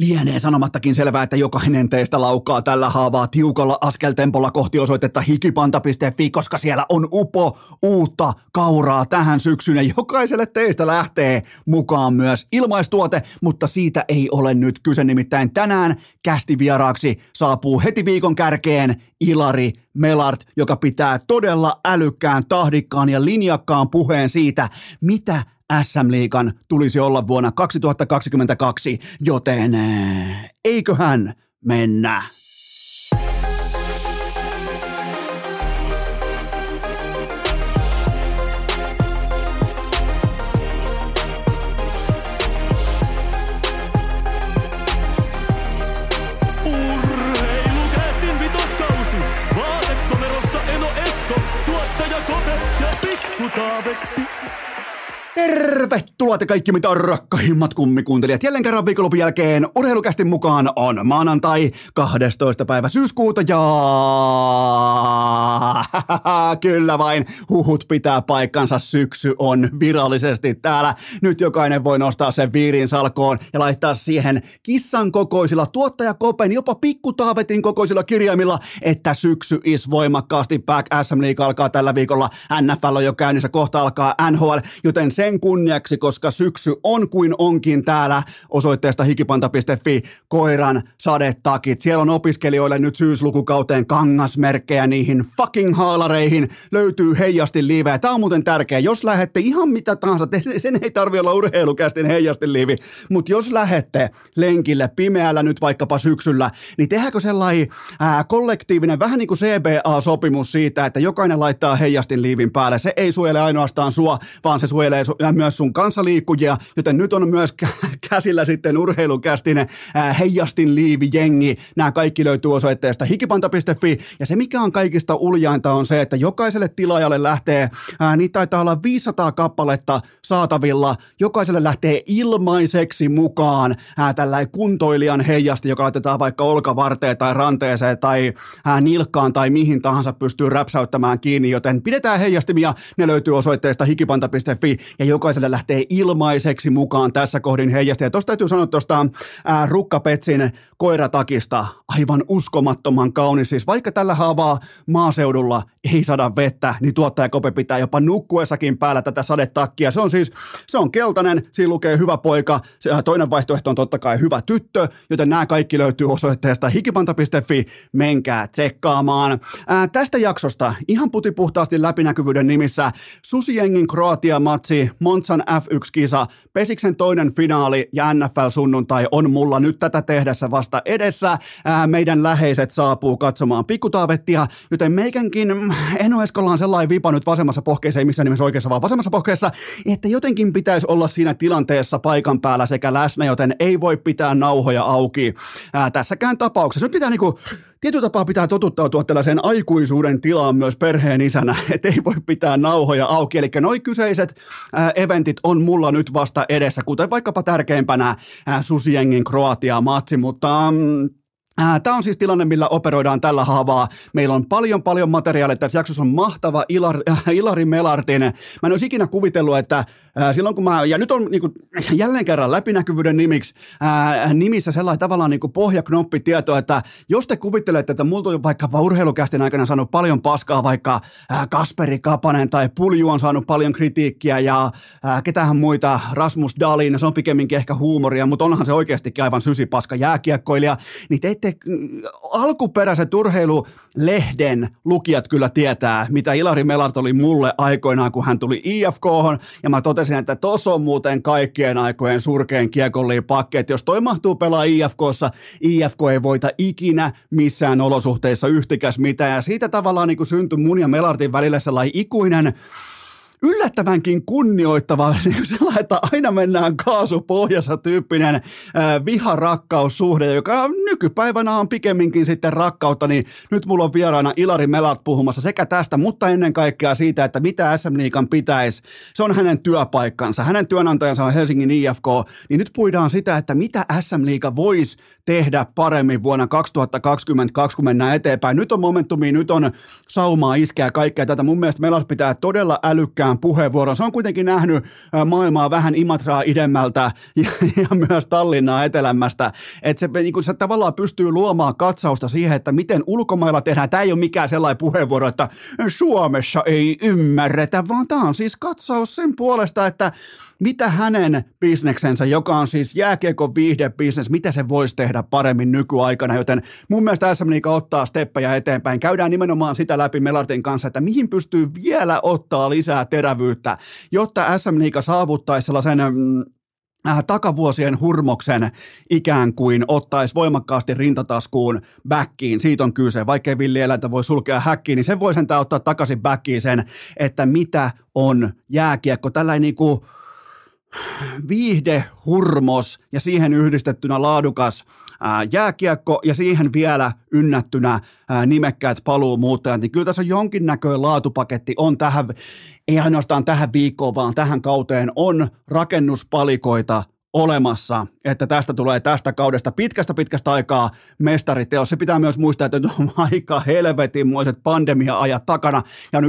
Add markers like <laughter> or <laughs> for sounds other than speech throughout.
Lienee sanomattakin selvää, että jokainen teistä laukkaa tällä haavaa tiukalla askeltempolla kohti osoitetta hikipanta.fi, koska siellä on upo uutta kauraa tähän syksyyn ja jokaiselle teistä lähtee mukaan myös ilmaistuote, mutta siitä ei ole nyt kyse. Nimittäin tänään kästi vieraaksi saapuu heti viikon kärkeen Ilari Melart, joka pitää todella älykkään, tahdikkaan ja linjakkaan puheen siitä, mitä SM-liikan tulisi olla vuonna 2022, joten eiköhän mennä. Tervetuloa te kaikki mitä rakkahimmat kummikuuntelijat. Jälleen kerran viikonlopun jälkeen urheilukästin mukaan on maanantai 12. päivä syyskuuta ja <laughs> kyllä vain huhut pitää paikkansa. Syksy on virallisesti täällä. Nyt jokainen voi nostaa sen viirin salkoon ja laittaa siihen kissan kokoisilla tuottajakopen, jopa pikkutaavetin kokoisilla kirjaimilla, että syksy is voimakkaasti back. SM League alkaa tällä viikolla. NFL on jo käynnissä, kohta alkaa NHL, joten sen kunniaksi, koska syksy on kuin onkin täällä osoitteesta hikipanta.fi koiran sadetakit. Siellä on opiskelijoille nyt syyslukukauteen kangasmerkkejä niihin fucking haalareihin. Löytyy heijasti liivejä. Tämä on muuten tärkeä. Jos lähette ihan mitä tahansa, sen ei tarvi olla urheilukästin heijasti liivi, mutta jos lähette lenkille pimeällä nyt vaikkapa syksyllä, niin tehdäänkö sellainen ää, kollektiivinen, vähän niin kuin CBA-sopimus siitä, että jokainen laittaa heijastin liivin päälle. Se ei suojele ainoastaan sua, vaan se suojelee su- ja myös sun kansaliikkujia, joten nyt on myös kä- käsillä sitten urheilukästin ää, heijastin liivi jengi. Nämä kaikki löytyy osoitteesta hikipanta.fi ja se mikä on kaikista uljainta on se, että jokaiselle tilaajalle lähtee, ää, niitä taitaa olla 500 kappaletta saatavilla, jokaiselle lähtee ilmaiseksi mukaan ää, tällainen kuntoilijan heijasti, joka laitetaan vaikka olkavarteen tai ranteeseen tai ää, nilkkaan tai mihin tahansa pystyy räpsäyttämään kiinni, joten pidetään heijastimia, ne löytyy osoitteesta hikipanta.fi ja jokaiselle lähtee ilmaiseksi mukaan tässä kohdin heijasti. Ja tuosta täytyy sanoa tuosta Rukkapetsin koiratakista aivan uskomattoman kaunis. Siis vaikka tällä haavaa maaseudulla ei saada vettä, niin tuottajakope pitää jopa nukkuessakin päällä tätä sadetakkia. Se on siis, se on keltainen, siinä lukee hyvä poika, se, ää, toinen vaihtoehto on totta kai hyvä tyttö, joten nämä kaikki löytyy osoitteesta hikipanta.fi, menkää tsekkaamaan. Ää, tästä jaksosta ihan putipuhtaasti läpinäkyvyyden nimissä Susiengin Kroatia-matsi, Montsan F1-kisa, Pesiksen toinen finaali ja NFL-sunnuntai on mulla nyt tätä tehdessä vasta edessä. Ää, meidän läheiset saapuu katsomaan pikkutaavettia, joten meikänkin Eno Eskolla on sellainen vipa nyt vasemmassa pohkeessa, ei missään nimessä oikeassa, vaan vasemmassa pohkeessa, että jotenkin pitäisi olla siinä tilanteessa paikan päällä sekä läsnä, joten ei voi pitää nauhoja auki ää, tässäkään tapauksessa. Nyt pitää niinku, tietyllä tapaa pitää totuttautua tällaiseen aikuisuuden tilaan myös perheen isänä, <laughs> että ei voi pitää nauhoja auki. Eli noi kyseiset ää, eventit on mulla nyt vasta edessä, kuten vaikkapa tärkeimpänä ää, Susiengin Kroatia-matsi, mutta... Mm, Tämä on siis tilanne, millä operoidaan tällä haavaa. Meillä on paljon, paljon materiaalia. Tässä jaksossa on mahtava Ilari, äh, Ilari Melartin. Mä en olisi ikinä kuvitellut, että äh, silloin kun mä, ja nyt on niin kuin, jälleen kerran läpinäkyvyyden nimiksi, äh, nimissä sellainen tavallaan niin kuin pohjaknoppi tieto, että jos te kuvittelette, että multa on vaikkapa urheilukästin aikana saanut paljon paskaa, vaikka äh, Kasperi Kapanen tai Pulju on saanut paljon kritiikkiä ja äh, ketähän muita, Rasmus Dalin, se on pikemminkin ehkä huumoria, mutta onhan se oikeastikin aivan sysipaska jääkiekkoilija, niin te ette alkuperäiset urheilulehden lukijat kyllä tietää, mitä Ilari Melart oli mulle aikoinaan, kun hän tuli IFK, ja mä totesin, että tos on muuten kaikkien aikojen surkein kiekolliin pakki, että jos toi mahtuu pelaa IFKssa, IFK ei voita ikinä missään olosuhteissa yhtikäs mitään, ja siitä tavallaan niin syntyi mun ja Melartin välillä sellainen ikuinen yllättävänkin kunnioittava, <laughs> niin sellainen, että aina mennään kaasupohjassa tyyppinen viharakkaussuhde, joka nykypäivänä on pikemminkin sitten rakkautta, niin nyt mulla on vieraana Ilari Melat puhumassa sekä tästä, mutta ennen kaikkea siitä, että mitä SM Liikan pitäisi. Se on hänen työpaikkansa, hänen työnantajansa on Helsingin IFK, niin nyt puidaan sitä, että mitä SM Liiga voisi tehdä paremmin vuonna 2022, kun mennään eteenpäin. Nyt on momentumia, nyt on saumaa iskeä kaikkea tätä. Mun mielestä Melas pitää todella älykkään pitkään puheenvuoron. Se on kuitenkin nähnyt maailmaa vähän Imatraa idemmältä ja, ja myös Tallinnaa etelämmästä. Että se, niin kuin se tavallaan pystyy luomaan katsausta siihen, että miten ulkomailla tehdään. Tämä ei ole mikään sellainen puheenvuoro, että Suomessa ei ymmärretä, vaan tämä on siis katsaus sen puolesta, että mitä hänen bisneksensä, joka on siis jääkiekon viihdebisnes, mitä se voisi tehdä paremmin nykyaikana, joten mun mielestä SM Liiga ottaa steppejä eteenpäin. Käydään nimenomaan sitä läpi Melartin kanssa, että mihin pystyy vielä ottaa lisää terävyyttä, jotta SM Liiga saavuttaisi sellaisen mm, äh, takavuosien hurmoksen ikään kuin ottaisi voimakkaasti rintataskuun backiin. Siitä on kyse. Vaikkei villieläintä voi sulkea häkkiin, niin sen voi sentään ottaa takaisin backiin sen, että mitä on jääkiekko. Tällainen niin kuin, viihde, hurmos ja siihen yhdistettynä laadukas ää, jääkiekko ja siihen vielä ynnättynä ää, nimekkäät paluumuuttajat, niin kyllä tässä on jonkinnäköinen laatupaketti on tähän, ei ainoastaan tähän viikkoon, vaan tähän kauteen on rakennuspalikoita olemassa, että tästä tulee tästä kaudesta pitkästä pitkästä aikaa mestariteos. Se pitää myös muistaa, että nyt on <laughs> aika helvetinmoiset pandemia-ajat takana. Ja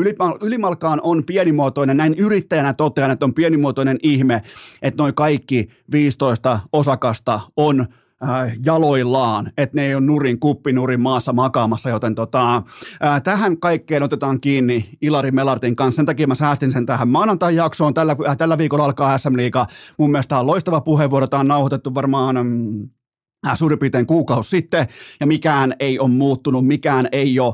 ylimalkaan on pienimuotoinen, näin yrittäjänä totean, että on pienimuotoinen ihme, että noin kaikki 15 osakasta on äh, jaloillaan, että ne ei ole nurin kuppinurin maassa makaamassa, joten tota, äh, tähän kaikkeen otetaan kiinni Ilari Melartin kanssa. Sen takia mä säästin sen tähän maanantai jaksoon. Tällä, äh, tällä viikolla alkaa SM Liiga. Mun mielestä on loistava puheenvuoro. Tämä on nauhoitettu varmaan mm, äh, suurin piirtein kuukausi sitten, ja mikään ei ole muuttunut, mikään ei ole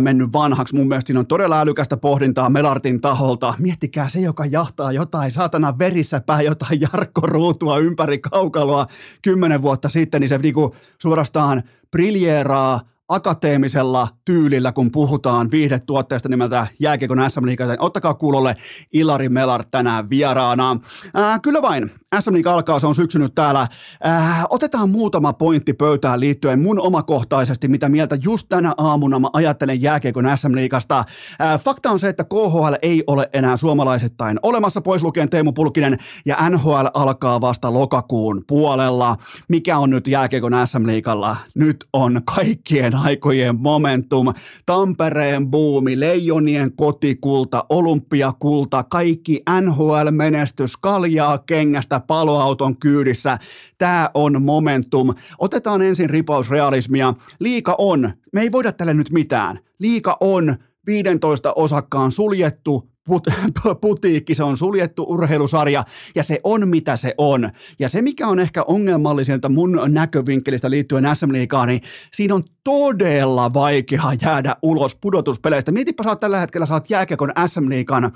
mennyt vanhaksi. Mun mielestä siinä on todella älykästä pohdintaa Melartin taholta. Miettikää se, joka jahtaa jotain saatana verissä päin, jotain Jarkko Ruutua ympäri kaukaloa kymmenen vuotta sitten, niin se niinku suorastaan briljeeraa akateemisella tyylillä, kun puhutaan viihdetuotteesta nimeltä Jääkiekon SM Liiga. Ottakaa kuulolle Ilari Melar tänään vieraana. Ää, kyllä vain, SM Liiga alkaa, se on syksynyt täällä. Ää, otetaan muutama pointti pöytään liittyen mun omakohtaisesti, mitä mieltä just tänä aamuna mä ajattelen Jääkiekon SM Liigasta. Ää, fakta on se, että KHL ei ole enää suomalaisittain olemassa, pois lukien Teemu Pulkkinen, ja NHL alkaa vasta lokakuun puolella. Mikä on nyt Jääkiekon SM Liigalla? Nyt on kaikkien aikojen momentum. Tampereen buumi, Leijonien kotikulta, olympiakulta, kaikki NHL-menestys, kaljaa kengästä paloauton kyydissä. Tämä on momentum. Otetaan ensin ripausrealismia. Liika on, me ei voida tälle nyt mitään. Liika on 15 osakkaan suljettu put, <laughs> putiikki, se on suljettu urheilusarja ja se on mitä se on. Ja se mikä on ehkä ongelmalliselta mun näkövinkkelistä liittyen SM Liigaan, niin siinä on todella vaikea jäädä ulos pudotuspeleistä. Mietipä sä oot tällä hetkellä, sä oot jääkiekon SM Liigan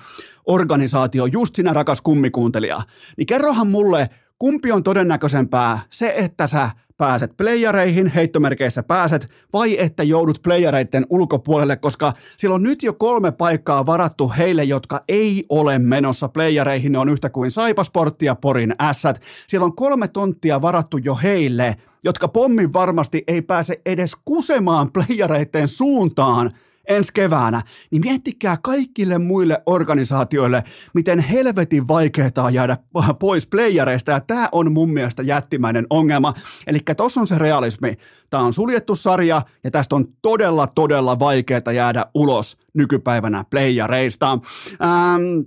organisaatio, just sinä rakas kummikuuntelija. Niin kerrohan mulle, kumpi on todennäköisempää, se että sä pääset playereihin, heittomerkeissä pääset, vai että joudut playereiden ulkopuolelle, koska sillä on nyt jo kolme paikkaa varattu heille, jotka ei ole menossa playereihin, ne on yhtä kuin Saipasportti ja Porin ässät. Siellä on kolme tonttia varattu jo heille, jotka pommin varmasti ei pääse edes kusemaan playereiden suuntaan, ensi keväänä, niin miettikää kaikille muille organisaatioille, miten helvetin vaikeaa on jäädä pois playereista, ja tämä on mun mielestä jättimäinen ongelma. Eli tuossa on se realismi. Tämä on suljettu sarja, ja tästä on todella, todella vaikeaa jäädä ulos nykypäivänä playereista. Ähm,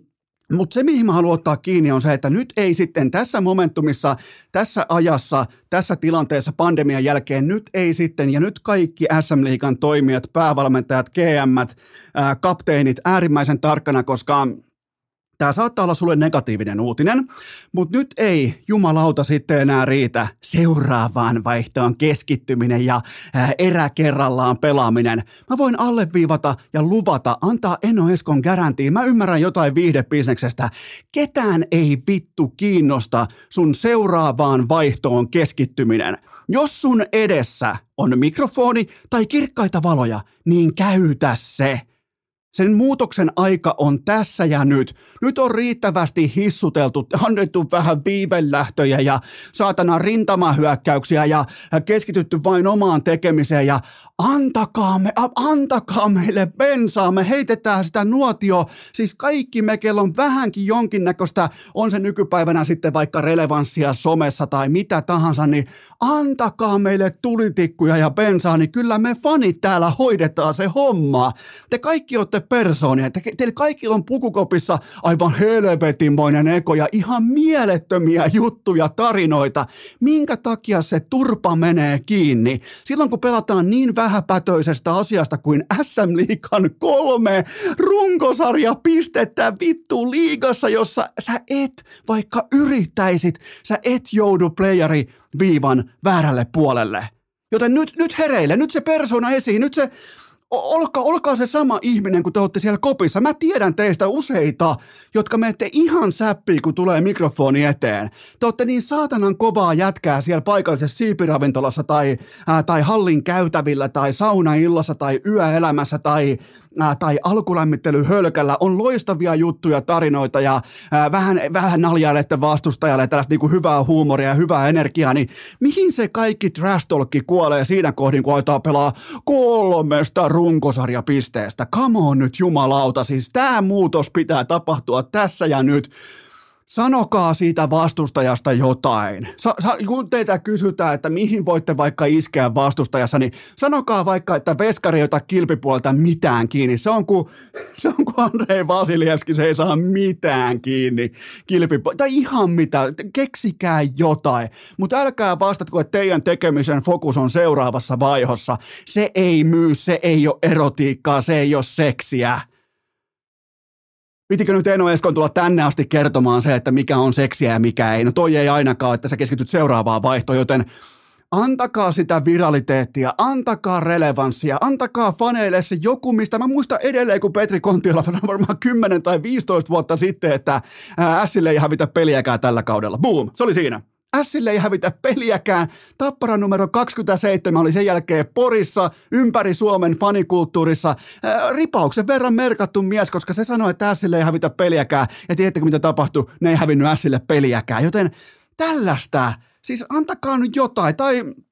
mutta se, mihin mä haluan ottaa kiinni, on se, että nyt ei sitten tässä momentumissa, tässä ajassa, tässä tilanteessa pandemian jälkeen, nyt ei sitten, ja nyt kaikki SM-liikan toimijat, päävalmentajat, GM, kapteenit äärimmäisen tarkkana, koska Tämä saattaa olla sulle negatiivinen uutinen, mutta nyt ei jumalauta sitten enää riitä seuraavaan vaihtoon keskittyminen ja erä kerrallaan pelaaminen. Mä voin alleviivata ja luvata, antaa Eno Eskon garantiin. Mä ymmärrän jotain viihdebisneksestä. Ketään ei vittu kiinnosta sun seuraavaan vaihtoon keskittyminen. Jos sun edessä on mikrofoni tai kirkkaita valoja, niin käytä se. Sen muutoksen aika on tässä ja nyt. Nyt on riittävästi hissuteltu, annettu vähän viivelähtöjä ja saatana rintamahyökkäyksiä ja keskitytty vain omaan tekemiseen ja antakaa, me, antakaa meille bensaa, me heitetään sitä nuotio. Siis kaikki me, kello on vähänkin jonkinnäköistä, on se nykypäivänä sitten vaikka relevanssia somessa tai mitä tahansa, niin antakaa meille tulitikkuja ja bensaa, niin kyllä me fanit täällä hoidetaan se homma. Te kaikki olette persoonia. Te, teillä kaikilla on pukukopissa aivan helvetinmoinen eko ja ihan mielettömiä juttuja, tarinoita. Minkä takia se turpa menee kiinni? Silloin kun pelataan niin vähäpätöisestä asiasta kuin SM Liikan kolme runkosarja pistettä vittu liigassa, jossa sä et, vaikka yrittäisit, sä et joudu playeri viivan väärälle puolelle. Joten nyt, nyt hereille, nyt se persona esiin, nyt se olkaa, olkaa se sama ihminen, kun te olette siellä kopissa. Mä tiedän teistä useita, jotka menette ihan säppiin, kun tulee mikrofoni eteen. Te olette niin saatanan kovaa jätkää siellä paikallisessa siipiravintolassa tai, ää, tai hallin käytävillä tai saunaillassa tai yöelämässä tai ää, tai alkulämmittelyhölkällä on loistavia juttuja, tarinoita ja ää, vähän, vähän naljailette vastustajalle tällaista niin kuin hyvää huumoria ja hyvää energiaa, niin mihin se kaikki trash kuolee siinä kohdin, kun aletaan pelaa kolmesta runkosarjapisteestä? Come on nyt jumalauta, siis tämä muutos pitää tapahtua tässä ja nyt. Sanokaa siitä vastustajasta jotain. Sa- sa- kun teitä kysytään, että mihin voitte vaikka iskeä vastustajassa, niin sanokaa vaikka, että veskari ei ota kilpipuolta mitään kiinni. Se on kuin, <laughs> se on kuin Andrei Vasilievski, se ei saa mitään kiinni kilpipuolta. Tai ihan mitä, keksikää jotain. Mutta älkää vastatko, että teidän tekemisen fokus on seuraavassa vaihossa. Se ei myy, se ei ole erotiikkaa, se ei ole seksiä. Pitikö nyt Eno Eskon tulla tänne asti kertomaan se, että mikä on seksiä ja mikä ei? No toi ei ainakaan, että sä keskityt seuraavaan vaihtoon, joten antakaa sitä viraliteettia, antakaa relevanssia, antakaa faneille se joku, mistä mä muistan edelleen, kun Petri Kontiola varmaan 10 tai 15 vuotta sitten, että Sille ei hävitä peliäkään tällä kaudella. Boom, se oli siinä. Sille ei hävitä peliäkään. Tappara numero 27 oli sen jälkeen Porissa, ympäri Suomen fanikulttuurissa. Ää, ripauksen verran merkattu mies, koska se sanoi, että Sille ei hävitä peliäkään. Ja tiedättekö mitä tapahtui? Ne ei hävinnyt Sille peliäkään. Joten tällaista, siis antakaa nyt jotain. Tai Äh,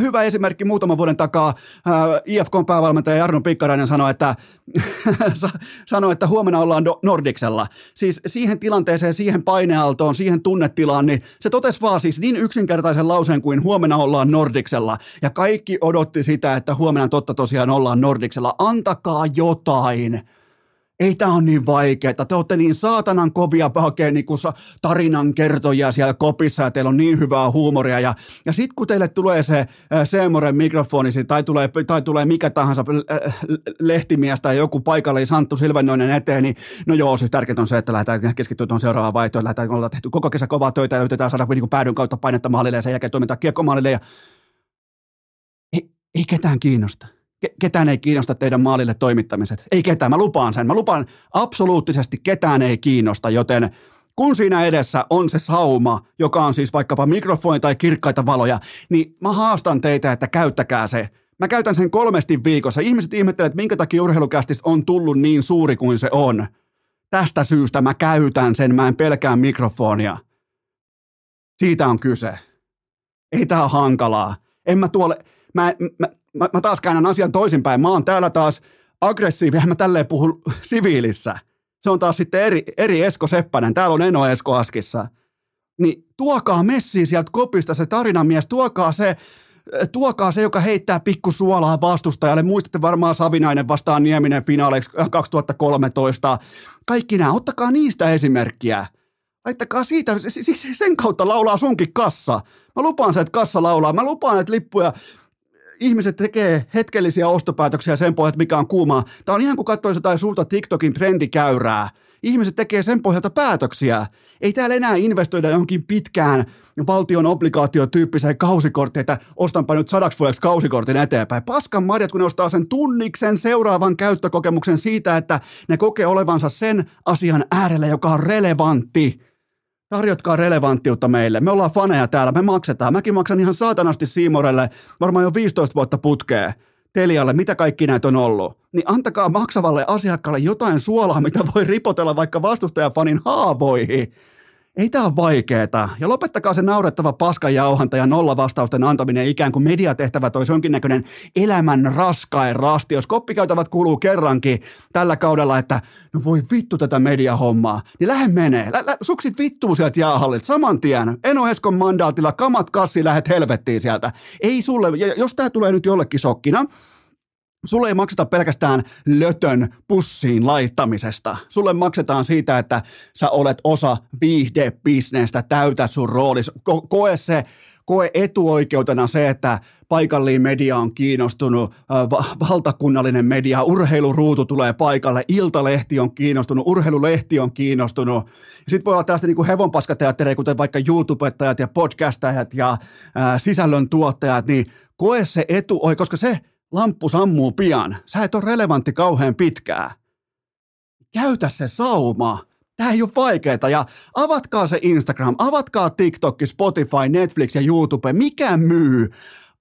hyvä esimerkki muutaman vuoden takaa äh, IFKn päävalmentaja Arno Pikkarainen sanoi, että, <laughs> sanoi, että huomenna ollaan Nordiksella. Siis siihen tilanteeseen, siihen painealtoon, siihen tunnetilaan, niin se totesi vaan siis niin yksinkertaisen lauseen kuin huomenna ollaan Nordiksella. Ja kaikki odotti sitä, että huomenna totta tosiaan ollaan Nordiksella. Antakaa jotain ei tämä ole niin vaikeaa. Te olette niin saatanan kovia hakea niin tarinan kertojia siellä kopissa ja teillä on niin hyvää huumoria. Ja, ja sitten kun teille tulee se äh, Seemoren mikrofoni tai tulee, tai tulee mikä tahansa äh, lehtimies tai joku paikallis Santtu Silvennoinen eteen, niin no joo, siis tärkeintä on se, että lähdetään keskittyä tuon seuraavaan vaihtoon. Lähdetään, ollaan tehty koko kesä kovaa töitä ja yritetään saada niin päädyn kautta painetta maalille ja sen jälkeen toimintaa kiekkomaalille. Ja... Ei, ei ketään kiinnosta ketään ei kiinnosta teidän maalille toimittamiset. Ei ketään, mä lupaan sen. Mä lupaan absoluuttisesti ketään ei kiinnosta, joten kun siinä edessä on se sauma, joka on siis vaikkapa mikrofoni tai kirkkaita valoja, niin mä haastan teitä, että käyttäkää se. Mä käytän sen kolmesti viikossa. Ihmiset ihmettelevät, että minkä takia urheilukästistä on tullut niin suuri kuin se on. Tästä syystä mä käytän sen, mä en pelkää mikrofonia. Siitä on kyse. Ei tää ole hankalaa. En mä tuolle, mä, mä, mä, mä taas käännän asian toisinpäin. Mä oon täällä taas aggressiivinen, mä tälleen puhun siviilissä. Se on taas sitten eri, eri Esko Seppänen. Täällä on Eno Esko Askissa. Niin tuokaa messi sieltä kopista se tarinamies, tuokaa se, tuokaa se, joka heittää pikkusuolaa vastustajalle. Muistatte varmaan Savinainen vastaan Nieminen finaaleiksi 2013. Kaikki nämä, ottakaa niistä esimerkkiä. Laittakaa siitä, siis sen kautta laulaa sunkin kassa. Mä lupaan se, että kassa laulaa. Mä lupaan, että lippuja ihmiset tekee hetkellisiä ostopäätöksiä sen pohjalta, mikä on kuumaa. Tämä on ihan kuin katsoisi jotain suurta TikTokin trendikäyrää. Ihmiset tekee sen pohjalta päätöksiä. Ei täällä enää investoida johonkin pitkään valtion obligaatiotyyppiseen kausikorttiin, että ostanpa nyt sadaksi vuodeksi kausikortin eteenpäin. Paskan marjat, kun ne ostaa sen tunniksen seuraavan käyttökokemuksen siitä, että ne kokee olevansa sen asian äärellä, joka on relevantti Tarjotkaa relevanttiutta meille. Me ollaan faneja täällä, me maksetaan. Mäkin maksan ihan saatanasti Siimorelle varmaan jo 15 vuotta putkeen. Telialle, mitä kaikki näitä on ollut. Niin antakaa maksavalle asiakkaalle jotain suolaa, mitä voi ripotella vaikka vastustajafanin haavoihin. Ei tämä ole vaikeeta. Ja lopettakaa se naurettava paskan jauhanta ja vastausten antaminen ikään kuin mediatehtävät olisi jonkinnäköinen elämän raskain rasti. Jos koppikäytävät kuuluu kerrankin tällä kaudella, että no voi vittu tätä mediahommaa, niin lähde menee. Lä, lä, suksit vittuu sieltä jäähallilta saman tien. Eno Eskon mandaatilla, kamat kassi, lähet helvettiin sieltä. Ei sulle, ja jos tämä tulee nyt jollekin sokkina, Sulle ei makseta pelkästään lötön pussiin laittamisesta. Sulle maksetaan siitä, että sä olet osa viihdebisnestä, täytät sun roolis. Ko- koe se, koe etuoikeutena se, että paikallinen media on kiinnostunut, va- valtakunnallinen media, urheiluruutu tulee paikalle, Iltalehti on kiinnostunut, urheilulehti on kiinnostunut. Sitten voi olla tällaista niin hevonpaskateattereja, kuten vaikka YouTubettajat ja podcastajat ja sisällön tuottajat, niin koe se etuoikeus, koska se lamppu sammuu pian. Sä et ole relevantti kauhean pitkää. Käytä se sauma. Tämä ei ole vaikeaa ja avatkaa se Instagram, avatkaa TikTok, Spotify, Netflix ja YouTube. Mikä myy?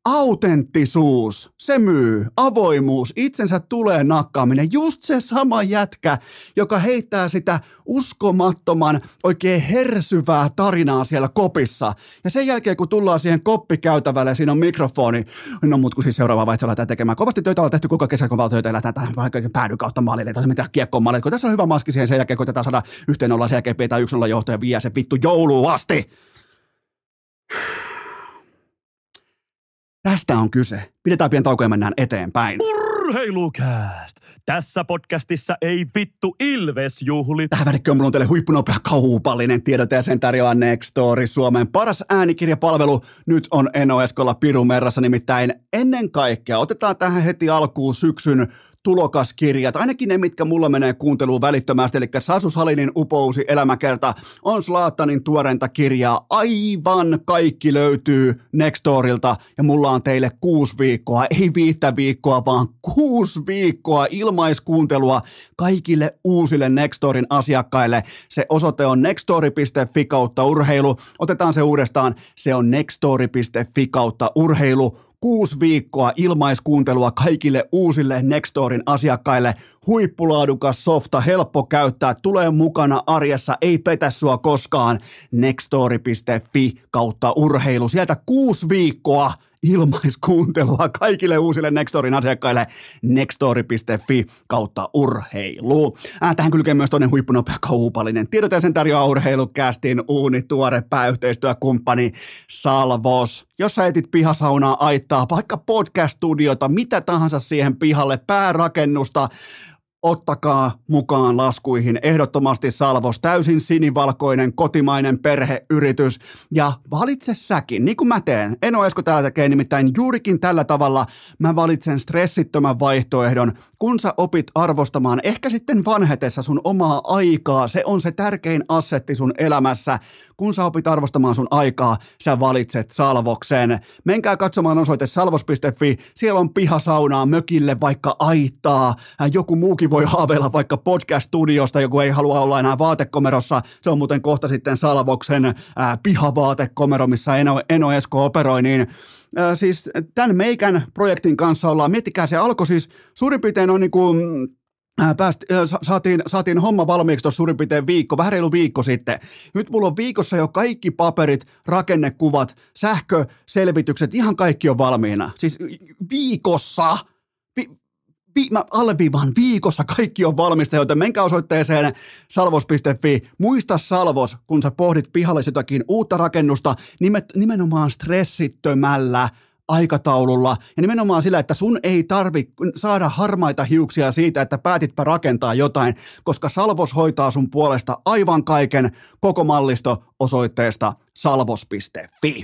Autenttisuus, se myy, avoimuus, itsensä tulee nakkaaminen, just se sama jätkä, joka heittää sitä uskomattoman, oikein hersyvää tarinaa siellä kopissa. Ja sen jälkeen, kun tullaan siihen koppikäytävälle, siinä on mikrofoni, no mut kun siis seuraava vaihtoehto lähdetään tekemään. Kovasti töitä ollaan tehty koko kesän, kun valtioita ja lähdetään tähän vaikka päädy kautta maalille, että mitä kiekkoon maalille, kun tässä on hyvä maski siihen. Sen jälkeen, kun tätä saada yhteen olla sen jälkeen pidetään yksi johtoja vie se vittu jouluun asti. Tästä on kyse. Pidetään pieni tauko ja mennään eteenpäin. Urheilukääst! Tässä podcastissa ei vittu Ilves juhli. Tähän välikköön mulla on teille huippunopea kaupallinen tiedote ja sen tarjoaa Nextory, Suomen paras äänikirjapalvelu. Nyt on Eno Eskola Piru Merrassa nimittäin ennen kaikkea. Otetaan tähän heti alkuun syksyn tulokaskirjat, ainakin ne, mitkä mulla menee kuunteluun välittömästi, eli Sasu Salinin upousi elämäkerta on Slaattanin tuorenta kirjaa. Aivan kaikki löytyy Nextorilta ja mulla on teille kuusi viikkoa, ei viittä viikkoa, vaan kuusi viikkoa ilmaiskuuntelua kaikille uusille Nextorin asiakkaille. Se osoite on nextori.fi kautta urheilu. Otetaan se uudestaan. Se on nextori.fi kautta urheilu kuusi viikkoa ilmaiskuuntelua kaikille uusille Nextorin asiakkaille. Huippulaadukas softa, helppo käyttää, tulee mukana arjessa, ei petä sua koskaan. Nextori.fi kautta urheilu. Sieltä kuusi viikkoa ilmaiskuuntelua kaikille uusille Nextorin asiakkaille nextori.fi kautta urheilu. Äh, tähän kylkee myös toinen huippunopea kaupallinen. Tiedot ja sen tarjoaa urheilukästin uuni tuore pääyhteistyökumppani Salvos. Jos sä etit pihasaunaa, aittaa, vaikka podcast-studiota, mitä tahansa siihen pihalle, päärakennusta, ottakaa mukaan laskuihin ehdottomasti Salvos, täysin sinivalkoinen kotimainen perheyritys ja valitse säkin, niin kuin mä teen. En ole Esko täällä tekee nimittäin juurikin tällä tavalla mä valitsen stressittömän vaihtoehdon, kun sä opit arvostamaan ehkä sitten vanhetessa sun omaa aikaa, se on se tärkein assetti sun elämässä. Kun sä opit arvostamaan sun aikaa, sä valitset Salvoksen. Menkää katsomaan osoite salvos.fi, siellä on pihasaunaa mökille vaikka aittaa, joku muukin voi haaveilla vaikka podcast-studiosta, joku ei halua olla enää vaatekomerossa. Se on muuten kohta sitten Salvoksen ää, pihavaatekomero, missä Eno, Eno Esko operoi, niin ää, siis tämän meikän projektin kanssa ollaan, miettikää se alkoi siis suurin piirtein on niin kuin Päästi, saatiin, saatiin homma valmiiksi tuossa suurin piirtein viikko, vähän reilu viikko sitten. Nyt mulla on viikossa jo kaikki paperit, rakennekuvat, sähköselvitykset, ihan kaikki on valmiina. Siis viikossa vi, mä alleviivaan viikossa kaikki on valmista, joten menkää osoitteeseen salvos.fi. Muista Salvos, kun sä pohdit pihalle jotakin uutta rakennusta, nimet, nimenomaan stressittömällä aikataululla ja nimenomaan sillä, että sun ei tarvi saada harmaita hiuksia siitä, että päätitpä rakentaa jotain, koska Salvos hoitaa sun puolesta aivan kaiken koko mallisto osoitteesta salvos.fi.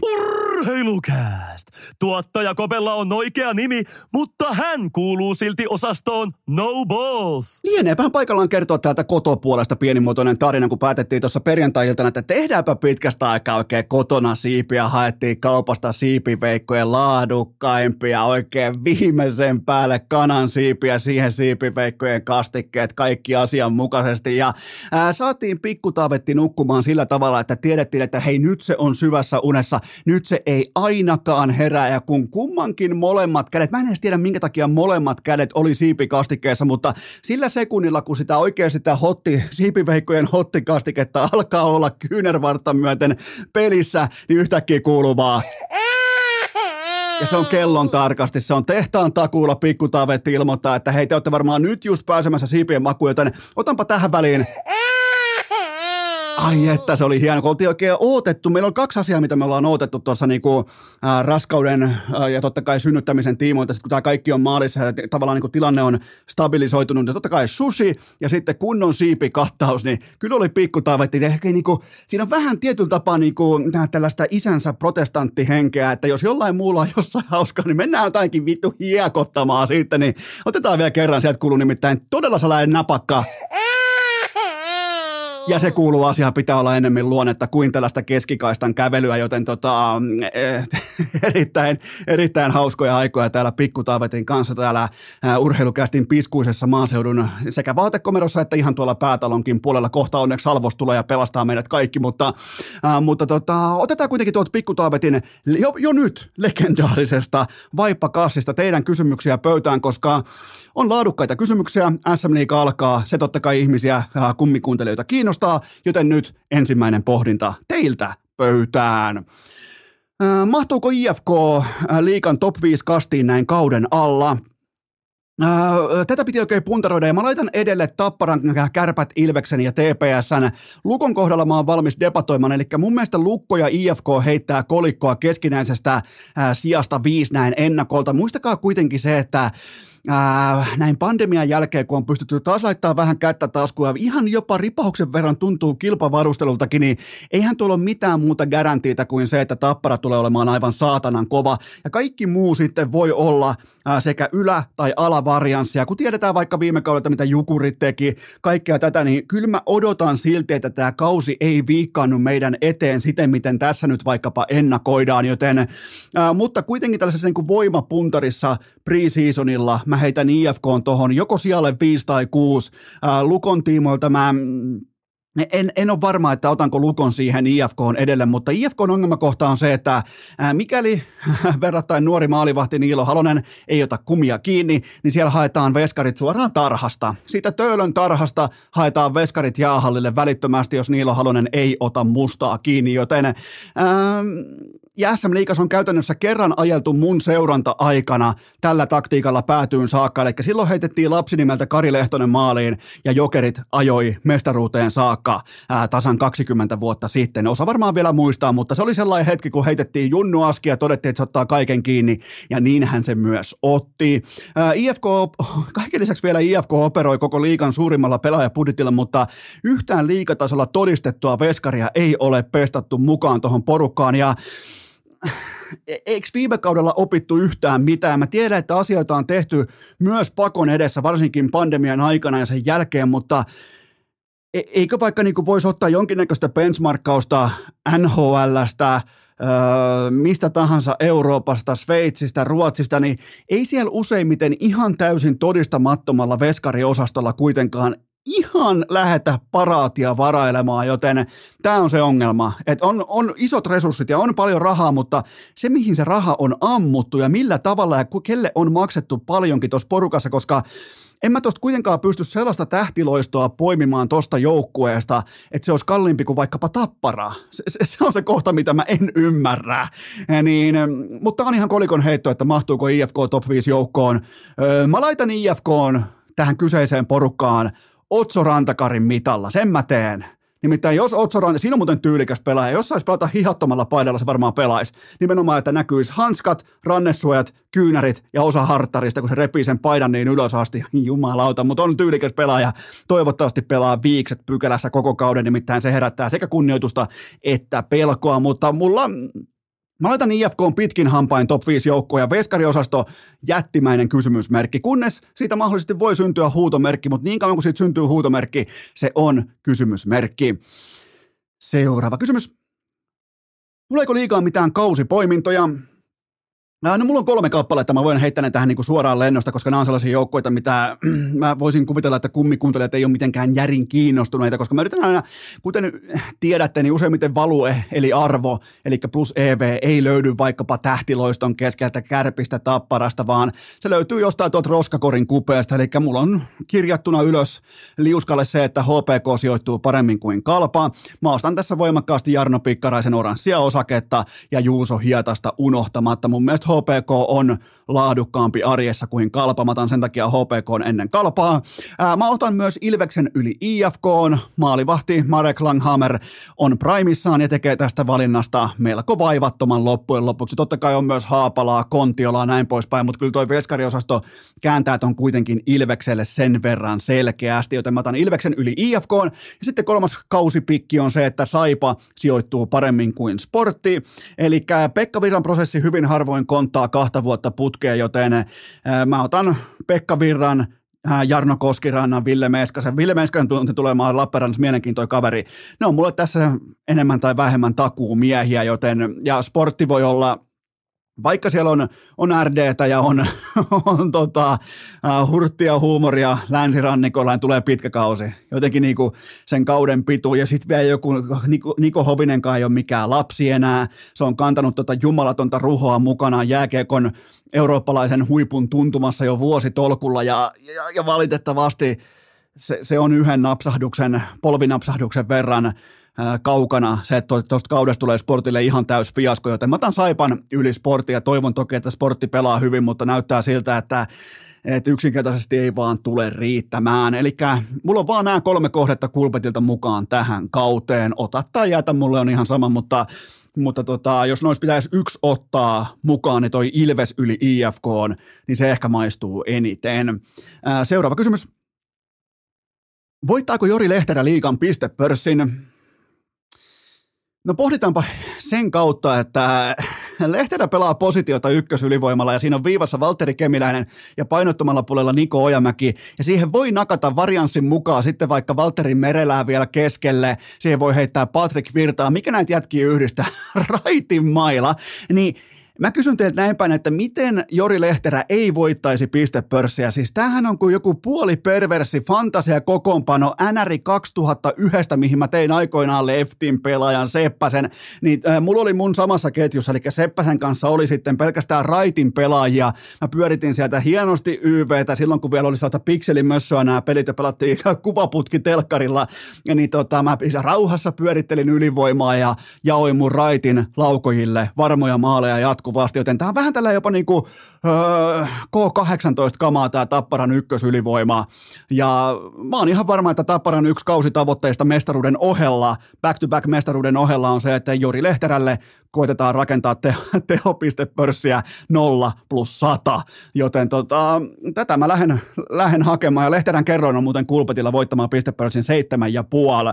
Urheilukääst! Tuottaja Kopella on oikea nimi, mutta hän kuuluu silti osastoon No Balls. Lieneepähän paikallaan kertoa täältä kotopuolesta pienimuotoinen tarina, kun päätettiin tuossa perjantai että tehdäänpä pitkästä aikaa oikein kotona siipiä. Haettiin kaupasta siipiveikkojen laadukkaimpia, oikein viimeisen päälle kanan siipiä, siihen siipiveikkojen kastikkeet, kaikki asianmukaisesti. Ja ää, saatiin pikkutaavetti nukkumaan sillä tavalla, että tiedettiin, että hei nyt se on syvässä unessa, nyt se ei ainakaan herää, ja kun kummankin molemmat kädet, mä en edes tiedä minkä takia molemmat kädet oli siipikastikkeessa, mutta sillä sekunnilla, kun sitä oikein sitä hotti, siipiveikkojen hottikastiketta alkaa olla kyynärvartta myöten pelissä, niin yhtäkkiä kuuluu vaan. Ja se on kellon tarkasti, se on tehtaan takuulla pikkutavetti ilmoittaa, että hei te olette varmaan nyt just pääsemässä siipien makuun, joten otanpa tähän väliin Ai että se oli hieno, kun oltiin oikein odotettu. Meillä on kaksi asiaa, mitä me ollaan odotettu tuossa niinku, äh, raskauden äh, ja totta kai synnyttämisen tiimoilta, kun tämä kaikki on maalissa ja tavallaan niinku, tilanne on stabilisoitunut, niin totta kai sushi ja sitten kunnon siipikattaus, niin kyllä oli pikkutaavetti. Niinku, siinä on vähän tietyllä tapaa niinku, tällaista isänsä protestanttihenkeä, että jos jollain muulla on jossain hauskaa, niin mennään jotainkin vittu hiekottamaan siitä, niin otetaan vielä kerran, sieltä kuuluu nimittäin todella sellainen napakka ja se kuuluu asiaan, pitää olla enemmän luonnetta kuin tällaista keskikaistan kävelyä, joten tota, eh, <laughs> erittäin, erittäin hauskoja aikoja täällä Pikkutaavetin kanssa täällä uh, urheilukästin piskuisessa maaseudun sekä vaatekomerossa että ihan tuolla päätalonkin puolella. Kohta onneksi Salvos tulee ja pelastaa meidät kaikki, mutta, uh, mutta tota, otetaan kuitenkin tuolta Pikkutaavetin jo, jo nyt legendaarisesta vaippakassista teidän kysymyksiä pöytään, koska on laadukkaita kysymyksiä. SM Liiga alkaa, se totta kai ihmisiä kummikuuntelijoita kiinnostaa joten nyt ensimmäinen pohdinta teiltä pöytään. Mahtuuko IFK liikan top 5 kastiin näin kauden alla? Tätä piti oikein puntaroida ja mä laitan edelle Tapparan, Kärpät, Ilveksen ja TPSn. Lukon kohdalla mä oon valmis debatoimaan, eli mun mielestä Lukko ja IFK heittää kolikkoa keskinäisestä sijasta viisi näin ennakolta. Muistakaa kuitenkin se, että äh, näin pandemian jälkeen, kun on pystytty taas laittaa vähän kättä taskuun ja ihan jopa ripauksen verran tuntuu kilpavarustelultakin, niin eihän tuolla ole mitään muuta garantiita kuin se, että tappara tulee olemaan aivan saatanan kova. Ja kaikki muu sitten voi olla äh, sekä ylä- tai alavarianssia. Kun tiedetään vaikka viime kaudelta, mitä Jukurit teki, kaikkea tätä, niin kyllä mä odotan silti, että tämä kausi ei viikkaannut meidän eteen siten, miten tässä nyt vaikkapa ennakoidaan, joten, äh, mutta kuitenkin tällaisessa niin kuin voimapuntarissa preseasonilla mä heitän IFK tuohon joko siellä 5 tai 6. Ää, Lukon tiimoilta mä mm, en, en ole varma, että otanko Lukon siihen IFK edelle, mutta IFK ongelmakohta on se, että mikäli <laughs> verrattain nuori maalivahti Niilo Halonen ei ota kumia kiinni, niin siellä haetaan veskarit suoraan tarhasta. Siitä Töölön tarhasta haetaan veskarit jäähallille välittömästi, jos Niilo Halonen ei ota mustaa kiinni, joten ää, ja SM Liikas on käytännössä kerran ajeltu mun seuranta-aikana tällä taktiikalla päätyyn saakka. Eli silloin heitettiin lapsi nimeltä Kari Lehtonen maaliin ja Jokerit ajoi mestaruuteen saakka ää, tasan 20 vuotta sitten. Osa varmaan vielä muistaa, mutta se oli sellainen hetki, kun heitettiin Junnu Aski ja todettiin, että se ottaa kaiken kiinni ja niinhän se myös otti. Ää, IFK, <laughs> kaiken lisäksi vielä IFK operoi koko liikan suurimmalla pelaajapudjetilla, mutta yhtään liikatasolla todistettua veskaria ei ole pestattu mukaan tuohon porukkaan ja eikö viime kaudella opittu yhtään mitään? Mä tiedän, että asioita on tehty myös pakon edessä, varsinkin pandemian aikana ja sen jälkeen, mutta e-, eikö vaikka niin voisi ottaa jonkinnäköistä benchmarkkausta NHLstä, Öö, mistä tahansa Euroopasta, Sveitsistä, Ruotsista, niin ei siellä useimmiten ihan täysin todistamattomalla veskariosastolla kuitenkaan ihan lähetä paraatia varailemaan, joten tämä on se ongelma, että on, on isot resurssit ja on paljon rahaa, mutta se mihin se raha on ammuttu ja millä tavalla ja kelle on maksettu paljonkin tuossa porukassa, koska en mä tuosta kuitenkaan pysty sellaista tähtiloistoa poimimaan tuosta joukkueesta, että se olisi kalliimpi kuin vaikkapa tappara. Se, se, se on se kohta, mitä mä en ymmärrä. Ja niin, mutta on ihan kolikon heitto, että mahtuuko IFK top 5 joukkoon. Öö, mä laitan IFK tähän kyseiseen porukkaan Otso Rantakarin mitalla, sen mä teen. Nimittäin jos Otso Ranta, siinä on muuten tyylikäs pelaaja, jos saisi pelata hihattomalla paidalla, se varmaan pelaisi. Nimenomaan, että näkyisi hanskat, rannesuojat, kyynärit ja osa harttarista, kun se repii sen paidan niin ylös asti. <laughs> Jumalauta, mutta on tyylikäs pelaaja. Toivottavasti pelaa viikset pykälässä koko kauden, nimittäin se herättää sekä kunnioitusta että pelkoa, mutta mulla Mä laitan IFK on pitkin hampain top 5 joukkoja ja veskariosasto jättimäinen kysymysmerkki, kunnes siitä mahdollisesti voi syntyä huutomerkki, mutta niin kauan kuin siitä syntyy huutomerkki, se on kysymysmerkki. Seuraava kysymys. Tuleeko liikaa mitään kausipoimintoja? No, no mulla on kolme kappaletta, mä voin heittää ne tähän niin kuin suoraan lennosta, koska nämä on sellaisia joukkoita, mitä <clears throat> mä voisin kuvitella, että kummikuuntelijat ei ole mitenkään järin kiinnostuneita, koska mä yritän aina, kuten tiedätte, niin useimmiten value, eli arvo, eli plus EV, ei löydy vaikkapa tähtiloiston keskeltä kärpistä tapparasta, vaan se löytyy jostain tuolta roskakorin kupeesta, eli mulla on kirjattuna ylös liuskalle se, että HPK sijoittuu paremmin kuin kalpa. Mä ostan tässä voimakkaasti Jarno Pikkaraisen oranssia osaketta ja Juuso Hietasta unohtamatta. Mun mielestä HPK on laadukkaampi arjessa kuin Kalpa. Mä otan sen takia HPK ennen Kalpaa. Ää, mä otan myös Ilveksen yli IFK. Maalivahti Marek Langhammer on primissaan ja tekee tästä valinnasta melko vaivattoman loppujen lopuksi. Totta kai on myös Haapalaa, Kontiolaa näin poispäin, mutta kyllä toi veskariosasto kääntää ton kuitenkin Ilvekselle sen verran selkeästi, joten mä otan Ilveksen yli IFK. Ja sitten kolmas kausipikki on se, että Saipa sijoittuu paremmin kuin Sportti. Eli Pekka Virran prosessi hyvin harvoin konttaa kahta vuotta putkeen, joten mä otan Pekka Virran Jarno Koskirannan, Ville Meskasen. Ville Meskasen tulee tulemaan Lappeenrannassa mielenkiintoinen kaveri. Ne on mulle tässä enemmän tai vähemmän takuumiehiä, joten ja sportti voi olla vaikka siellä on, on RDtä ja on, <laughs> on tota, hurttia huumoria länsirannikolla, niin tulee pitkä kausi. Jotenkin niinku sen kauden pitu. Ja sitten vielä joku, Niko, Niko Hovinenkaan ei ole mikään lapsi enää. Se on kantanut tota jumalatonta ruhoa mukanaan jääkiekon eurooppalaisen huipun tuntumassa jo vuositolkulla. Ja, ja, ja valitettavasti se, se on yhden napsahduksen, polvinapsahduksen verran kaukana se, että tuosta kaudesta tulee sportille ihan täys fiasko, joten mä otan Saipan yli sportti ja toivon toki, että sportti pelaa hyvin, mutta näyttää siltä, että että yksinkertaisesti ei vaan tule riittämään. Eli mulla on vaan nämä kolme kohdetta kulpetilta mukaan tähän kauteen. Ota tai jätä, mulle on ihan sama, mutta mutta tota, jos nois pitäisi yksi ottaa mukaan, niin toi Ilves yli IFK, niin se ehkä maistuu eniten. seuraava kysymys. Voittaako Jori Lehterä liikan pistepörssin? No pohditaanpa sen kautta, että Lehterä pelaa positiota ykkösylivoimalla ja siinä on viivassa Valtteri Kemiläinen ja painottomalla puolella Niko Ojamäki. Ja siihen voi nakata varianssin mukaan sitten vaikka Valtteri Merelää vielä keskelle, siihen voi heittää Patrick Virtaa, mikä näitä jätkiä yhdistää, <laughs> raitin maila, niin Mä kysyn teiltä näin päin, että miten Jori Lehterä ei voittaisi pistepörssiä? Siis tämähän on kuin joku puoli perversi fantasia kokoonpano NRI 2001, mihin mä tein aikoinaan Leftin pelaajan Seppäsen. Niin äh, mulla oli mun samassa ketjussa, eli Seppäsen kanssa oli sitten pelkästään Raitin pelaajia. Mä pyöritin sieltä hienosti YVtä silloin, kun vielä oli saata pikselimössöä nämä pelit ja pelattiin kuvaputki telkkarilla. Ja niin tota, mä rauhassa pyörittelin ylivoimaa ja jaoin mun Raitin laukojille varmoja maaleja jatku jatkuvasti, joten tämä on vähän tällä jopa niin kuin, öö, K18-kamaa tämä Tapparan ykkösylivoima. Ja mä oon ihan varma, että Tapparan yksi kausitavoitteista mestaruuden ohella, back-to-back mestaruuden ohella on se, että Jori Lehterälle koitetaan rakentaa te- <laughs> tehopistepörssiä 0 plus 100, joten tota, tätä mä lähden, lähden hakemaan. Ja Lehterän kerroin on muuten kulpetilla voittamaan pistepörssin seitsemän ja puoli.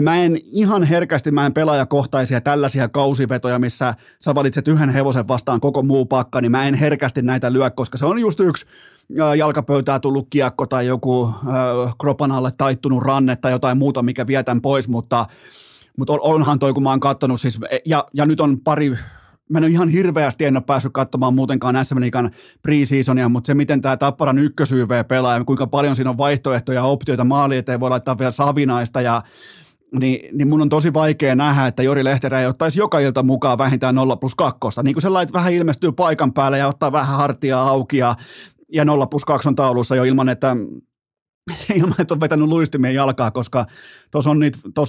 Mä en ihan herkästi, mä en pelaajakohtaisia tällaisia kausivetoja, missä sä valitset yhden hevosen vastaan koko muu pakka, niin mä en herkästi näitä lyö, koska se on just yksi jalkapöytää tullut kiekko tai joku äh, kropan alle taittunut ranne tai jotain muuta, mikä vietän pois, mutta, mutta onhan toi, kun mä oon katsonut siis, e, ja, ja nyt on pari mä en ole ihan hirveästi en ole päässyt katsomaan muutenkaan SM Liigan preseasonia, mutta se miten tämä Tapparan ykkösyyv pelaa ja kuinka paljon siinä on vaihtoehtoja ja optioita maali eteen, voi laittaa vielä Savinaista ja niin, niin mun on tosi vaikea nähdä, että Jori Lehterä ei ottaisi joka ilta mukaan vähintään 0 plus 2. Niin kuin sellainen vähän ilmestyy paikan päälle ja ottaa vähän hartiaa auki ja, ja 0 plus 2 on taulussa jo ilman, että <laughs> ilman, että on vetänyt luistimien jalkaa, koska tuossa on,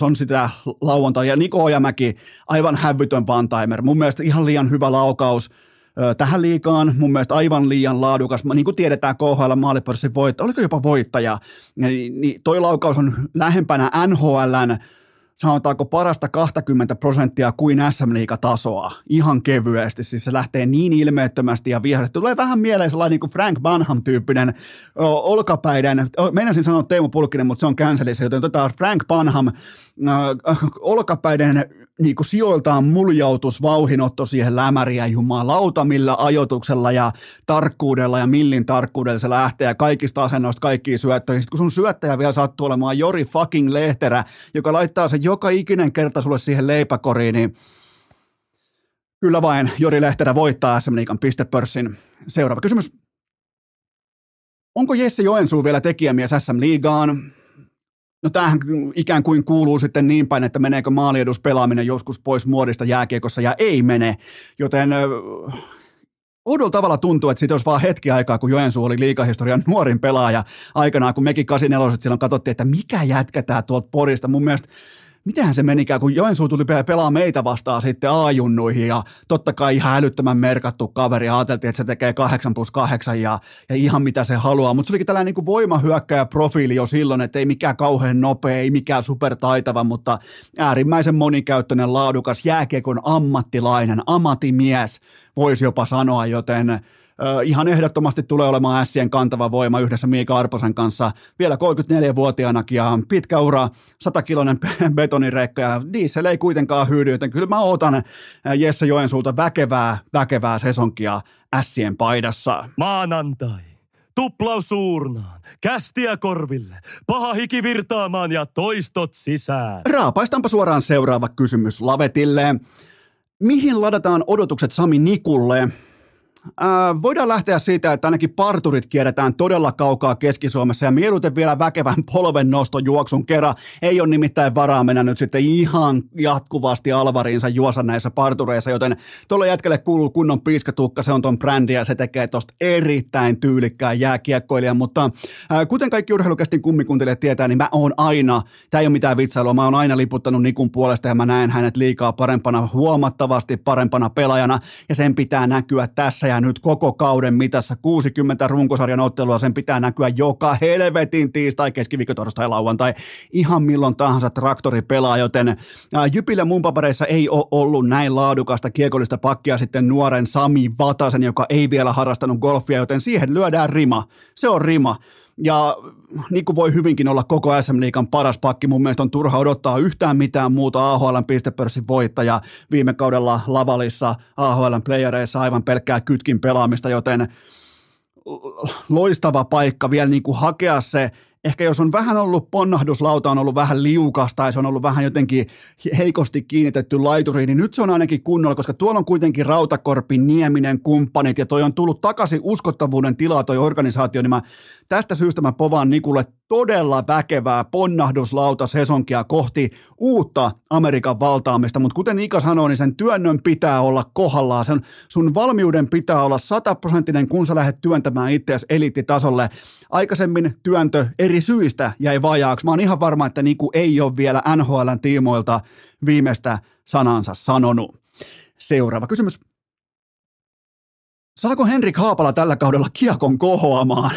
on sitä lauantai. Ja Niko Ojamäki, aivan hävytön pantaimer. Mun mielestä ihan liian hyvä laukaus tähän liikaan, mun mielestä aivan liian laadukas. Niin kuin tiedetään KHL maalipörssin voittaja, oliko jopa voittaja, niin, niin toi laukaus on lähempänä NHLn sanotaanko parasta 20 prosenttia kuin SM tasoa ihan kevyesti. Siis se lähtee niin ilmeettömästi ja vihaisesti. Tulee vähän mieleen sellainen niin kuin Frank Banham-tyyppinen olkapäiden, meinasin sanoa Teemu Pulkkinen, mutta se on cancelissä, joten otetaan Frank Banham olkapäiden niin kuin sijoiltaan muljautus, vauhinotto siihen lämäriä jumalauta, millä ajotuksella ja tarkkuudella ja millin tarkkuudella se lähtee ja kaikista asennoista kaikkiin syöttöihin. Sitten kun sun syöttäjä vielä sattuu olemaan Jori fucking Lehterä, joka laittaa sen joka ikinen kerta sulle siihen leipäkoriin, niin kyllä vain Jori Lehterä voittaa SM Liikan pistepörssin. Seuraava kysymys. Onko Jesse Joensuu vielä tekijämies SM Liigaan? No tämähän ikään kuin kuuluu sitten niin päin, että meneekö pelaaminen joskus pois muodista jääkiekossa ja ei mene, joten Oudolla tavalla tuntuu, että siitä olisi vaan hetki aikaa, kun Joensuu oli liikahistorian nuorin pelaaja aikanaan, kun mekin 84 silloin katsottiin, että mikä jätkä tämä tuolta Porista. Mun mielestä mitenhän se menikään, kun Joensuu tuli pelaa meitä vastaan sitten A-junnuihin ja totta kai ihan älyttömän merkattu kaveri. Ajateltiin, että se tekee 8 plus 8 ja, ja ihan mitä se haluaa, mutta se olikin tällainen niin voimahyökkäjä profiili jo silloin, että ei mikään kauhean nopea, ei mikään supertaitava, mutta äärimmäisen monikäyttöinen, laadukas, jääkiekon ammattilainen, ammattimies, voisi jopa sanoa, joten ihan ehdottomasti tulee olemaan Ässien kantava voima yhdessä Miika Arposen kanssa vielä 34-vuotiaanakin ja pitkä ura, 100-kilonen <laughs> betonireikka ja diesel ei kuitenkaan hyydy, joten kyllä mä ootan Jesse Joensuulta väkevää, väkevää sesonkia Ässien paidassa. Maanantai. Tuplaus suurnaan, kästiä korville, paha hiki virtaamaan ja toistot sisään. Raapaistaanpa suoraan seuraava kysymys Lavetille. Mihin ladataan odotukset Sami Nikulle? Äh, voidaan lähteä siitä, että ainakin parturit kierretään todella kaukaa Keski-Suomessa ja mieluiten vielä väkevän <laughs> polven juoksun kerran. Ei ole nimittäin varaa mennä nyt sitten ihan jatkuvasti alvariinsa juosa näissä partureissa, joten tuolle jätkelle kuuluu kunnon piiskatukka, se on ton brändi ja se tekee tosta erittäin tyylikkään jääkiekkoilijan, mutta äh, kuten kaikki urheilukästin kummikuntelijat tietää, niin mä oon aina, tämä ei ole mitään vitsailua, mä oon aina liputtanut Nikun puolesta ja mä näen hänet liikaa parempana, huomattavasti parempana pelaajana. Ja sen pitää näkyä tässä ja nyt koko kauden mitassa 60 runkosarjan ottelua, sen pitää näkyä joka helvetin tiistai, keskiviikko, torstai, lauantai, ihan milloin tahansa traktori pelaa, joten Jypillä mun papereissa ei ole ollut näin laadukasta kiekollista pakkia sitten nuoren Sami Vatasen, joka ei vielä harrastanut golfia, joten siihen lyödään rima. Se on rima. Ja niin kuin voi hyvinkin olla koko SM Liikan paras pakki, mun mielestä on turha odottaa yhtään mitään muuta AHLn pistepörssin voittaja. Viime kaudella Lavalissa AHLn playereissa aivan pelkkää kytkin pelaamista, joten loistava paikka vielä niin kuin hakea se ehkä jos on vähän ollut ponnahduslauta, on ollut vähän liukasta tai se on ollut vähän jotenkin heikosti kiinnitetty laituri, niin nyt se on ainakin kunnolla, koska tuolla on kuitenkin Rautakorpi, Nieminen, kumppanit ja toi on tullut takaisin uskottavuuden tilaa toi organisaatio, niin mä tästä syystä mä povaan Nikulle todella väkevää ponnahduslauta sesonkia kohti uutta Amerikan valtaamista, mutta kuten Ika sanoi, niin sen työnnön pitää olla kohdallaan, sen, sun valmiuden pitää olla sataprosenttinen, kun sä lähdet työntämään itseäsi eliittitasolle. Aikaisemmin työntö eri syistä jäi vajaaksi. Mä oon ihan varma, että Niku ei ole vielä NHLn tiimoilta viimeistä sanansa sanonut. Seuraava kysymys. Saako Henrik Haapala tällä kaudella kiekon kohoamaan?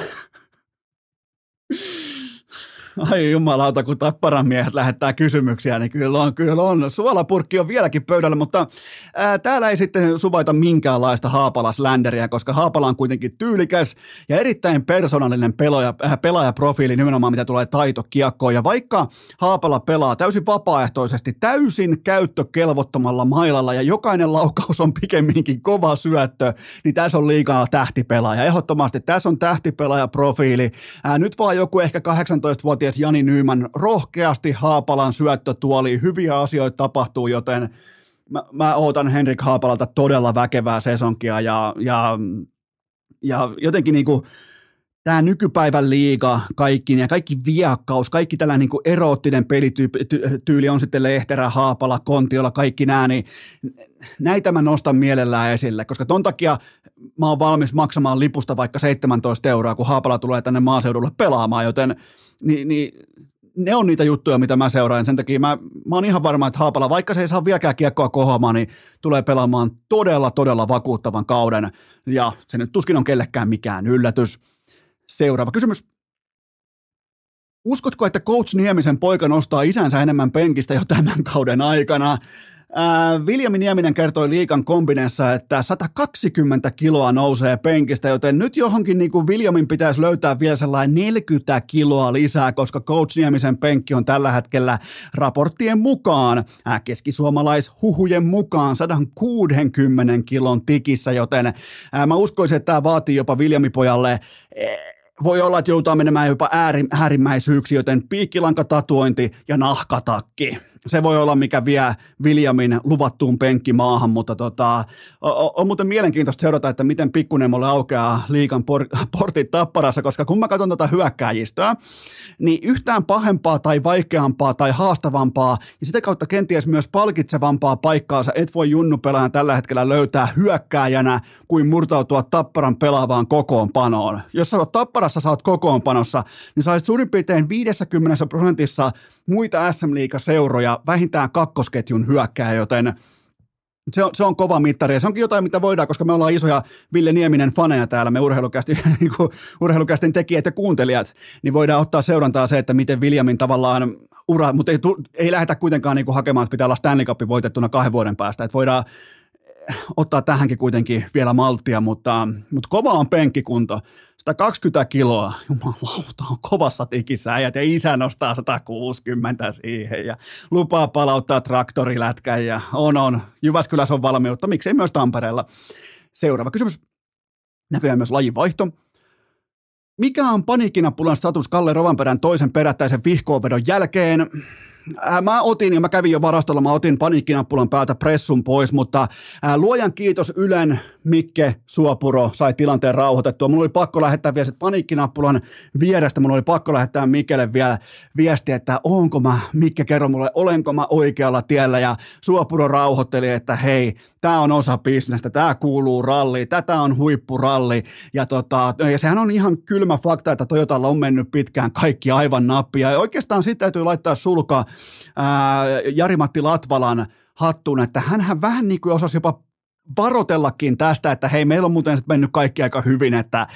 Ai jumalauta, kun tapparan miehet lähettää kysymyksiä, niin kyllä on, kyllä on. Suolapurkki on vieläkin pöydällä, mutta ää, täällä ei sitten suvaita minkäänlaista Haapalas-länderiä, koska Haapala on kuitenkin tyylikäs ja erittäin persoonallinen pelaaja, äh, pelaajaprofiili nimenomaan, mitä tulee taitokiekkoon. Ja vaikka Haapala pelaa täysin vapaaehtoisesti, täysin käyttökelvottomalla mailalla ja jokainen laukaus on pikemminkin kova syöttö, niin tässä on liikaa tähtipelaaja. Ehdottomasti tässä on tähtipelaajaprofiili. Ää, nyt vaan joku ehkä 18-vuotias kenties Jani Nyyman rohkeasti Haapalan syöttötuoli. Hyviä asioita tapahtuu, joten mä, mä ootan Henrik Haapalalta todella väkevää sesonkia ja, ja, ja jotenkin niinku, tämä nykypäivän liiga kaikki ja kaikki viakkaus, kaikki tällainen niin eroottinen pelityyli on sitten Lehterä, Haapala, Kontiola, kaikki nämä, niin näitä mä nostan mielellään esille, koska ton takia mä oon valmis maksamaan lipusta vaikka 17 euroa, kun Haapala tulee tänne maaseudulle pelaamaan, joten niin, niin ne on niitä juttuja, mitä mä seuraan. Sen takia mä, mä oon ihan varma, että Haapala, vaikka se ei saa vieläkään kiekkoa kohoamaan, niin tulee pelaamaan todella, todella vakuuttavan kauden. Ja se nyt tuskin on kellekään mikään yllätys. Seuraava kysymys. Uskotko, että coach Niemisen poika nostaa isänsä enemmän penkistä jo tämän kauden aikana? Äh, Viljami Nieminen kertoi liikan kombinessa, että 120 kiloa nousee penkistä, joten nyt johonkin niin kuin Viljamin pitäisi löytää vielä sellainen 40 kiloa lisää, koska Coach Niemisen penkki on tällä hetkellä raporttien mukaan, äh, keskisuomalaishuhujen mukaan 160 kilon tikissä, joten äh, mä uskoisin, että tämä vaatii jopa Viljamipojalle eh, voi olla, että joutuu menemään jopa äärimmäisyyksiin, joten piikkilankatatuointi ja nahkatakki se voi olla, mikä vie Viljamin luvattuun penkkimaahan, mutta tota, on, on muuten mielenkiintoista seurata, että miten pikkunemolle aukeaa liikan por, portit tapparassa, koska kun mä katson tätä hyökkääjistöä, niin yhtään pahempaa tai vaikeampaa tai haastavampaa ja sitä kautta kenties myös palkitsevampaa paikkaa sä et voi junnupelaajan tällä hetkellä löytää hyökkääjänä kuin murtautua tapparan pelaavaan kokoonpanoon. Jos sä oot tapparassa, sä oot kokoonpanossa, niin sä suurin piirtein 50 prosentissa muita SM seuroja vähintään kakkosketjun hyökkää, joten se on, se on kova mittari. Ja se onkin jotain, mitä voidaan, koska me ollaan isoja Ville Nieminen faneja täällä, me <laughs> niin urheilukästin tekijät ja kuuntelijat, niin voidaan ottaa seurantaa se, että miten Viljamin tavallaan ura, mutta ei, ei lähdetä kuitenkaan niin kuin hakemaan, että pitää olla Stanley Cup voitettuna kahden vuoden päästä, että voidaan ottaa tähänkin kuitenkin vielä malttia, mutta, mutta kova on penkkikunto. 120 kiloa, jumalauta, on kovassa tikissä äijät ja isä nostaa 160 siihen ja lupaa palauttaa traktorilätkän ja on on. Jyväskylässä on valmiutta, miksei myös Tampereella. Seuraava kysymys. Näköjään myös lajivaihto. Mikä on paniikkinapulan status Kalle Rovanperän toisen perättäisen vihkoonvedon jälkeen? Äh, mä otin ja mä kävin jo varastolla, mä otin paniikkinappulan päältä pressun pois, mutta ää, luojan kiitos Ylen Mikke Suopuro sai tilanteen rauhoitettua. Mulla oli pakko lähettää vielä paniikkinappulan vierestä, mulla oli pakko lähettää Mikelle vielä viesti, että onko mä, Mikke kerro mulle, olenko mä oikealla tiellä ja Suopuro rauhoitteli, että hei, tämä on osa bisnestä, tämä kuuluu ralliin, tätä on huippuralli. Ja, tota, ja sehän on ihan kylmä fakta, että Toyotalla on mennyt pitkään kaikki aivan nappia. Ja oikeastaan sitten täytyy laittaa sulka ää, Jari-Matti Latvalan hattuun, että hän vähän niin kuin osasi jopa varotellakin tästä, että hei, meillä on muuten mennyt kaikki aika hyvin, että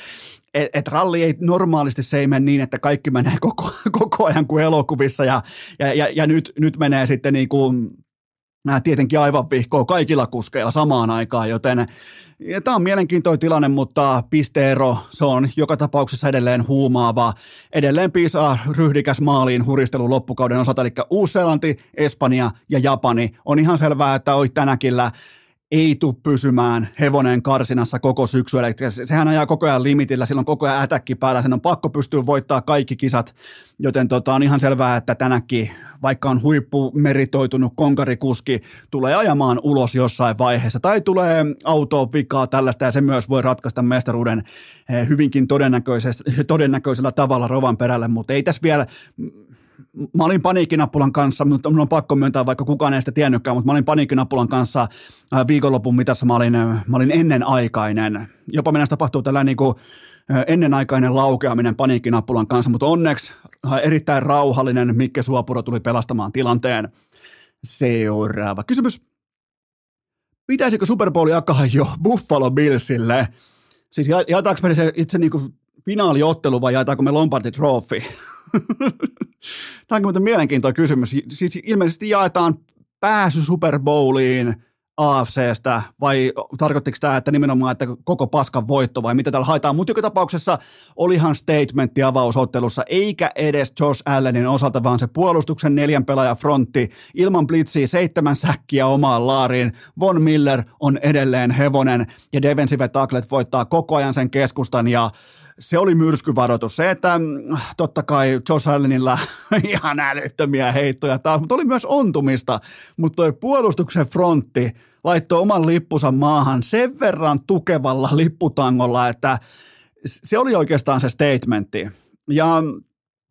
et, et ralli ei normaalisti se ei mene niin, että kaikki menee <laughs> koko, koko ajan kuin elokuvissa ja, ja, ja, ja nyt, nyt menee sitten niin kuin tietenkin aivan vihkoa kaikilla kuskeilla samaan aikaan, joten tämä on mielenkiintoinen tilanne, mutta pisteero, se on joka tapauksessa edelleen huumaava. Edelleen piisaa ryhdikäs maaliin huristelu loppukauden osalta, eli Uusi-Seelanti, Espanja ja Japani. On ihan selvää, että oi tänäkillä ei tule pysymään hevonen karsinassa koko syksy. Eli sehän ajaa koko ajan limitillä, silloin koko ajan ätäkki päällä, sen on pakko pystyä voittaa kaikki kisat, joten tota, on ihan selvää, että tänäkin, vaikka on huippumeritoitunut konkarikuski, tulee ajamaan ulos jossain vaiheessa, tai tulee autoon vikaa tällaista, ja se myös voi ratkaista mestaruuden eh, hyvinkin todennäköisellä tavalla Rovan perälle, mutta ei tässä vielä mä olin paniikkinappulan kanssa, mutta mun on pakko myöntää, vaikka kukaan ei sitä tiennytkään, mutta mä olin paniikkinappulan kanssa äh, viikonlopun mitassa, mä olin, äh, mä olin ennenaikainen. Jopa mennä tapahtuu tällä niin kuin äh, ennenaikainen laukeaminen paniikkinappulan kanssa, mutta onneksi erittäin rauhallinen Mikke Suopuro tuli pelastamaan tilanteen. Seuraava kysymys. Pitäisikö Super Bowl jakaa jo Buffalo Billsille? Siis jaetaanko me se itse niin kuin finaaliottelu vai jaetaanko me Lombardi Trophy? <laughs> Tämä on muuten mielenkiintoinen kysymys. Siis ilmeisesti jaetaan pääsy Super Bowliin AFCstä vai tarkoittiko tämä, että nimenomaan, että koko paskan voitto vai mitä täällä haetaan, mutta joka tapauksessa olihan statementti avausottelussa, eikä edes Josh Allenin osalta, vaan se puolustuksen neljän pelaajan frontti ilman blitsiä seitsemän säkkiä omaan laariin. Von Miller on edelleen hevonen ja defensive tacklet voittaa koko ajan sen keskustan ja se oli myrskyvaroitus. Se, että mm, totta kai Josh Allenilla <laughs> ihan älyttömiä heittoja taas, mutta oli myös ontumista. Mutta toi puolustuksen frontti laittoi oman lippunsa maahan sen verran tukevalla lipputangolla, että se oli oikeastaan se statementti. Ja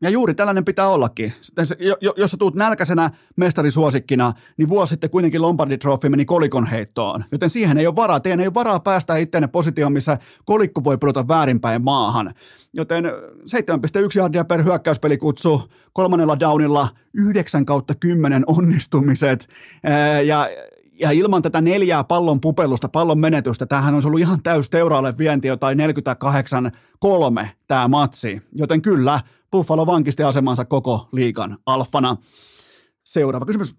ja juuri tällainen pitää ollakin. Jos sä tuut nälkäisenä mestarisuosikkina, niin vuosi sitten kuitenkin Lombardi Trophy meni kolikon heittoon. Joten siihen ei ole varaa. Teidän ei ole varaa päästä itseänne positioon, missä kolikko voi pudota väärinpäin maahan. Joten 7,1 jardia per hyökkäyspelikutsu, kolmannella downilla 9 kautta 10 onnistumiset. Ja ja ilman tätä neljää pallon pupellusta, pallon menetystä, tämähän on ollut ihan täys teuraalle vienti jotain 48-3 tämä matsi. Joten kyllä, Buffalo vankisti asemansa koko liikan alfana. Seuraava kysymys.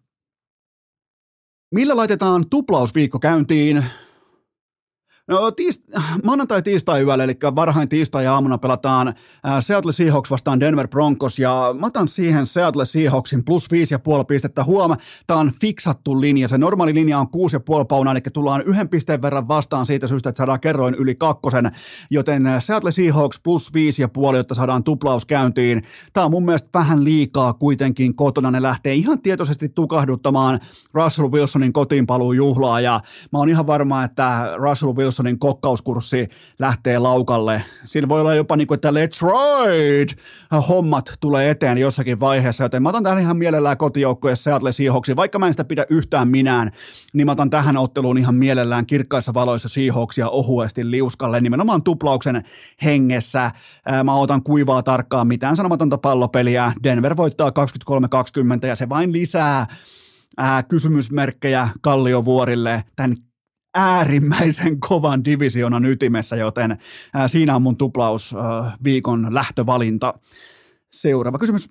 Millä laitetaan tuplausviikko käyntiin? No, tiist- maanantai-tiistai yöllä, eli varhain tiistai-aamuna pelataan äh, Seattle Seahawks vastaan Denver Broncos, ja mä otan siihen Seattle Seahawksin plus 5,5 pistettä. Huoma, tämä on fiksattu linja. Se normaali linja on 6,5 paunaa, eli tullaan yhden pisteen verran vastaan siitä syystä, että saadaan kerroin yli kakkosen, joten äh, Seattle Seahawks plus 5,5, jotta saadaan tuplaus käyntiin. Tämä on mun mielestä vähän liikaa kuitenkin kotona. Ne lähtee ihan tietoisesti tukahduttamaan Russell Wilsonin kotiinpaluun juhlaa, ja mä oon ihan varma, että Russell Wilson Carlsonin kokkauskurssi lähtee laukalle. Siinä voi olla jopa niin kuin, että let's ride! Hommat tulee eteen jossakin vaiheessa, joten mä otan tähän ihan mielellään kotijoukkojen Seattle Seahawksiin. Vaikka mä en sitä pidä yhtään minään, niin mä otan tähän otteluun ihan mielellään kirkkaissa valoissa Seahawksia ohuesti liuskalle, nimenomaan tuplauksen hengessä. Mä otan kuivaa tarkkaan mitään sanomatonta pallopeliä. Denver voittaa 23-20 ja se vain lisää ää, kysymysmerkkejä Kalliovuorille tämän äärimmäisen kovan divisionan ytimessä, joten siinä on mun tuplaus viikon lähtövalinta. Seuraava kysymys.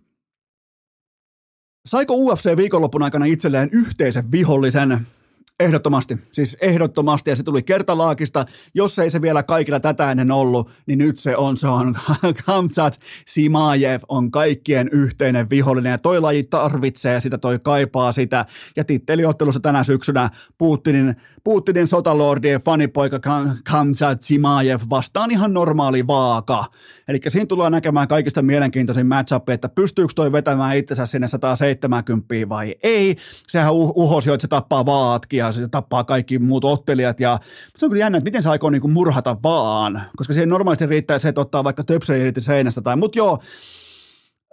Saiko UFC viikonlopun aikana itselleen yhteisen vihollisen? Ehdottomasti, siis ehdottomasti, ja se tuli kertalaakista. Jos ei se vielä kaikilla tätä ennen ollut, niin nyt se on, se on <laughs> Kamzat Simajev on kaikkien yhteinen vihollinen, ja toi laji tarvitsee sitä, toi kaipaa sitä, ja titteliottelussa tänä syksynä Putinin, Putinin sotalordien fanipoika Kamzat Simajev vastaan ihan normaali vaaka. Eli siinä tullaan näkemään kaikista mielenkiintoisin matchup, että pystyykö toi vetämään itsensä sinne 170 vai ei. Sehän uhosi että se tappaa vaatkia, se tappaa kaikki muut ottelijat ja se on kyllä jännä, että miten se aikoo niinku murhata vaan, koska siihen normaalisti riittää se, että ottaa vaikka töpsejä irti seinästä tai, mutta joo,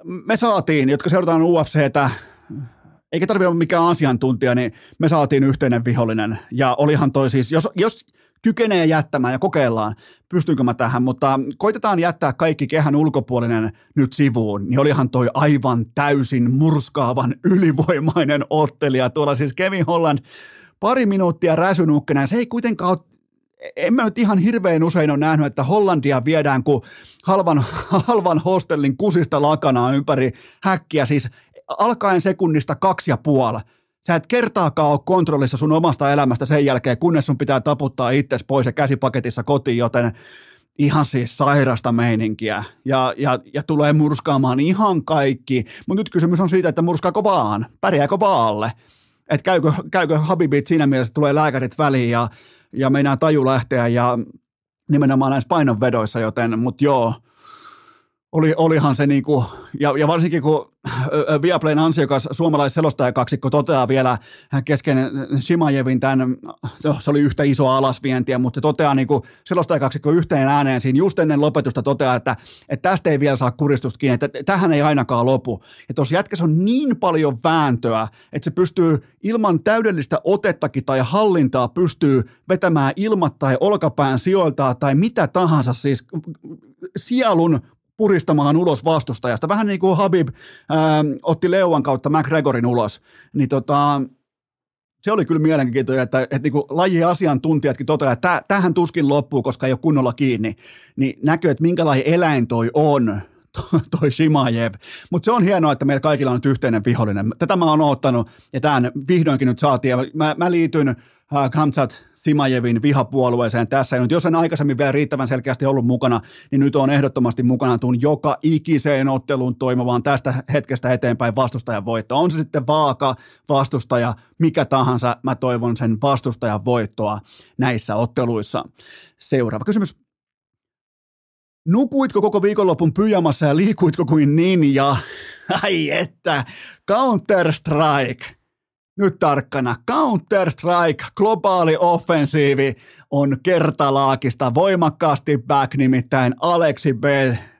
me saatiin, jotka seurataan UFCtä, eikä tarvitse olla mikään asiantuntija, niin me saatiin yhteinen vihollinen. Ja olihan toi siis, jos, jos kykenee jättämään ja kokeillaan, pystynkö mä tähän, mutta koitetaan jättää kaikki kehän ulkopuolinen nyt sivuun, niin olihan toi aivan täysin murskaavan ylivoimainen ottelija. Tuolla siis Kevin Holland pari minuuttia räsynukkena, se ei kuitenkaan ole en mä nyt ihan hirveän usein ole nähnyt, että Hollandia viedään kuin halvan, <laughs> halvan hostellin kusista lakanaa ympäri häkkiä, siis alkaen sekunnista kaksi ja puoli. Sä et kertaakaan ole kontrollissa sun omasta elämästä sen jälkeen, kunnes sun pitää taputtaa itsesi pois ja käsipaketissa kotiin, joten ihan siis sairasta meininkiä ja, ja, ja tulee murskaamaan ihan kaikki. Mutta nyt kysymys on siitä, että murskaako vaan, pärjääkö vaalle että käykö, käykö Habibit siinä mielessä, tulee lääkärit väliin ja, ja meinaa taju lähteä ja nimenomaan näissä painonvedoissa, joten, mutta joo, oli, olihan se niinku, ja, ja varsinkin kun Viaplayn ansiokas suomalaisselostajakaksikko toteaa vielä kesken Shimajevin tämän, no, se oli yhtä isoa alasvientiä, mutta se toteaa niin kuin selostajakaksikko yhteen ääneen siinä just ennen lopetusta toteaa, että, että tästä ei vielä saa kuristusta kiinni, että tähän ei ainakaan lopu. Ja tuossa jätkässä on niin paljon vääntöä, että se pystyy ilman täydellistä otettakin tai hallintaa pystyy vetämään ilmat tai olkapään sijoiltaa tai mitä tahansa, siis sielun puristamaan ulos vastustajasta. Vähän niin kuin Habib ää, otti Leuan kautta McGregorin ulos. Niin tota, se oli kyllä mielenkiintoinen, että, että niin lajien asiantuntijatkin toteavat, että tähän tuskin loppuu, koska ei ole kunnolla kiinni. Niin näkyy, että minkälainen eläin toi on, toi Shimajev. Mutta se on hienoa, että meillä kaikilla on nyt yhteinen vihollinen. Tätä mä oon ottanut ja tämän vihdoinkin nyt saatiin. Mä, mä liityn Kamsat Simajevin vihapuolueeseen tässä. Ja nyt jos en aikaisemmin vielä riittävän selkeästi ollut mukana, niin nyt on ehdottomasti mukana tuun joka ikiseen otteluun toimivaan tästä hetkestä eteenpäin vastustajan voitto. On se sitten vaaka, vastustaja, mikä tahansa, mä toivon sen vastustajan voittoa näissä otteluissa. Seuraava kysymys. Nukuitko koko viikonlopun pyjamassa ja liikuitko kuin ninja? Ai että, Counter-Strike nyt tarkkana. Counter-Strike, globaali offensiivi on kertalaakista voimakkaasti back, nimittäin Aleksi B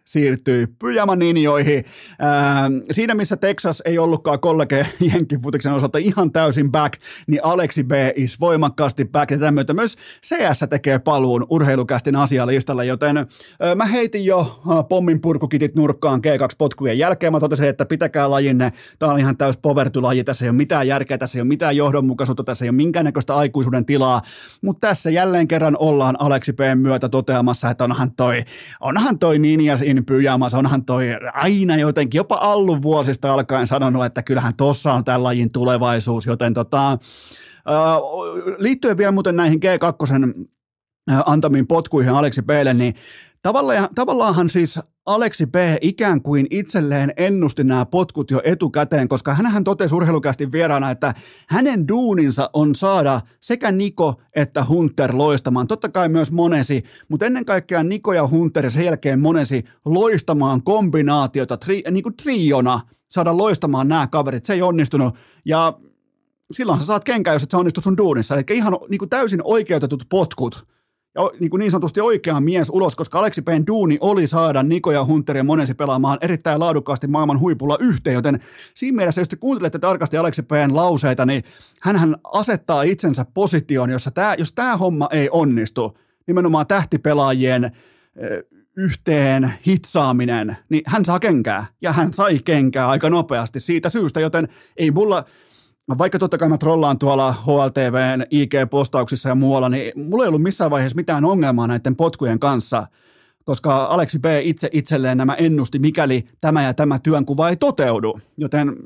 siirtyi pyjamaninjoihin. Ää, siinä, missä Texas ei ollutkaan kollege <laughs> Jenkkifutiksen osalta ihan täysin back, niin Aleksi B is voimakkaasti back. Ja tämän myös CS tekee paluun urheilukästin asialistalla, joten ää, mä heitin jo pommin purkukitit nurkkaan G2-potkujen jälkeen. Mä totesin, että pitäkää lajinne. Tämä on ihan täys poverty-laji. Tässä ei ole mitään järkeä, tässä ei ole mitään johdonmukaisuutta, tässä ei ole minkäännäköistä aikuisuuden tilaa. Mutta tässä jälleen kerran ollaan Aleksi B myötä toteamassa, että onhan toi, onhan toi Ninjas in pyjamassa, onhan toi aina jotenkin, jopa Allun vuosista alkaen sanonut, että kyllähän tossa on tämän lajin tulevaisuus, joten tota, liittyen vielä muuten näihin G2 antamiin potkuihin Aleksi B:lle, niin tavallaan, tavallaanhan siis Aleksi B. ikään kuin itselleen ennusti nämä potkut jo etukäteen, koska hän totesi urheilukästi vieraana, että hänen duuninsa on saada sekä Niko että Hunter loistamaan. Totta kai myös Monesi, mutta ennen kaikkea Niko ja Hunter ja sen jälkeen Monesi loistamaan kombinaatiota, tri, niin kuin triona, saada loistamaan nämä kaverit. Se ei onnistunut ja silloin sä saat kenkää, jos et sä onnistu sun duunissa. Eli ihan niin kuin täysin oikeutetut potkut niin, kuin niin sanotusti oikea mies ulos, koska Aleksi Payne duuni oli saada Niko ja Hunter ja Monesi pelaamaan erittäin laadukkaasti maailman huipulla yhteen, joten siinä mielessä, jos te kuuntelette tarkasti Aleksi Payne lauseita, niin hän asettaa itsensä positioon, jossa tämä, jos tämä homma ei onnistu, nimenomaan tähtipelaajien yhteen hitsaaminen, niin hän saa kenkää. Ja hän sai kenkää aika nopeasti siitä syystä, joten ei mulla, vaikka totta kai mä trollaan tuolla HLTVn IG-postauksissa ja muualla, niin mulla ei ollut missään vaiheessa mitään ongelmaa näiden potkujen kanssa, koska Aleksi B. itse itselleen nämä ennusti, mikäli tämä ja tämä työnkuva ei toteudu. Joten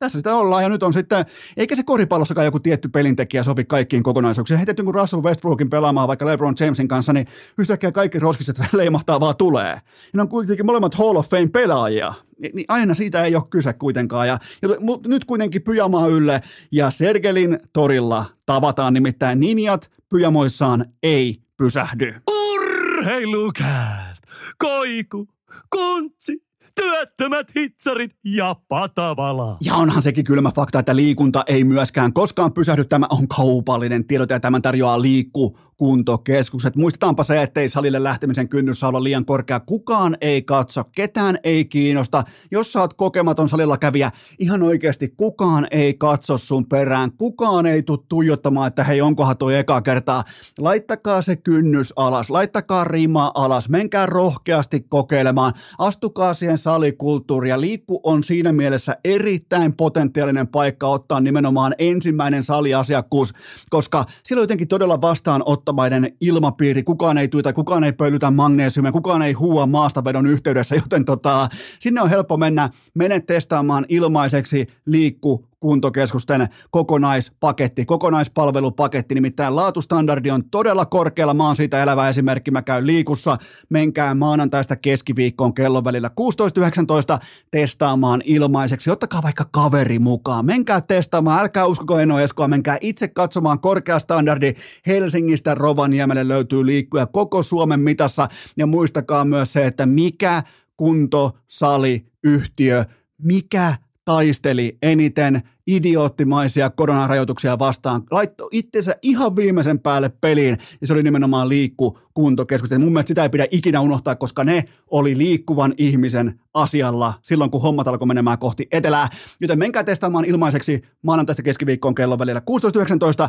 tässä sitä ollaan ja nyt on sitten, eikä se koripallossakaan joku tietty pelintekijä sovi kaikkiin kokonaisuuksiin. Heitetty kun Russell Westbrookin pelaamaan vaikka LeBron Jamesin kanssa, niin yhtäkkiä kaikki roskiset <laughs> leimahtaa vaan tulee. Ja ne on kuitenkin molemmat Hall of Fame pelaajia. Niin aina siitä ei ole kyse kuitenkaan. Ja, ja nyt kuitenkin pyjamaa ylle ja Sergelin torilla tavataan nimittäin ninjat pyjamoissaan ei pysähdy. Urheilukääst! Koiku! Kuntsi! Työttömät hitsarit ja patavala. Ja onhan sekin kylmä fakta, että liikunta ei myöskään koskaan pysähdy. Tämä on kaupallinen tiedot ja tämän tarjoaa liikku kuntokeskukset. Muistetaanpa se, ettei salille lähtemisen kynnys saa olla liian korkea. Kukaan ei katso, ketään ei kiinnosta. Jos sä oot kokematon salilla kävijä, ihan oikeasti kukaan ei katso sun perään. Kukaan ei tule tuijottamaan, että hei, onkohan toi eka kertaa. Laittakaa se kynnys alas, laittakaa rima alas, menkää rohkeasti kokeilemaan, astukaa siihen salikulttuuriin. Ja liikku on siinä mielessä erittäin potentiaalinen paikka ottaa nimenomaan ensimmäinen saliasiakkuus, koska silloin jotenkin todella vastaan ottaa tuottamainen ilmapiiri, kukaan ei tuita, kukaan ei pölytä magneesiumia, kukaan ei huua maastavedon yhteydessä, joten tota, sinne on helppo mennä, mene testaamaan ilmaiseksi liikku kuntokeskusten kokonaispaketti, kokonaispalvelupaketti, nimittäin laatustandardi on todella korkealla, mä oon siitä elävä esimerkki, mä käyn liikussa, menkää maanantaista keskiviikkoon kellon välillä 16.19 testaamaan ilmaiseksi, ottakaa vaikka kaveri mukaan, menkää testaamaan, älkää uskoko Eno Eskoa, menkää itse katsomaan. Korkea standardi, Helsingistä Rovaniemelle löytyy liikkuja koko Suomen mitassa, ja muistakaa myös se, että mikä kuntosali yhtiö, mikä taisteli eniten idioottimaisia koronarajoituksia vastaan, laittoi itsensä ihan viimeisen päälle peliin, ja se oli nimenomaan liikku kuntokeskus. mun mielestä sitä ei pidä ikinä unohtaa, koska ne oli liikkuvan ihmisen asialla silloin, kun hommat alkoi menemään kohti etelää. Joten menkää testaamaan ilmaiseksi maanantaista keskiviikkoon kellon välillä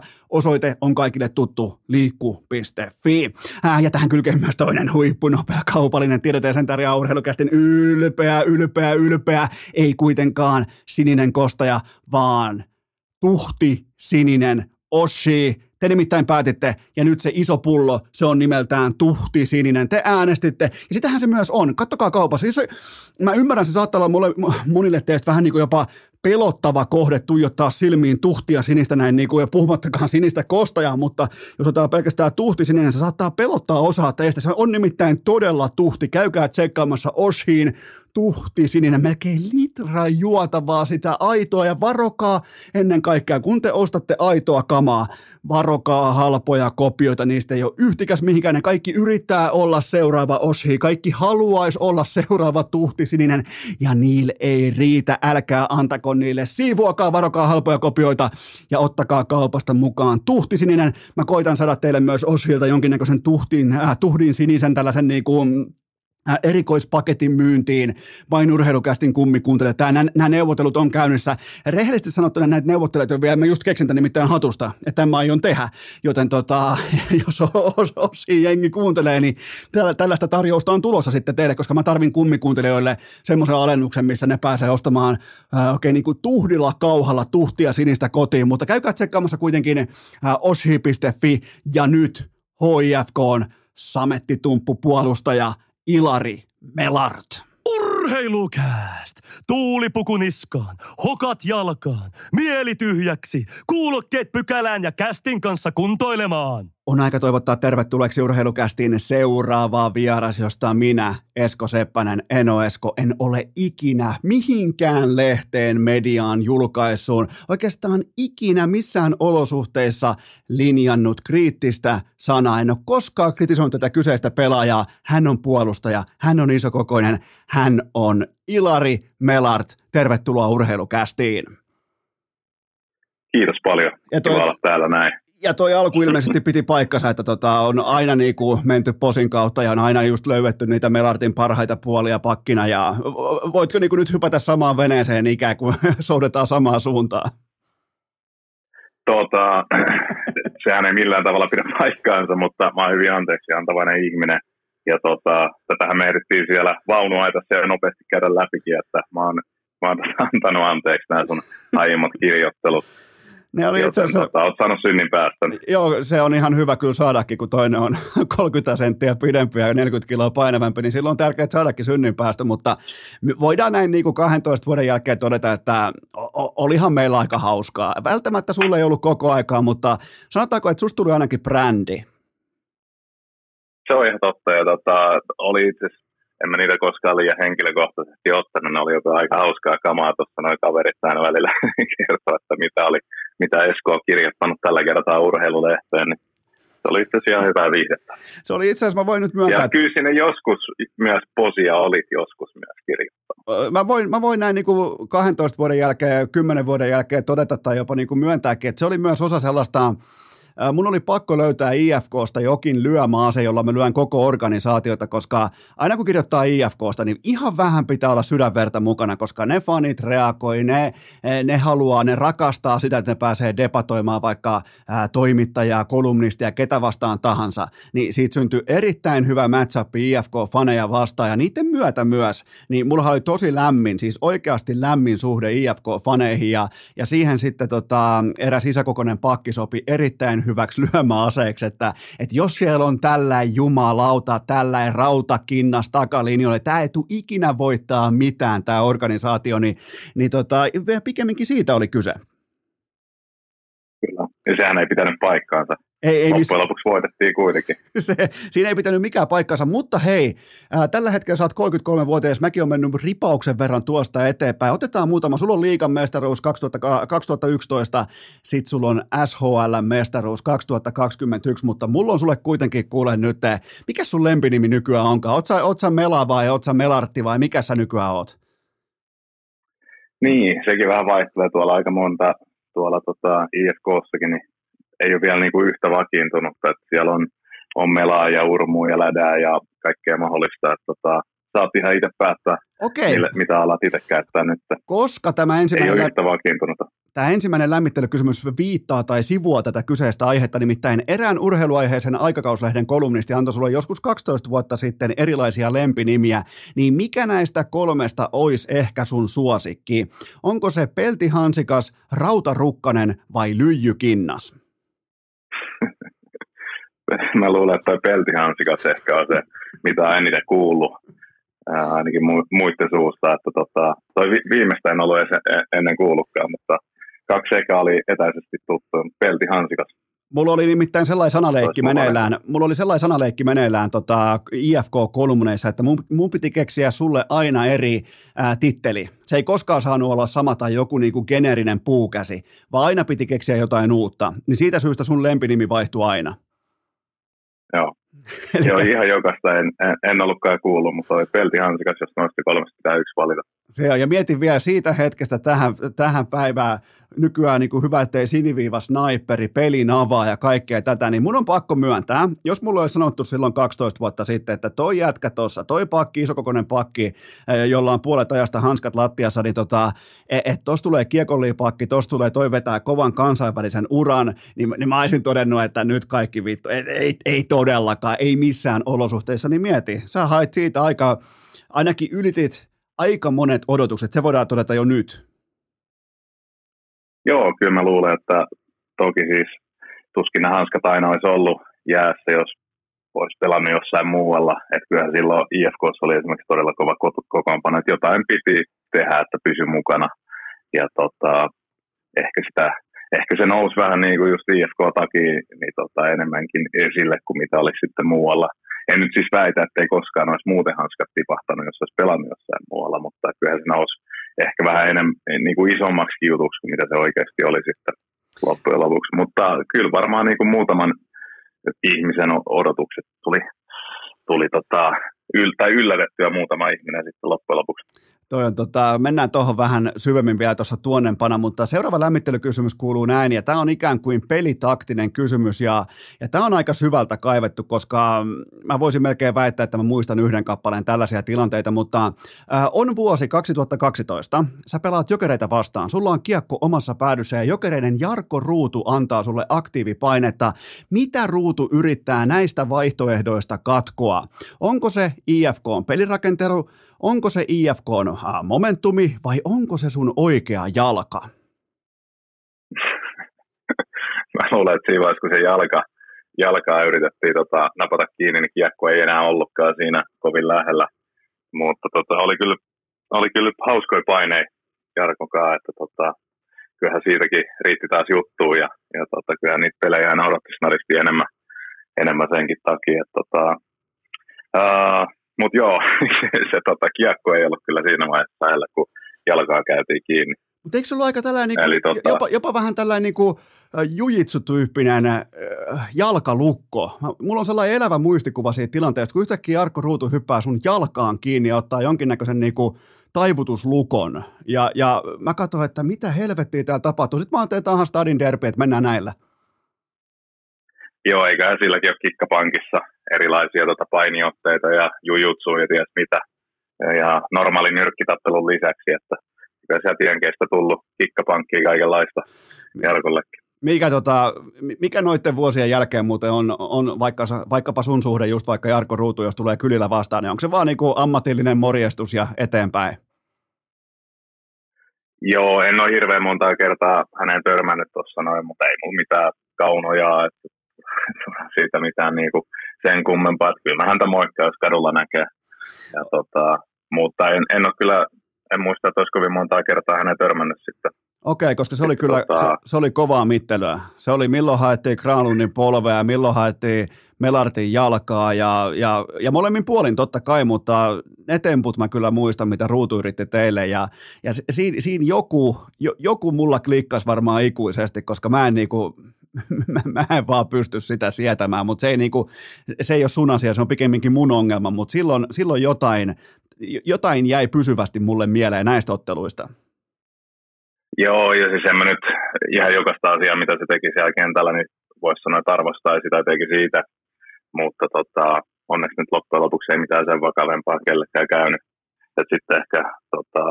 16.19. Osoite on kaikille tuttu liikku.fi. Äh, ja tähän kylkee myös toinen huippunopea kaupallinen tiedote ja sen tarjoaa urheilukästin ylpeä, ylpeä, ylpeä. Ei kuitenkaan sininen kostaja, vaan tuhti sininen Oshi te nimittäin päätitte, ja nyt se iso pullo, se on nimeltään tuhti sininen. Te äänestitte, ja sitähän se myös on. Kattokaa kaupassa. Jos, mä ymmärrän, se saattaa olla mulle, monille teistä vähän niin kuin jopa pelottava kohde tuijottaa silmiin tuhtia sinistä näin, niin kuin, ja puhumattakaan sinistä kostajaa, mutta jos otetaan pelkästään tuhti sininen, se saattaa pelottaa osaa teistä. Se on nimittäin todella tuhti. Käykää tsekkaamassa Oshiin tuhti sininen, melkein litra juotavaa sitä aitoa, ja varokaa ennen kaikkea, kun te ostatte aitoa kamaa, varokaa halpoja kopioita, niistä ei ole yhtikäs mihinkään, ne kaikki yrittää olla seuraava Oshi, kaikki haluaisi olla seuraava tuhtisininen, ja niille ei riitä, älkää antako niille, siivuakaa, varokaa halpoja kopioita, ja ottakaa kaupasta mukaan. Tuhtisininen, mä koitan saada teille myös Oshilta jonkinnäköisen tuhtin, äh, tuhdin sinisen tällaisen niin kuin erikoispaketin myyntiin vain urheilukästin kummikuuntelijat. Nämä, nämä neuvottelut on käynnissä. Rehellisesti sanottuna näitä neuvotteluita on vielä, mä just keksin nimittäin hatusta, että tämä aion tehdä. Joten tota, <laughs> jos os, os, jengi kuuntelee, niin tällaista tarjousta on tulossa sitten teille, koska mä tarvin kummikuuntelijoille semmoisen alennuksen, missä ne pääsee ostamaan äh, oikein niin kuin tuhdilla kauhalla tuhtia sinistä kotiin. Mutta käykää tsekkaamassa kuitenkin äh, oshi.fi ja nyt HIFK on samettitumppu puolustaja – Ilari Melart. Urheilukääst! Tuulipuku niskaan, hokat jalkaan, mieli tyhjäksi, kuulokkeet pykälään ja kästin kanssa kuntoilemaan. On aika toivottaa tervetulleeksi urheilukästiin seuraavaa vieras, josta minä, Esko Seppänen, Eno Esko, en ole ikinä mihinkään lehteen, mediaan, julkaisuun, oikeastaan ikinä missään olosuhteissa linjannut kriittistä sanaa. En ole koskaan kritisoinut tätä kyseistä pelaajaa. Hän on puolustaja, hän on isokokoinen, hän on Ilari Melart. Tervetuloa urheilukästiin. Kiitos paljon. Ja toi, Kiva olla täällä näin Ja toi alku ilmeisesti piti paikkansa, että tota, on aina niin kuin menty posin kautta ja on aina just löydetty niitä Melartin parhaita puolia pakkina. Ja voitko niin kuin nyt hypätä samaan veneeseen ikään kuin <laughs> soudetaan samaan suuntaan? Tota, sehän ei millään tavalla pidä paikkaansa, mutta mä oon hyvin anteeksi antavainen ihminen. Ja tota, tätähän me ehdittiin siellä vaunuaitassa ja nopeasti käydä läpikin, että mä oon, mä oon antanut anteeksi nämä sun aiemmat kirjoittelut. Ne oli itse asiassa... Tota, olet saanut synnin päästä. Joo, se on ihan hyvä kyllä saadakin, kun toinen on <laughs> 30 senttiä pidempi ja 40 kiloa painavampi, niin silloin on tärkeää saadakin synnin päästä, mutta voidaan näin niin kuin 12 vuoden jälkeen todeta, että olihan meillä aika hauskaa. Välttämättä sulle ei ollut koko aikaa, mutta sanotaanko, että susta tuli ainakin brändi. Se on ihan totta, ja tota, oli itse en mä niitä koskaan liian henkilökohtaisesti ottanut, ne oli jopa aika hauskaa kamaa tuossa noin kaverit aina välillä <laughs> kertoa, että mitä oli mitä Esko on kirjoittanut tällä kertaa urheilulehteen, niin se oli itse asiassa hyvää viihdettä. Se oli itse asiassa, mä voin nyt myöntää. Ja kyllä sinne joskus myös posia olit joskus myös kirjoittanut. Mä voin, mä voin näin niin kuin 12 vuoden jälkeen, 10 vuoden jälkeen todeta tai jopa niin kuin myöntääkin, että se oli myös osa sellaista mun oli pakko löytää IFKsta jokin lyömaase, jolla mä lyön koko organisaatiota, koska aina kun kirjoittaa IFKsta, niin ihan vähän pitää olla sydänverta mukana, koska ne fanit reagoi, ne, ne haluaa, ne rakastaa sitä, että ne pääsee debatoimaan vaikka toimittajaa, kolumnistia, ketä vastaan tahansa, niin siitä syntyy erittäin hyvä matchup IFK-faneja vastaan, ja niiden myötä myös, niin mulla oli tosi lämmin, siis oikeasti lämmin suhde IFK-faneihin, ja, ja siihen sitten tota, eräs isäkokoinen pakki sopi erittäin hyväksi <laughs> lyömäaseeksi, että, että jos siellä on tällä jumalauta, tällä rautakinnas takalinjoille, tämä ei tule ikinä voittaa mitään tämä organisaatio, niin, niin tota, pikemminkin siitä oli kyse. Kyllä, ja sehän ei pitänyt paikkaansa. Ei, ei, Loppujen lopuksi voitettiin kuitenkin. <laughs> Se, siinä ei pitänyt mikään paikkansa, mutta hei, ää, tällä hetkellä sä oot 33-vuotias, mäkin on mennyt ripauksen verran tuosta eteenpäin. Otetaan muutama, sulla on liigan mestaruus 2000, 2011, sit sulla on SHL-mestaruus 2021, mutta mulla on sulle kuitenkin kuule nyt, mikä sun lempinimi nykyään onkaan? Oot sä, oot sä Mela vai oot sä Melartti vai mikä sä nykyään oot? Niin, sekin vähän vaihtelee tuolla aika monta tuolla tota IFKssakin, niin ei ole vielä niin kuin yhtä vakiintunut, että siellä on, on melaa ja urmua ja lädää ja kaikkea mahdollista, että tota, saat ihan itse päättää, Okei. Mille, mitä alat itse käyttää nyt. Koska tämä ensimmäinen... Ei ole yhtä vakiintunutta. Tämä ensimmäinen lämmittelykysymys viittaa tai sivua tätä kyseistä aihetta, nimittäin erään urheiluaiheisen aikakauslehden kolumnisti antoi sulle joskus 12 vuotta sitten erilaisia lempinimiä, niin mikä näistä kolmesta olisi ehkä sun suosikki? Onko se peltihansikas, rautarukkanen vai lyijykinnas? <laughs> mä luulen, että toi peltihansikas ehkä on se, mitä on eniten kuullut, ää, ainakin mu- muiden suusta, että tota, toi vi- viimeistä en ollut edes e-, ennen kuullutkaan, mutta kaksi eka oli etäisesti tuttu, peltihansikas. Mulla oli nimittäin sellainen sanaleikki meneillään, mulla oli sellainen sanaleikki meneillään tota IFK-kolumneissa, että mun, mun piti keksiä sulle aina eri ää, titteli. Se ei koskaan saanut olla sama tai joku niinku geneerinen puukäsi, vaan aina piti keksiä jotain uutta. Niin siitä syystä sun lempinimi vaihtui aina. Joo. Eli... Joo, ihan jokaista en, en, en ollutkaan kuullut, mutta oli Pelti Hansikas, jos noista kolmesta pitää yksi valita. Se on, ja mietin vielä siitä hetkestä tähän, tähän päivään, nykyään niin kuin hyvä, ettei siniviiva sniperi, pelin avaa ja kaikkea tätä, niin mun on pakko myöntää, jos mulla olisi sanottu silloin 12 vuotta sitten, että toi jätkä tuossa, toi pakki, isokokoinen pakki, eh, jolla on puolet ajasta hanskat lattiassa, niin tota, että et tuossa tulee kiekolliipakki, tuossa tulee toi vetää kovan kansainvälisen uran, niin, niin mä olisin todennut, että nyt kaikki vittu, ei, ei, ei todellakaan, ei missään olosuhteissa, niin mieti, sä hait siitä aika, ainakin ylitit aika monet odotukset, se voidaan todeta jo nyt. Joo, kyllä mä luulen, että toki siis tuskin ne hanskat aina olisi ollut jäässä, jos olisi pelannut jossain muualla. Että kyllähän silloin IFK oli esimerkiksi todella kova kokoonpano, että jotain piti tehdä, että pysy mukana. Ja tota, ehkä, sitä, ehkä se nousi vähän niin kuin just IFK-takia niin tota, enemmänkin esille kuin mitä oli sitten muualla. En nyt siis väitä, että ei koskaan olisi muuten hanskat tipahtanut, jos olisi pelannut jossain muualla, mutta kyllähän se nousi ehkä vähän enemmän niin kuin isommaksi jutuksi kuin mitä se oikeasti oli sitten loppujen lopuksi. Mutta kyllä varmaan niin kuin muutaman ihmisen odotukset tuli, tuli tota, yl, tai yllätettyä muutama ihminen sitten loppujen lopuksi. Toi on, tota, mennään tuohon vähän syvemmin vielä tuossa tuonnempana, mutta seuraava lämmittelykysymys kuuluu näin, ja tämä on ikään kuin pelitaktinen kysymys, ja, ja tämä on aika syvältä kaivettu, koska mä voisin melkein väittää, että mä muistan yhden kappaleen tällaisia tilanteita, mutta äh, on vuosi 2012, sä pelaat jokereita vastaan, sulla on kiekko omassa päädyssä, ja jokereiden Jarkko Ruutu antaa sulle aktiivipainetta. Mitä Ruutu yrittää näistä vaihtoehdoista katkoa? Onko se IFK on pelirakentelu, onko se IFK momentumi vai onko se sun oikea jalka? <laughs> Mä luulen, että siinä vaiheessa, kun se jalka, jalkaa yritettiin tota, napata kiinni, niin kiekko ei enää ollutkaan siinä kovin lähellä. Mutta tota, oli, kyllä, oli kyllä hauskoja paineja Jarkokaan, että tota, kyllähän siitäkin riitti taas juttuun ja, ja tota, kyllä niitä pelejä aina odotti enemmän, enemmän senkin takia. Että, tota, uh, mutta joo, <laughs> se tota, kiekko ei ollut kyllä siinä vaiheessa lähellä, kun jalkaa käytiin kiinni. Mutta eikö se ollut aika tällainen, niin kuin, tota... jopa, jopa vähän tällainen niin kuin, jujitsu-tyyppinen äh, jalkalukko. Mulla on sellainen elävä muistikuva siitä tilanteesta, kun yhtäkkiä Jarkko Ruutu hyppää sun jalkaan kiinni ja ottaa jonkinnäköisen niin kuin, taivutuslukon. Ja, ja mä katsoin, että mitä helvettiä täällä tapahtuu. Sitten mä ajattelin, että stadin derby, että mennään näillä. Joo, eiköhän silläkin ole kikkapankissa erilaisia tota, painiotteita ja jujutsuja ja ties mitä. Ja normaali nyrkkitattelun lisäksi, että kyllä sieltä tienkeistä tullut kikkapankkiin kaikenlaista Jarkollekin. Mikä, tota, mikä noiden vuosien jälkeen muuten on, on vaikka, vaikkapa sun suhde just vaikka Jarkko Ruutu, jos tulee kylillä vastaan, niin onko se vaan niin kuin ammatillinen morjestus ja eteenpäin? Joo, en ole hirveän monta kertaa hänen törmännyt tuossa noin, mutta ei mulla mitään kaunoja, että siitä mitään niin kuin sen kummempaa. Että kyllä mä häntä moikkaa, jos kadulla näkee. Ja tota, mutta en, en ole kyllä, en muista, että olisi kovin monta kertaa hänen törmännyt sitten. Okei, koska se oli kyllä, tota... se, se, oli kovaa mittelyä. Se oli milloin haettiin Granlundin polvea, milloin haettiin Melartin jalkaa ja, ja, ja molemmin puolin totta kai, mutta ne temput mä kyllä muistan, mitä Ruutu yritti teille ja, ja siinä, siinä joku, joku mulla klikkasi varmaan ikuisesti, koska mä en niinku, <laughs> mä, en vaan pysty sitä sietämään, mutta se ei, niinku, se ei ole sun asia, se on pikemminkin mun ongelma, mutta silloin, silloin jotain, jotain jäi pysyvästi mulle mieleen näistä otteluista. Joo, ja siis en mä nyt ihan jokaista asiaa, mitä se teki siellä kentällä, niin voisi sanoa, että arvostaa sitä teki siitä, mutta tota, onneksi nyt loppujen lopuksi ei mitään sen vakavempaa kellekään käynyt. Et sitten ehkä, tota,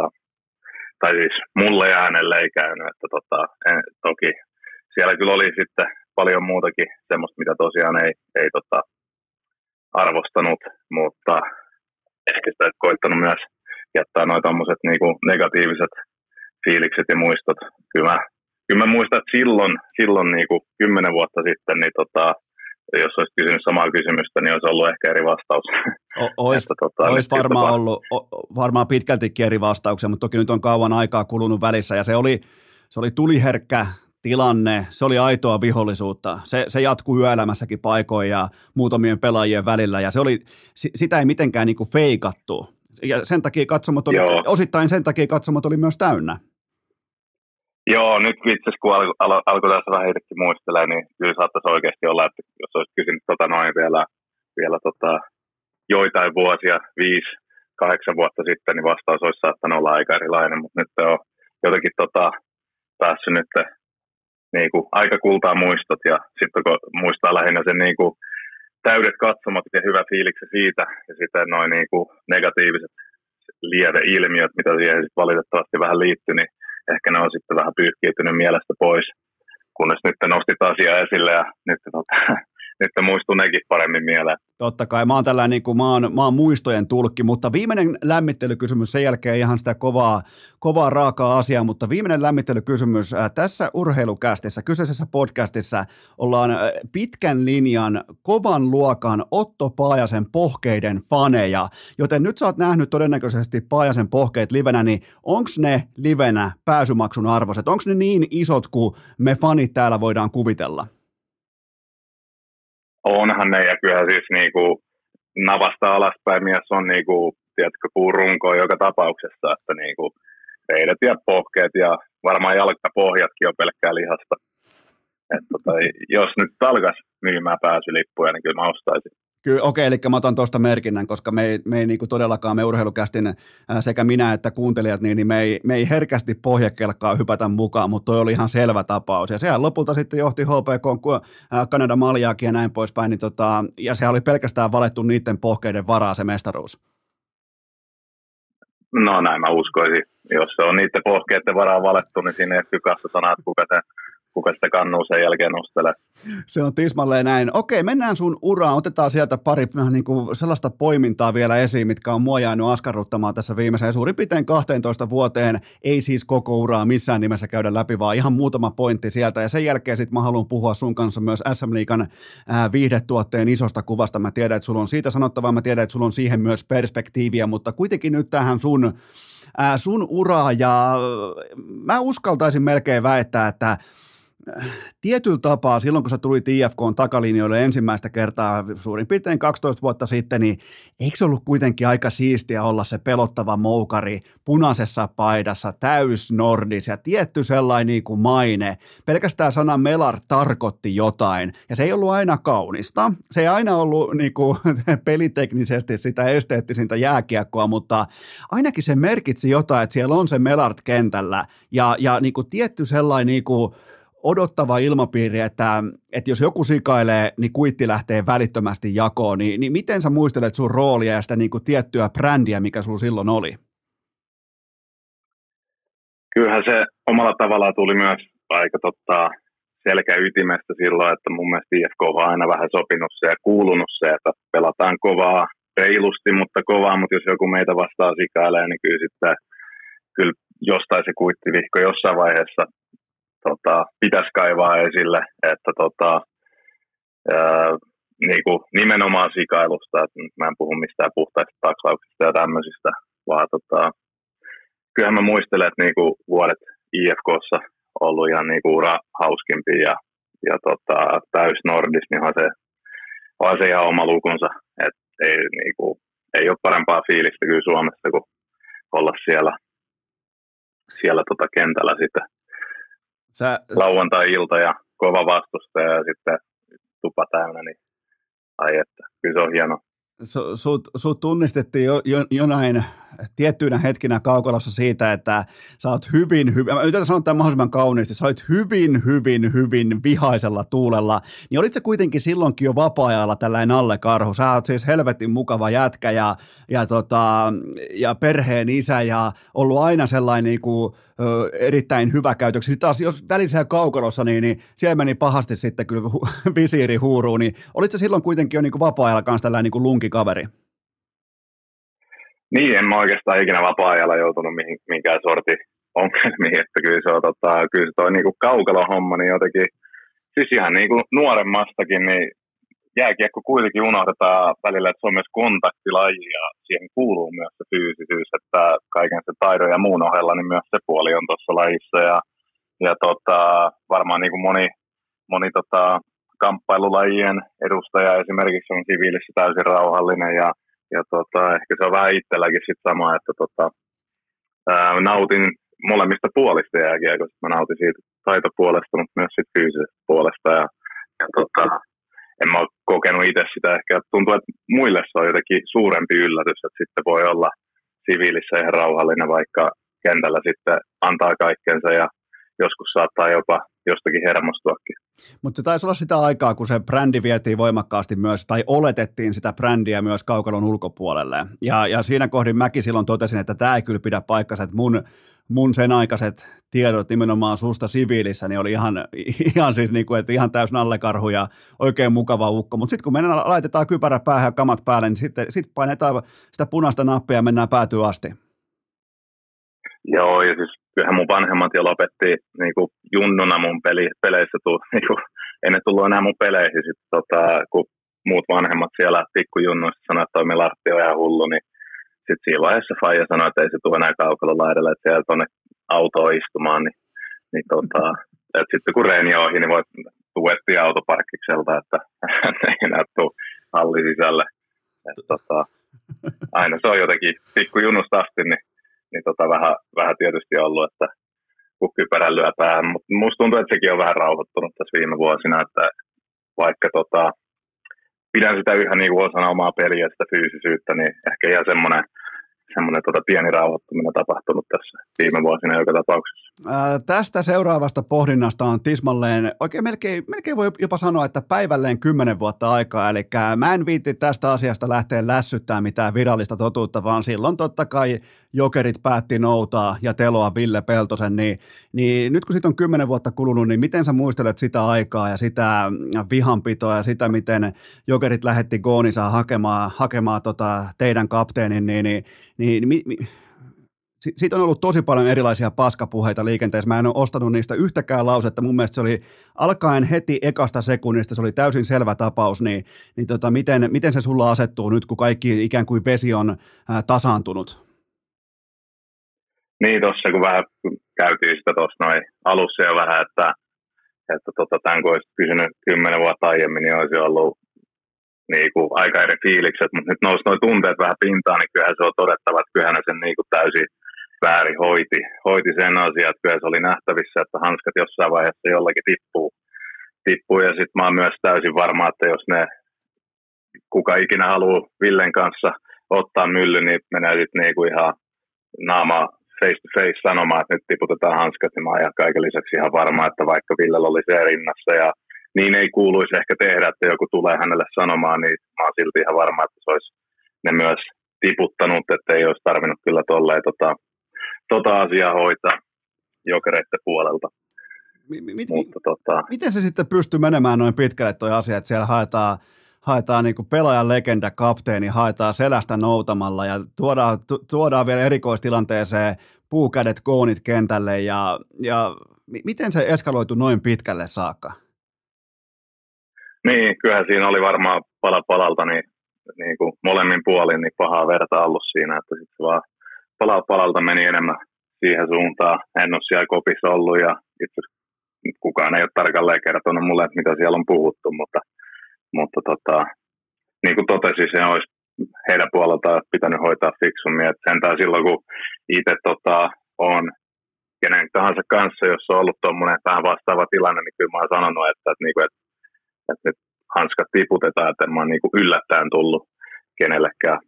tai siis mulle ja hänelle ei käynyt, että tota, en, toki siellä kyllä oli sitten paljon muutakin semmoista, mitä tosiaan ei, ei tota, arvostanut, mutta ehkä sitä koittanut myös jättää noin tommoset niinku negatiiviset fiilikset ja muistot. Kyllä mä, kyllä mä muistan, että silloin, silloin niinku kymmenen vuotta sitten, niin tota, jos olisi kysynyt samaa kysymystä, niin olisi ollut ehkä eri vastaus. O, olisi, että, tota, olisi varmaan tota... ollut o, varmaan pitkältikin eri vastauksia, mutta toki nyt on kauan aikaa kulunut välissä ja se oli, se oli tuliherkkä tilanne, se oli aitoa vihollisuutta. Se, se jatkuu yöelämässäkin paikoin ja muutamien pelaajien välillä ja se oli, sitä ei mitenkään niin kuin feikattu. Ja sen takia katsomot oli, Joo. osittain sen takia katsomot oli myös täynnä. Joo, nyt itse kun al, al, alkoi tässä vähän itsekin muistelemaan, niin kyllä saattaisi oikeasti olla, että jos olisi kysynyt tota noin vielä, vielä tota, joitain vuosia, viisi, kahdeksan vuotta sitten, niin vastaus olisi saattanut olla aika erilainen, mutta nyt on jotenkin tota, päässyt nyt niin kuin, aika kultaa muistot ja sitten kun muistaa lähinnä sen niin kuin, täydet katsomot ja hyvä fiiliksi siitä ja sitten noin niin kuin, negatiiviset lieveilmiöt, mitä siihen sit valitettavasti vähän liittyy, niin ehkä ne on sitten vähän pyyhkiytynyt mielestä pois, kunnes nyt nostit asiaa esille ja nyt tota, nyt muistuu nekin paremmin mieleen. Totta kai, mä oon tällainen niin kuin, mä oon, mä oon muistojen tulkki, mutta viimeinen lämmittelykysymys, sen jälkeen ihan sitä kovaa, kovaa raakaa asiaa, mutta viimeinen lämmittelykysymys. Tässä urheilukästissä, kyseisessä podcastissa ollaan pitkän linjan, kovan luokan Otto Paajasen pohkeiden faneja, joten nyt sä oot nähnyt todennäköisesti Paajasen pohkeet livenä, niin onks ne livenä pääsymaksun arvoiset? Onks ne niin isot kuin me fanit täällä voidaan kuvitella? Onhan ne, ja kyllähän siis niinku navasta alaspäin mies on niinku, tiedätkö, puurunkoa joka tapauksessa, että niinku reidet ja pohkeet ja varmaan jalkapohjatkin on pelkkää lihasta. Et tota, jos nyt alkaisi myymään pääsylippuja, niin kyllä mä ostaisin. Kyllä, okei, eli mä otan tuosta merkinnän, koska me ei, me ei niin todellakaan, me urheilukästin sekä minä että kuuntelijat, niin, niin me, ei, me ei herkästi pohjakelkkaa hypätä mukaan, mutta toi oli ihan selvä tapaus. Ja sehän lopulta sitten johti HPK, Kanada Maljaakin ja näin poispäin, niin tota, ja se oli pelkästään valettu niiden pohkeiden varaa se mestaruus. No näin mä uskoisin. Jos se on niiden pohkeiden varaa valettu, niin siinä ei katsotaan, että kuka se kuka sitä kannuu sen jälkeen nostelee. Se on tismalleen näin. Okei, mennään sun uraan. Otetaan sieltä pari niin kuin sellaista poimintaa vielä esiin, mitkä on mua jäänyt askarruttamaan tässä viimeiseen suurin piirtein 12 vuoteen. Ei siis koko uraa missään nimessä käydä läpi, vaan ihan muutama pointti sieltä. Ja sen jälkeen sitten mä haluan puhua sun kanssa myös SM Liikan viihdetuotteen isosta kuvasta. Mä tiedän, että sulla on siitä sanottavaa, mä tiedän, että sulla on siihen myös perspektiiviä, mutta kuitenkin nyt tähän sun, sun uraa ja mä uskaltaisin melkein väittää, että tietyllä tapaa silloin, kun sä tulit IFK takalinjoille ensimmäistä kertaa suurin piirtein 12 vuotta sitten, niin eikö se ollut kuitenkin aika siistiä olla se pelottava moukari punaisessa paidassa, täys nordis ja tietty sellainen niin kuin maine. Pelkästään sana Melar tarkoitti jotain ja se ei ollut aina kaunista. Se ei aina ollut niin kuin, <laughs> peliteknisesti sitä esteettisintä jääkiekkoa, mutta ainakin se merkitsi jotain, että siellä on se Melart kentällä ja, ja niin kuin tietty sellainen niin kuin, odottava ilmapiiri, että, että jos joku sikailee, niin kuitti lähtee välittömästi jakoon, niin, niin miten sä muistelet sun roolia ja sitä niin kuin tiettyä brändiä, mikä sulla silloin oli? Kyllähän se omalla tavallaan tuli myös aika totta, selkä ytimestä silloin, että mun mielestä IFK on aina vähän sopinut se ja kuulunut se, että pelataan kovaa, reilusti, mutta kovaa, mutta jos joku meitä vastaa sikailee, niin kyllä sitten kyllä jostain se kuittivihko jossain vaiheessa tota, pitäisi kaivaa esille, että tota, ää, niin kuin nimenomaan sikailusta, että mä en puhu mistään puhtaista taklauksista ja tämmöisistä, vaan tota, kyllähän mä muistelen, että niin kuin vuodet IFKssa ollut ihan niin kuin ura hauskimpi ja, ja tota, täys Nordis, niin on se, on se ihan oma lukunsa, että ei, niin kuin, ei ole parempaa fiilistä kyllä Suomessa kuin olla siellä, siellä tota kentällä sitten Sä... lauantai-ilta ja kova vastusta ja sitten tupa täynnä, niin ai että, kyllä se on hieno. Sut, sut tunnistettiin jo, jo, jonain tiettyinä hetkinä kaukalossa siitä, että sä oot hyvin, hyvin, mä yritän sanoa tämän mahdollisimman kauniisti, sä oot hyvin, hyvin, hyvin vihaisella tuulella, niin olit se kuitenkin silloinkin jo vapaa-ajalla tällainen alle karhu, sä oot siis helvetin mukava jätkä ja, ja, tota, ja perheen isä ja ollut aina sellainen niin kuin, erittäin hyvä käytöksi. Sitten taas jos välisellä kaukalossa, niin, niin siellä meni pahasti sitten kyllä <laughs> visiiri huuruun, niin olit se silloin kuitenkin jo niin kuin vapaa-ajalla kanssa tällainen niin kuin lunkikaveri? Niin, en mä oikeastaan ikinä vapaa-ajalla joutunut mihinkään sorti ongelmiin, että kyllä se on, tota, kyllä se toi niinku homma, niin jotenkin, siis ihan niinku nuoremmastakin, niin jääkiekko kuitenkin unohdetaan välillä, että se on myös kontaktilaji ja siihen kuuluu myös se fyysisyys, että kaiken se taidon ja muun ohella, niin myös se puoli on tuossa lajissa. Ja, ja tota, varmaan niin kuin moni, moni tota, kamppailulajien edustaja esimerkiksi on siviilissä täysin rauhallinen ja ja tota, ehkä se on vähän itselläkin sit sama, että tota, ää, nautin molemmista puolista jääkiekosta. Mä nautin siitä taitopuolesta, mutta myös sit fyysisestä puolesta. Ja, ja tota, en mä ole kokenut itse sitä ehkä. Tuntuu, että muille se on jotenkin suurempi yllätys, että sitten voi olla siviilissä ihan rauhallinen, vaikka kentällä sitten antaa kaikkensa ja joskus saattaa jopa jostakin hermostuakin. Mutta se taisi olla sitä aikaa, kun se brändi vietiin voimakkaasti myös, tai oletettiin sitä brändiä myös kaukalon ulkopuolelle. Ja, ja siinä kohdin mäkin silloin totesin, että tämä ei kyllä pidä paikkansa, että mun, mun sen aikaiset tiedot nimenomaan susta siviilissä, niin oli ihan, <laughs> ihan siis niin kuin, että ihan täys nallekarhu ja oikein mukava ukko. Mutta sitten kun mennään, laitetaan kypärä päähän ja kamat päälle, niin sitten sit painetaan sitä punaista nappia ja mennään päätyä asti. Joo, ja siis kyllähän mun vanhemmat jo lopetti niin kuin junnuna mun peli, peleissä, tuu, <laughs> niin kuin, ei ne tullut enää mun peleihin, sit, tota, kun muut vanhemmat siellä pikkujunnoissa sanoivat, että toi Lartti on ihan hullu, niin sitten siinä vaiheessa Faija sanoi, että ei se tule enää kaukalla laidelle, että siellä tuonne autoon istumaan, niin, niin tota, <laughs> että sitten kun reeni ohi, niin voit tuettiin autoparkkikselta, että <laughs> ei enää tule halli sisälle. Et, tota, aina se on jotenkin pikkujunnusta asti, niin niin tota vähän, vähän tietysti ollut, että kun kypärän lyö päähän. Mutta musta tuntuu, että sekin on vähän rauhoittunut tässä viime vuosina, että vaikka tota, pidän sitä yhä niin kuin osana omaa peliä, sitä fyysisyyttä, niin ehkä ihan semmoinen semmoinen tota pieni rauhoittuminen tapahtunut tässä viime vuosina joka tapauksessa. Ää, tästä seuraavasta pohdinnasta on tismalleen, oikein melkein, melkein voi jopa sanoa, että päivälleen kymmenen vuotta aikaa, eli mä en viitti tästä asiasta lähteä lässyttää mitään virallista totuutta, vaan silloin totta kai jokerit päätti noutaa ja teloa Ville Peltosen, niin, niin nyt kun siitä on kymmenen vuotta kulunut, niin miten sä muistelet sitä aikaa ja sitä vihanpitoa ja sitä, miten jokerit lähetti Goonisaa hakemaan, hakemaan tota teidän kapteenin, niin, niin, niin mi, siitä on ollut tosi paljon erilaisia paskapuheita liikenteessä. Mä en ole ostanut niistä yhtäkään lausetta. Mun mielestä se oli alkaen heti ekasta sekunnista, se oli täysin selvä tapaus. Niin, niin tota, miten, miten se sulla asettuu nyt, kun kaikki ikään kuin vesi on ää, tasaantunut? Niin, tuossa kun vähän käytiin sitä tuossa noin alussa jo vähän, että, että tota, tämän kun olisi kysynyt kymmenen vuotta aiemmin, niin olisi ollut niin kuin, aika eri fiilikset, mutta nyt nousi nuo tunteet vähän pintaan, niin kyllähän se on todettava, että kyllähän sen niin kuin täysin väärin hoiti, hoiti sen asian, että kyllä se oli nähtävissä, että hanskat jossain vaiheessa jollakin tippuu. tippuu. Ja sitten mä oon myös täysin varma, että jos ne, kuka ikinä haluaa Villen kanssa ottaa mylly, niin menee sitten niinku ihan naama face to face sanomaan, että nyt tiputetaan hanskat, niin mä oon kaiken lisäksi ihan varma, että vaikka Villellä oli se rinnassa ja niin ei kuuluisi ehkä tehdä, että joku tulee hänelle sanomaan, niin mä oon silti ihan varma, että se olisi ne myös tiputtanut, että ei olisi tarvinnut kyllä tolleen tota, tota asiaa hoitaa jokereiden puolelta. M- mit, Mutta, tota... Miten se sitten pystyy menemään noin pitkälle tuo asia, että siellä haetaan, haetaan niin pelaajan legenda, kapteeni, haetaan selästä noutamalla ja tuodaan, tu, tuodaan vielä erikoistilanteeseen puukädet, koonit kentälle ja, ja miten se eskaloitu noin pitkälle saakka? Niin, kyllähän siinä oli varmaan pala palalta niin, niin kuin molemmin puolin niin pahaa verta ollut siinä, että sitten vaan pala palalta meni enemmän siihen suuntaan. En ole siellä kopissa ollut ja itse kukaan ei ole tarkalleen kertonut mulle, että mitä siellä on puhuttu, mutta, mutta tota, niin kuin totesin, se olisi heidän puoleltaan pitänyt hoitaa fiksummin. Et sentään silloin, kun itse tota, on kenen tahansa kanssa, jos on ollut tuommoinen vähän vastaava tilanne, niin kyllä mä oon sanonut, että, että, että, että, että nyt hanskat tiputetaan, että mä oon niin yllättäen tullut kenellekään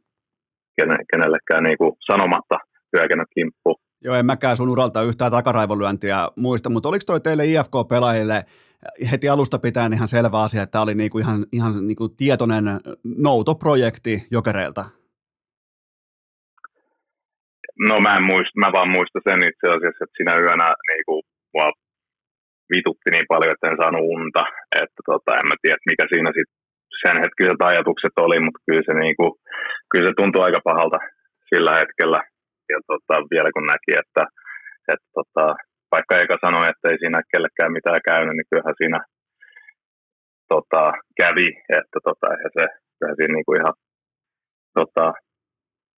kenellekään niin kuin sanomatta hyökännyt kimppu. Joo, en mäkään sun uralta yhtään takaraivolyöntiä muista, mutta oliko toi teille IFK-pelaajille heti alusta pitäen ihan selvä asia, että tämä oli niinku ihan, ihan niinku tietoinen noutoprojekti jokereilta? No mä en muista, mä vaan muistan sen itse asiassa, että sinä yönä niinku, mua vitutti niin paljon, että en saanut unta, että tota, en mä tiedä, mikä siinä sitten sen hetkiset ajatukset oli, mutta kyllä se, niin kuin, kyllä se tuntui aika pahalta sillä hetkellä. Ja tota, vielä kun näki, että, että tota, vaikka eikä sano, että ei siinä kellekään mitään käynyt, niin kyllähän siinä tota, kävi, että tota, se, kyllähän siinä niin kuin ihan tota,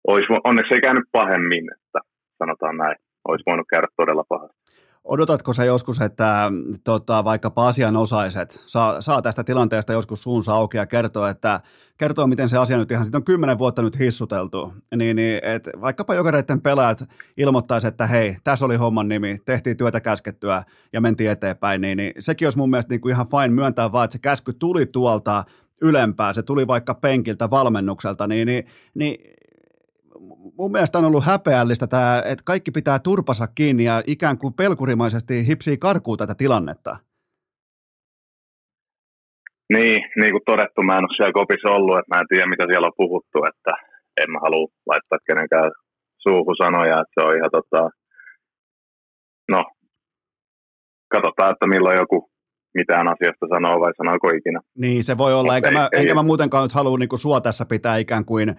olisi, onneksi ei käynyt pahemmin, että sanotaan näin. Olisi voinut käydä todella pahasti. Odotatko sä joskus, että tota, vaikkapa asianosaiset saa, saa tästä tilanteesta joskus suunsa auki ja kertoo, että kertoo, miten se asia nyt ihan, siitä on kymmenen vuotta nyt hissuteltu, niin, niin että vaikkapa jokereiden pelaajat ilmoittaisi, että hei, tässä oli homman nimi, tehtiin työtä käskettyä ja mentiin eteenpäin, niin, niin sekin olisi mun mielestä niin kuin ihan fine myöntää vaan, että se käsky tuli tuolta ylempää, se tuli vaikka penkiltä valmennukselta, niin, niin, niin mun mielestä on ollut häpeällistä tämä, että kaikki pitää turpassa kiinni ja ikään kuin pelkurimaisesti hipsii karkuun tätä tilannetta. Niin, niin kuin todettu, mä en ole siellä kopissa ollut, että mä en tiedä mitä siellä on puhuttu, että en mä halua laittaa kenenkään suuhun sanoja, että se on ihan tota, no, katsotaan, että milloin joku mitään asiasta sanoo vai sanooko ikinä. Niin, se voi olla, eikä, ei, mä, ei, enkä mä muutenkaan nyt halua niin sua tässä pitää ikään kuin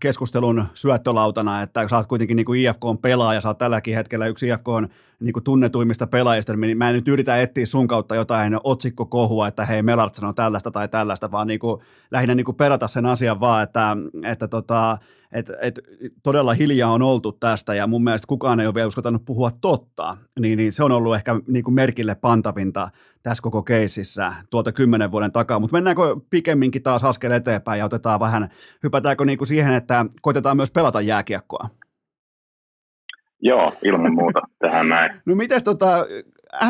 keskustelun syöttölautana, että sä oot kuitenkin niin kuin IFK on pelaaja, sä oot tälläkin hetkellä yksi IFK on niin kuin tunnetuimmista pelaajista, niin mä en nyt yritä etsiä sun kautta jotain otsikkokohua, että hei Melart sanoo tällaista tai tällaista, vaan niin kuin, lähinnä niin kuin perata sen asian vaan, että, että tota, et, et, todella hiljaa on oltu tästä ja mun mielestä kukaan ei ole vielä uskaltanut puhua totta, niin, niin se on ollut ehkä niin kuin merkille pantavinta tässä koko keisissä tuolta kymmenen vuoden takaa, mutta mennäänkö pikemminkin taas askel eteenpäin ja otetaan vähän, hypätäänkö niin kuin siihen, että koitetaan myös pelata jääkiekkoa? Joo, ilman muuta <laughs> tähän näin. No mites tota,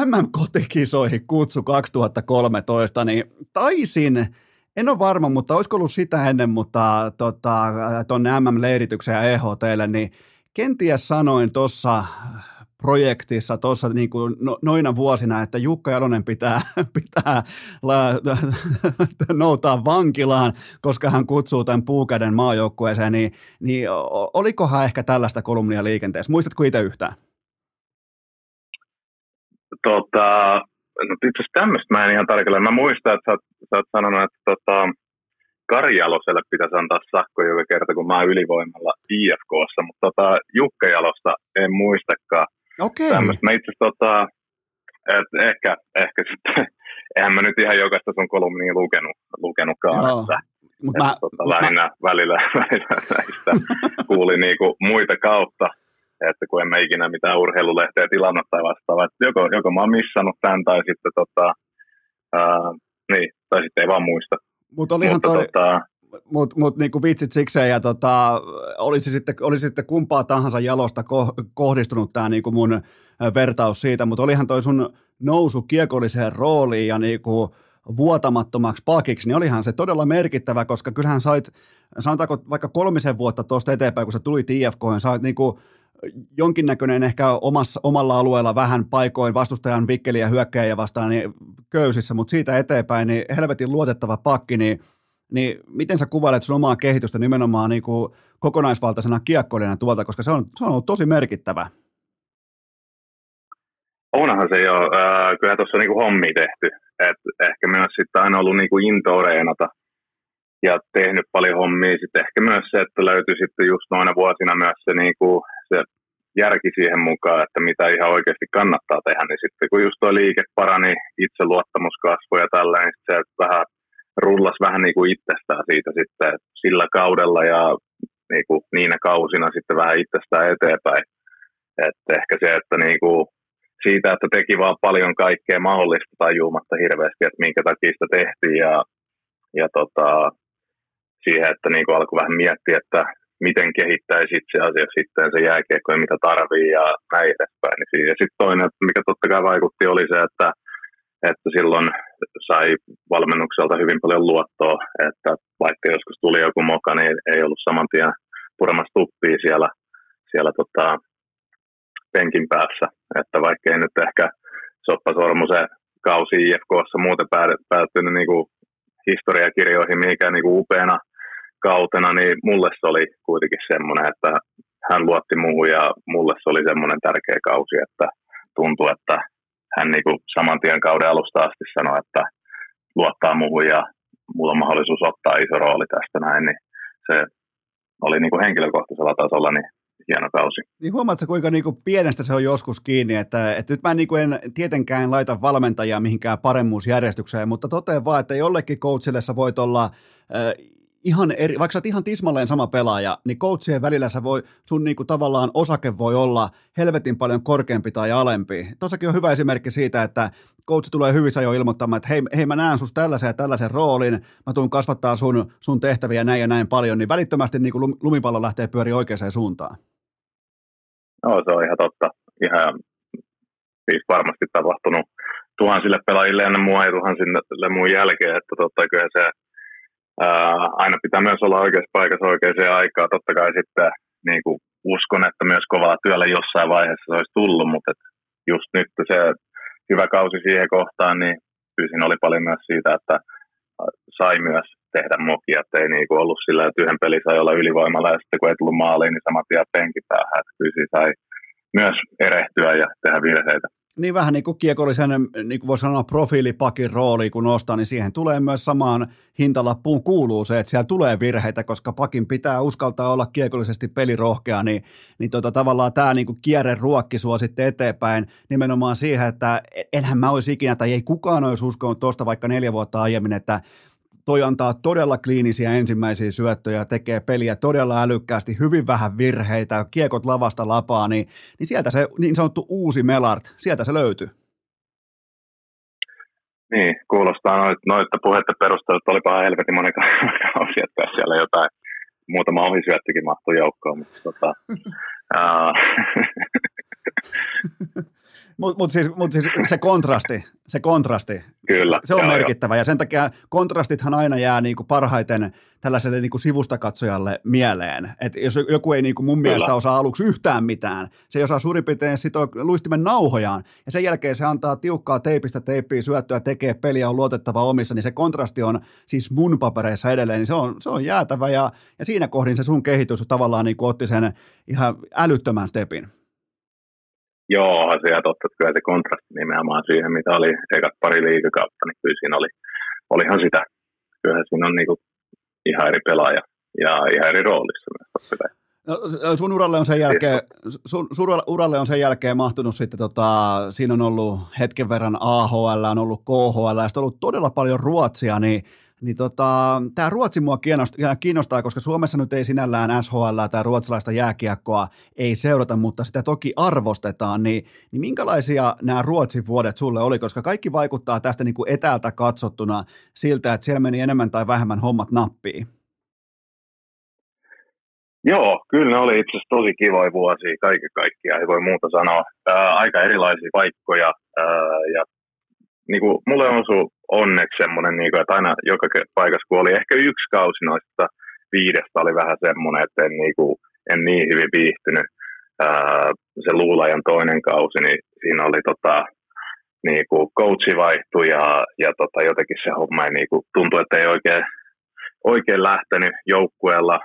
MM-kotikisoihin kutsu 2013, niin taisin En ole varma, mutta olisiko ollut sitä ennen, mutta tota, tuonne MM-leirityksen ja EHTlle, niin kenties sanoin tuossa projektissa tuossa niin kuin no, noina vuosina, että Jukka Jalonen pitää, <laughs> pitää la, <laughs> noutaa vankilaan, koska hän kutsuu tämän puukäden maajoukkueeseen, niin, niin olikohan ehkä tällaista kolumnia liikenteessä? Muistatko itse yhtään? Tota, no itse asiassa tämmöistä mä en ihan tarkalleen. Mä muistan, että sä oot, sä oot sanonut, että tota, Karjaloselle pitäisi antaa sakko joka kerta, kun mä oon ylivoimalla IFKssa, mutta tota, Jukka Jalosta en muistakaan. Okei. Okay. Mä itse tota, et ehkä, ehkä sitten, <laughs> eihän mä nyt ihan jokaista sun kolumnia lukenut, lukenutkaan, Joo. että, Mut että mä, tota, lähinnä mä... välillä, <laughs> välillä näistä kuuli niinku muita kautta, että kun en mä ikinä mitään urheilulehteä tilannut tai vastaavaa, että joko, joko mä oon missannut tämän tai sitten tota, ää, niin, tai sitten ei vaan muista. Mut olihan Mutta toi, tota, mutta mut niinku vitsit sikseen, ja tota, olisi, sitten, olisi sitten kumpaa tahansa jalosta ko- kohdistunut tämä niinku mun vertaus siitä, mutta olihan toi sun nousu kiekolliseen rooliin ja niinku vuotamattomaksi pakiksi, niin olihan se todella merkittävä, koska kyllähän sait, sanotaanko vaikka kolmisen vuotta tuosta eteenpäin, kun sä tulit IFK, niin sait niinku jonkinnäköinen ehkä omassa, omalla alueella vähän paikoin vastustajan vikkeliä hyökkäjä vastaan niin köysissä, mutta siitä eteenpäin niin helvetin luotettava pakki, niin niin miten sä kuvailet sun omaa kehitystä nimenomaan niin kuin kokonaisvaltaisena kiekkoilijana tuolta, koska se on, se on ollut tosi merkittävä. Onhan se jo. Kyllä tuossa on niin hommi tehty. Et ehkä myös sitten aina ollut kuin into ja tehnyt paljon hommia. Sitten ehkä myös se, että löytyi sitten just noina vuosina myös se, niin kuin, se järki siihen mukaan, että mitä ihan oikeasti kannattaa tehdä, niin sitten kun just tuo liike parani, itseluottamus kasvoi ja tälleen, niin se vähän rullas vähän niin kuin itsestään siitä sitten sillä kaudella ja niin kuin niinä kausina sitten vähän itsestään eteenpäin. että ehkä se, että niin kuin siitä, että teki vaan paljon kaikkea mahdollista tajuumatta hirveästi, että minkä takia sitä tehtiin ja, ja tota, siihen, että niin kuin alkoi vähän miettiä, että miten kehittäisi itse asiassa sitten se jääkiekko ja mitä tarvii ja näin edespäin. Ja sitten toinen, mikä totta kai vaikutti, oli se, että että silloin sai valmennukselta hyvin paljon luottoa, että vaikka joskus tuli joku moka, niin ei ollut saman tien puramassa tuppia siellä, siellä tota, penkin päässä. Että vaikka ei nyt ehkä Soppa Sormusen kausi IFKssa muuten päättynyt niin kuin historiakirjoihin mihinkään niin kuin upeana kautena, niin mulle se oli kuitenkin semmoinen, että hän luotti muuhun ja mulle se oli semmoinen tärkeä kausi, että tuntui, että hän niin kuin saman tien kauden alusta asti sanoi, että luottaa muuhun ja mulla on mahdollisuus ottaa iso rooli tästä näin, niin se oli niin kuin henkilökohtaisella tasolla niin hieno kausi. Niin huomaatko kuinka niin kuin pienestä se on joskus kiinni, että, että nyt mä niin kuin en tietenkään laita valmentajaa mihinkään paremmuusjärjestykseen, mutta totean vaan, että jollekin coachille sä voit olla äh, ihan eri, vaikka sä oot ihan tismalleen sama pelaaja, niin coachien välillä sä voi, sun niinku tavallaan osake voi olla helvetin paljon korkeampi tai alempi. Tossakin on hyvä esimerkki siitä, että coach tulee hyvissä jo ilmoittamaan, että hei, hei mä näen sus tällaisen ja tällaisen roolin, mä tuun kasvattaa sun, sun tehtäviä näin ja näin paljon, niin välittömästi niin kuin lumipallo lähtee pyöriä oikeaan suuntaan. No se on ihan totta. Ihan siis varmasti tapahtunut tuhansille pelaajille ennen mua ja tuhansille muun jälkeen, että totta kyllä se aina pitää myös olla oikeassa paikassa oikeaan aikaan. Totta kai sitten niin kuin uskon, että myös kovaa työllä jossain vaiheessa se olisi tullut, mutta et just nyt se hyvä kausi siihen kohtaan, niin kyllä oli paljon myös siitä, että sai myös tehdä mokia, että ei niin kuin ollut sillä, että yhden pelin sai olla ylivoimalla ja sitten kun ei tullut maaliin, niin saman tien penkin päähän, että kyllä sai myös erehtyä ja tehdä virheitä. Niin vähän niin kuin kiekollisen, niin kuin voisi sanoa profiilipakin rooli, kun nostaa, niin siihen tulee myös samaan hintalappuun kuuluu se, että siellä tulee virheitä, koska pakin pitää uskaltaa olla kiekollisesti pelirohkea, niin, niin tota, tavallaan tämä niin kuin kierre ruokki sua sitten eteenpäin nimenomaan siihen, että enhän mä olisi ikinä, tai ei kukaan olisi uskonut tuosta vaikka neljä vuotta aiemmin, että toi antaa todella kliinisiä ensimmäisiä syöttöjä, tekee peliä todella älykkäästi, hyvin vähän virheitä, kiekot lavasta lapaa, niin, niin sieltä se niin sanottu uusi Melart, sieltä se löytyy. Niin, kuulostaa noita, noita puhetta perusteella, että olipa helvetin monen <laughs> kausi, että siellä jotain muutama ohisyöttikin mahtuu joukkoon, mutta tota, <laughs> <laughs> Mutta mut siis, mut siis se kontrasti, se kontrasti, Kyllä, se, se on joo, merkittävä ja sen takia kontrastithan aina jää niinku parhaiten tällaiselle niinku sivustakatsojalle mieleen. Et jos joku ei niinku mun Kyllä. mielestä osaa aluksi yhtään mitään, se ei osaa suurin piirtein sitoa luistimen nauhojaan ja sen jälkeen se antaa tiukkaa teipistä teippiä syöttöä, tekee peliä, on luotettava omissa, niin se kontrasti on siis mun papereissa edelleen, niin se on, se on jäätävä ja, ja siinä kohdin se sun kehitys tavallaan niinku otti sen ihan älyttömän stepin. Joo, se ja totta, että kyllä se kontrasti nimenomaan siihen, mitä oli ekat pari liikakautta, niin kyllä siinä oli, olihan sitä. Kyllähän siinä on niinku ihan eri pelaaja ja ihan eri roolissa myös. No, sun uralle on sen jälkeen, sun, sun uralle on sen jälkeen mahtunut sitten, tota, siinä on ollut hetken verran AHL, on ollut KHL, ja on ollut todella paljon Ruotsia, niin niin tota, tämä Ruotsi mua kiinnostaa, kiinnostaa, koska Suomessa nyt ei sinällään SHL tai ruotsalaista jääkiekkoa ei seurata, mutta sitä toki arvostetaan, niin, niin minkälaisia nämä Ruotsin vuodet sulle oli, koska kaikki vaikuttaa tästä niin kuin etäältä katsottuna siltä, että siellä meni enemmän tai vähemmän hommat nappiin. Joo, kyllä ne oli itse asiassa tosi kivoja vuosia kaiken kaikkiaan, ei voi muuta sanoa. Ää, aika erilaisia paikkoja ää, ja niin kuin, mulle on onneksi semmoinen, niin kuin, että aina joka paikassa, kun oli ehkä yksi kausi noista viidestä oli vähän semmoinen, että en niin, kuin, en niin hyvin viihtynyt. Ää, se luulajan toinen kausi, niin siinä oli tota, niin kuin coachi vaihtui ja, ja tota, jotenkin se homma ei niin kuin, tuntui, että ei oikein, oikein lähtenyt joukkueella.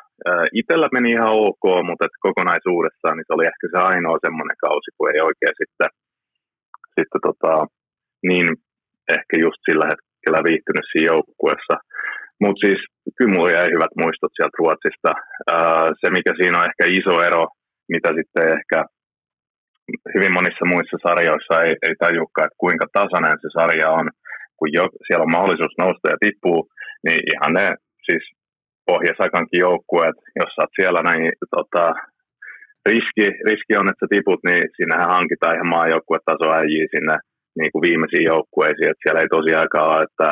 Itellä meni ihan ok, mutta että kokonaisuudessaan niin se oli ehkä se ainoa semmoinen kausi, kun ei oikein sitten, sitten tota, niin ehkä just sillä hetkellä viihtynyt siinä joukkueessa. Mutta siis kyllä mulla jäi hyvät muistot sieltä Ruotsista. Ää, se, mikä siinä on ehkä iso ero, mitä sitten ehkä hyvin monissa muissa sarjoissa ei, ei tajukaan, että kuinka tasainen se sarja on, kun jo, siellä on mahdollisuus nousta ja tippuu, niin ihan ne siis Pohjasakankin joukkueet, jos sä oot siellä näin, tota, riski, riski on, että sä tiput, niin siinähän hankitaan ihan maajoukkuetaso äijiä sinne niin kuin viimeisiin joukkueisiin, että siellä ei tosiaankaan ole, että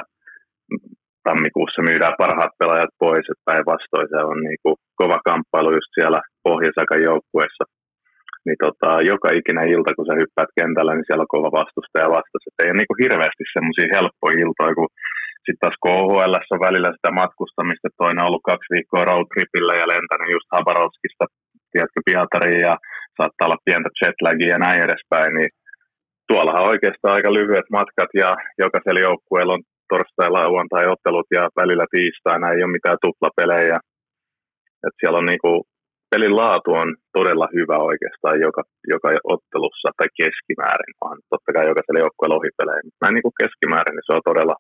tammikuussa myydään parhaat pelaajat pois, että päinvastoin se on niin kuin kova kamppailu just siellä Pohjasakan joukkueessa. Niin tota, joka ikinen ilta, kun sä hyppäät kentällä, niin siellä on kova vastustaja vastassa. Että ei ole niin kuin hirveästi semmoisia helppoja iltoja, kun sitten taas KHL on välillä sitä matkustamista, toinen on ollut kaksi viikkoa roadtripillä ja lentänyt just Habarovskista, tiedätkö, Pietariin ja saattaa olla pientä jetlagia ja näin edespäin, niin tuollahan oikeastaan aika lyhyet matkat ja jokaisella joukkueella on torstai, lauantai ottelut ja välillä tiistaina ei ole mitään tuplapelejä. Et siellä on niinku, pelin laatu on todella hyvä oikeastaan joka, joka ottelussa tai keskimäärin, vaan totta kai jokaisella joukkueella ohipelejä. Näin niinku keskimäärin niin se on todella,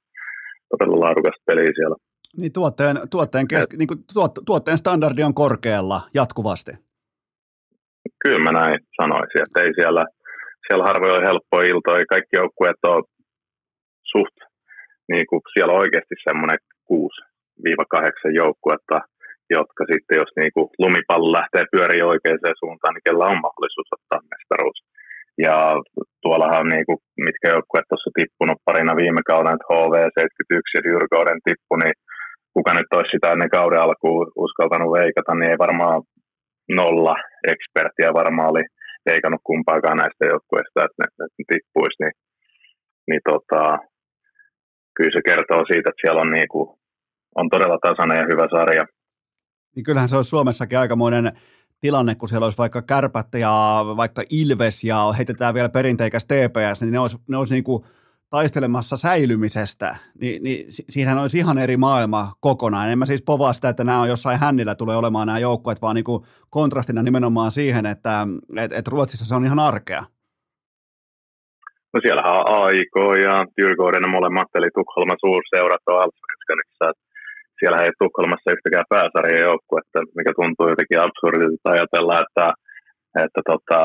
todella laadukasta peliä siellä. Niin tuotteen, tuotteen, keski, niin kuin tuot, tuotteen standardi on korkealla jatkuvasti. Kyllä mä näin sanoisin, että ei siellä – siellä harvoin on helppoja iltoja. Kaikki joukkueet on suht, niin kuin siellä on oikeasti semmoinen 6-8 joukkuetta, jotka sitten, jos niin kuin lumipallo lähtee pyöriin oikeaan suuntaan, niin kellä on mahdollisuus ottaa mestaruus. Ja tuollahan on niin kuin, mitkä joukkueet tuossa tippunut parina viime kauden, että HV71 ja Dyrkouden tippu, niin kuka nyt olisi sitä ennen kauden alkuun uskaltanut veikata, niin ei varmaan nolla ekspertiä varmaan oli veikannut kumpaakaan näistä joukkueista, että ne, että ne tippuisi, niin, niin tota, kyllä se kertoo siitä, että siellä on, niin kuin, on todella tasainen ja hyvä sarja. Niin kyllähän se olisi Suomessakin aikamoinen tilanne, kun siellä olisi vaikka kärpät ja vaikka Ilves ja heitetään vielä perinteikäs TPS, niin ne olisi, ne olisi niin kuin taistelemassa säilymisestä, niin, niin siihen olisi ihan eri maailma kokonaan. En mä siis povaa sitä, että nämä on jossain hännillä tulee olemaan nämä joukkueet, vaan niin kuin kontrastina nimenomaan siihen, että et, et Ruotsissa se on ihan arkea. No siellähän on AIK ja Dyrgården molemmat, eli Tukholman suurseurat on Allsvenskanissa. Siellä ei Tukholmassa yhtäkään joukkuetta, mikä tuntuu jotenkin absurdilta ajatella, että, että tota,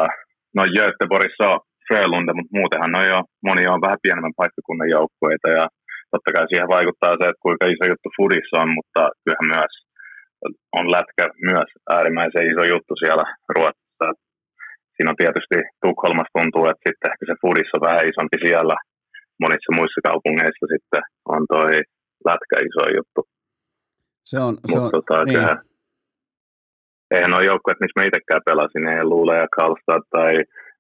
no Göteborgissa on Frölunda, mutta muutenhan on jo, moni on vähän pienemmän paikkakunnan joukkueita ja totta kai siihen vaikuttaa se, että kuinka iso juttu Fudissa on, mutta kyllähän myös on lätkä myös äärimmäisen iso juttu siellä Ruotsissa. Siinä on tietysti Tukholmassa tuntuu, että sitten ehkä se Fudissa on vähän isompi siellä. Monissa muissa kaupungeissa sitten on toi lätkä iso juttu. Se on, se Mut, on tota, niin. Kyllähän, eihän ole joukkueet, missä mä itsekään pelasin, ei Luula ja Karlstad tai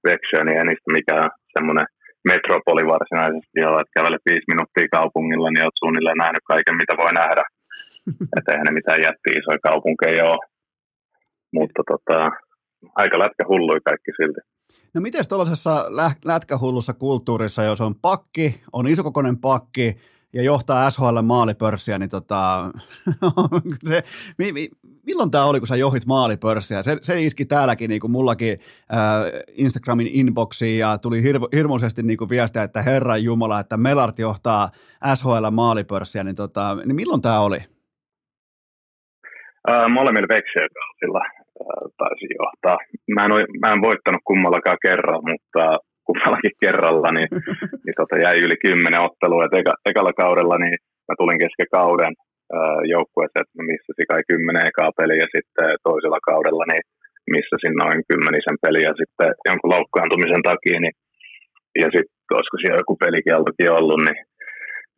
Växjö, niin ei niistä mikään semmoinen metropoli varsinaisesti, jolla että kävelet viisi minuuttia kaupungilla, niin olet suunnilleen nähnyt kaiken, mitä voi nähdä. <laughs> Että eihän ne mitään jätti isoja kaupunkeja ole. Mutta tota, aika lätkä hullui kaikki silti. No miten tuollaisessa lätkähullussa kulttuurissa, jos on pakki, on isokokoinen pakki ja johtaa SHL maalipörssiä, niin tota, <laughs> se, mi, mi, milloin tämä oli, kun sä johit maalipörssiä? Se, se iski täälläkin, niin kuin mullakin äh, Instagramin inboxiin ja tuli hirvo, hirmuisesti niin kuin viestiä, että Herran Jumala, että Melart johtaa SHL maalipörssiä, niin, tota, niin milloin tämä oli? Äh, molemmilla Vexel-kausilla äh, taisin johtaa. Mä en, mä en voittanut kummallakaan kerran, mutta kummallakin kerralla, niin, <laughs> niin tota, jäi yli kymmenen ottelua. Et eka, ekalla kaudella niin mä tulin kesken kauden joukkueeseen, että missä kai kymmenen ekaa peliä sitten toisella kaudella niin missasin noin kymmenisen peliä sitten jonkun loukkaantumisen takia, niin, ja sitten olisiko siellä joku pelikieltokin ollut, niin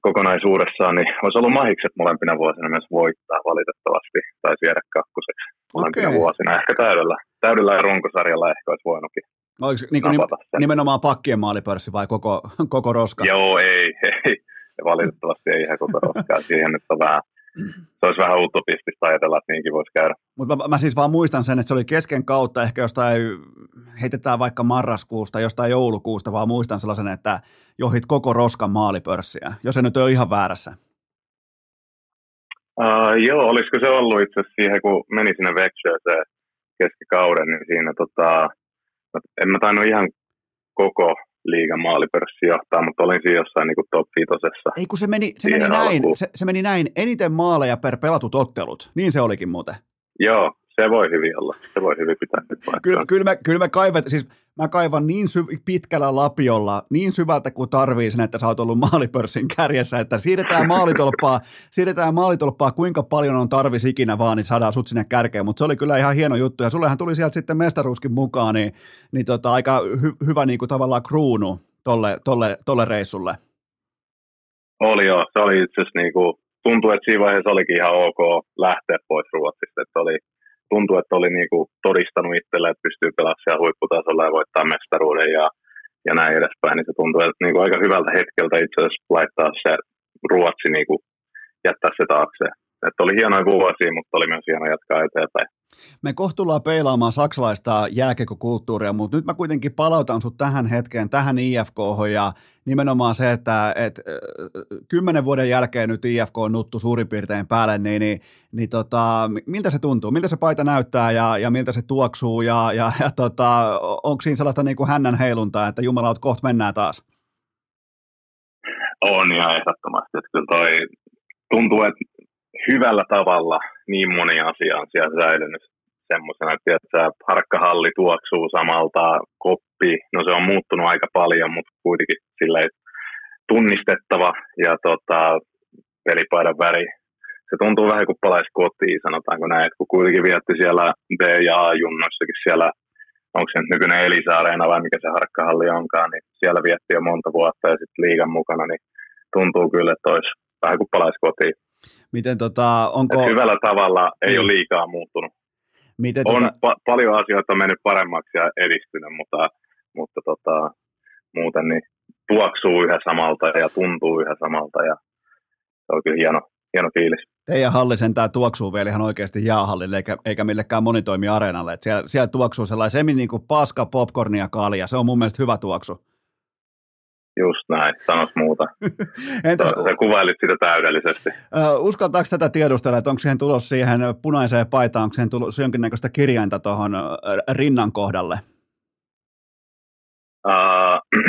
kokonaisuudessaan niin olisi ollut mahikset molempina vuosina myös voittaa valitettavasti, tai viedä kakkoseksi molempina okay. vuosina. Ehkä täydellä, täydellä runkosarjalla ehkä olisi voinutkin Oliko niin kuin nimenomaan pakkien maalipörssi vai koko, koko roska? Joo, ei, ei. Valitettavasti ei ihan koko roskaa. Siihen nyt on vähän se olisi vähän utopistista ajatella, että niinkin voisi käydä. Mutta mä, mä, siis vaan muistan sen, että se oli kesken kautta, ehkä jostain, heitetään vaikka marraskuusta, jostain joulukuusta, vaan muistan sellaisen, että johit koko roskan maalipörssiä, jos se nyt ole ihan väärässä. Uh, joo, olisiko se ollut itse asiassa siihen, kun meni sinne Vexjööseen keskikauden, niin siinä tota, en mä tainnut ihan koko liigan maalipörssi johtaa, mutta olin siinä jossain niin top vitosessa. Ei kun se meni, se meni näin, se, se, meni näin, eniten maaleja per pelatut ottelut, niin se olikin muuten. Joo, se voi hyvin olla, se voi hyvin pitää nyt kyllä, kyllä, me, kyllä me kaivet, siis mä kaivan niin syv- pitkällä lapiolla, niin syvältä kuin tarvii sen, että sä oot ollut maalipörssin kärjessä, että siirretään maalitolppaa, siirretään maalitolppaa kuinka paljon on tarvis ikinä vaan, niin saadaan sut sinne kärkeen, mutta se oli kyllä ihan hieno juttu, ja sullehan tuli sieltä sitten mestaruuskin mukaan, niin, niin tota, aika hy- hyvä niin kuin tavallaan kruunu tolle, tolle, tolle reissulle. Oli joo, se oli itse asiassa niin kuin, tuntui, että siinä vaiheessa olikin ihan ok lähteä pois Ruotsista, että oli, tuntui, että oli niinku todistanut itselle, että pystyy pelaamaan siellä huipputasolla ja voittaa mestaruuden ja, ja näin edespäin, niin se tuntui että niinku aika hyvältä hetkeltä itse asiassa laittaa se Ruotsi niinku, jättää se taakse. Että oli hienoja vuosia, mutta oli myös hieno jatkaa eteenpäin. Me kohtullaan peilaamaan saksalaista jääkekokulttuuria, mutta nyt mä kuitenkin palautan sut tähän hetkeen, tähän IFK ja nimenomaan se, että et, kymmenen vuoden jälkeen nyt IFK on nuttu suurin piirtein päälle, niin, niin, niin tota, miltä se tuntuu, miltä se paita näyttää ja, ja miltä se tuoksuu ja, ja, ja tota, onko siinä sellaista niin kuin hännän heiluntaa, että jumala, kohta mennään taas? On ja ehdottomasti, että kyllä toi tuntuu, että hyvällä tavalla niin moni asia on siellä säilynyt semmoisena, että tiedätkö, harkkahalli tuoksuu samalta, koppi, no se on muuttunut aika paljon, mutta kuitenkin silleen tunnistettava ja tota, pelipaidan väri. Se tuntuu vähän kuin palaisi kotiin, sanotaanko näin, että kun kuitenkin vietti siellä B- ja A-junnoissakin siellä, onko se nyt nykyinen Elisa-areena vai mikä se harkkahalli onkaan, niin siellä vietti jo monta vuotta ja sitten liigan mukana, niin tuntuu kyllä, että olisi vähän kuin palaisi kotiin. Miten tota, onko... Et hyvällä tavalla ei niin. ole liikaa muuttunut. Miten on tota... pa- paljon asioita mennyt paremmaksi ja edistynyt, mutta, mutta tota, muuten niin tuoksuu yhä samalta ja tuntuu yhä samalta ja se on kyllä hieno, hieno fiilis. Teidän halli tämä tuoksuu vielä ihan oikeasti jäähallille eikä, eikä millekään monitoimiareenalle. siellä, siellä tuoksuu sellainen semi niin kuin paska, popcornia, kalja. Se on mun mielestä hyvä tuoksu. Just näin, sanois muuta. <laughs> Entäs, Sä kuvailit sitä täydellisesti. Uh, uskaltaako tätä tiedustella, että onko siihen tulos siihen punaiseen paitaan, onko siihen tulos jonkinnäköistä kirjainta tuohon rinnan kohdalle? Uh,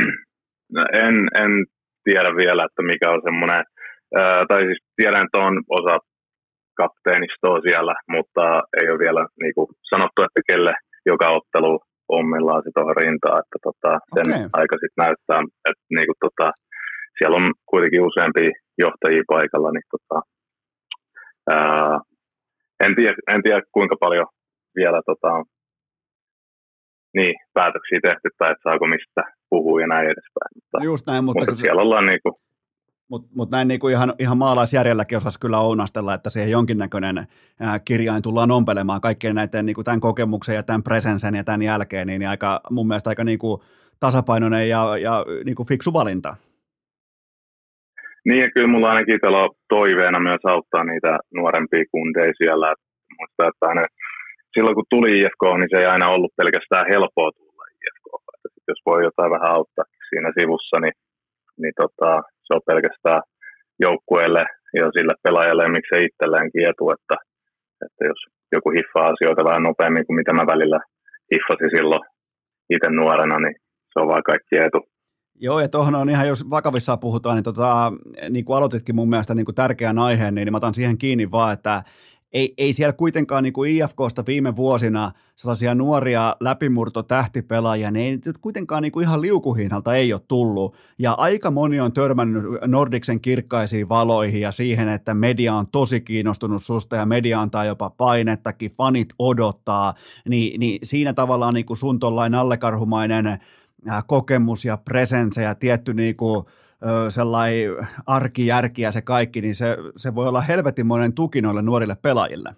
<clears throat> en, en tiedä vielä, että mikä on semmoinen, uh, tai siis tiedän, että on osa kapteenistoa siellä, mutta ei ole vielä niin kuin sanottu, että kelle joka ottelu ommillaan se tuohon rintaan, että tota, sen okay. aika sitten näyttää, että niinku tota, siellä on kuitenkin useampia johtajia paikalla, niin tota, ää, en, tiedä, en tiedä kuinka paljon vielä tota, niin, päätöksiä tehty tai että saako mistä puhua ja näin edespäin. Mutta, Just näin, mutta, mutta siellä ollaan niinku, mutta mut näin niinku ihan, ihan maalaisjärjelläkin osasi kyllä ounastella, että siihen jonkinnäköinen kirjain tullaan ompelemaan kaikkien näiden niinku tämän kokemuksen ja tämän presensen ja tämän jälkeen, niin, aika, mun mielestä aika niinku tasapainoinen ja, ja niin kuin fiksu valinta. Niin, ja kyllä mulla ainakin itsellä on toiveena myös auttaa niitä nuorempia kundeja siellä. Muista, että aina, silloin kun tuli IFK, niin se ei aina ollut pelkästään helppoa tulla IFK. Että jos voi jotain vähän auttaa siinä sivussa, niin, niin tota, se on pelkästään joukkueelle ja sille pelaajalle ja miksei itselleenkin etu, että, että jos joku hiffaa asioita vähän nopeammin kuin mitä mä välillä hiffasin silloin itse nuorena, niin se on vaan kaikki etu. Joo, ja tuohon on ihan, jos vakavissaan puhutaan, niin, tota, niin kuin aloititkin mun mielestä niin kuin tärkeän aiheen, niin mä otan siihen kiinni vaan, että ei, ei siellä kuitenkaan niin kuin IFKsta viime vuosina sellaisia nuoria läpimurto-tähtipelaajia, niin ei kuitenkaan niin kuin ihan liukuhihnalta ei ole tullut. Ja aika moni on törmännyt Nordiksen kirkkaisiin valoihin ja siihen, että media on tosi kiinnostunut susta ja media antaa jopa painettakin, fanit odottaa, niin, niin siinä tavallaan niin kuin sun tollain allekarhumainen kokemus ja presensä ja tietty niin kuin, sellainen arkijärki ja se kaikki, niin se, se voi olla helvetinmoinen tuki noille nuorille pelaajille.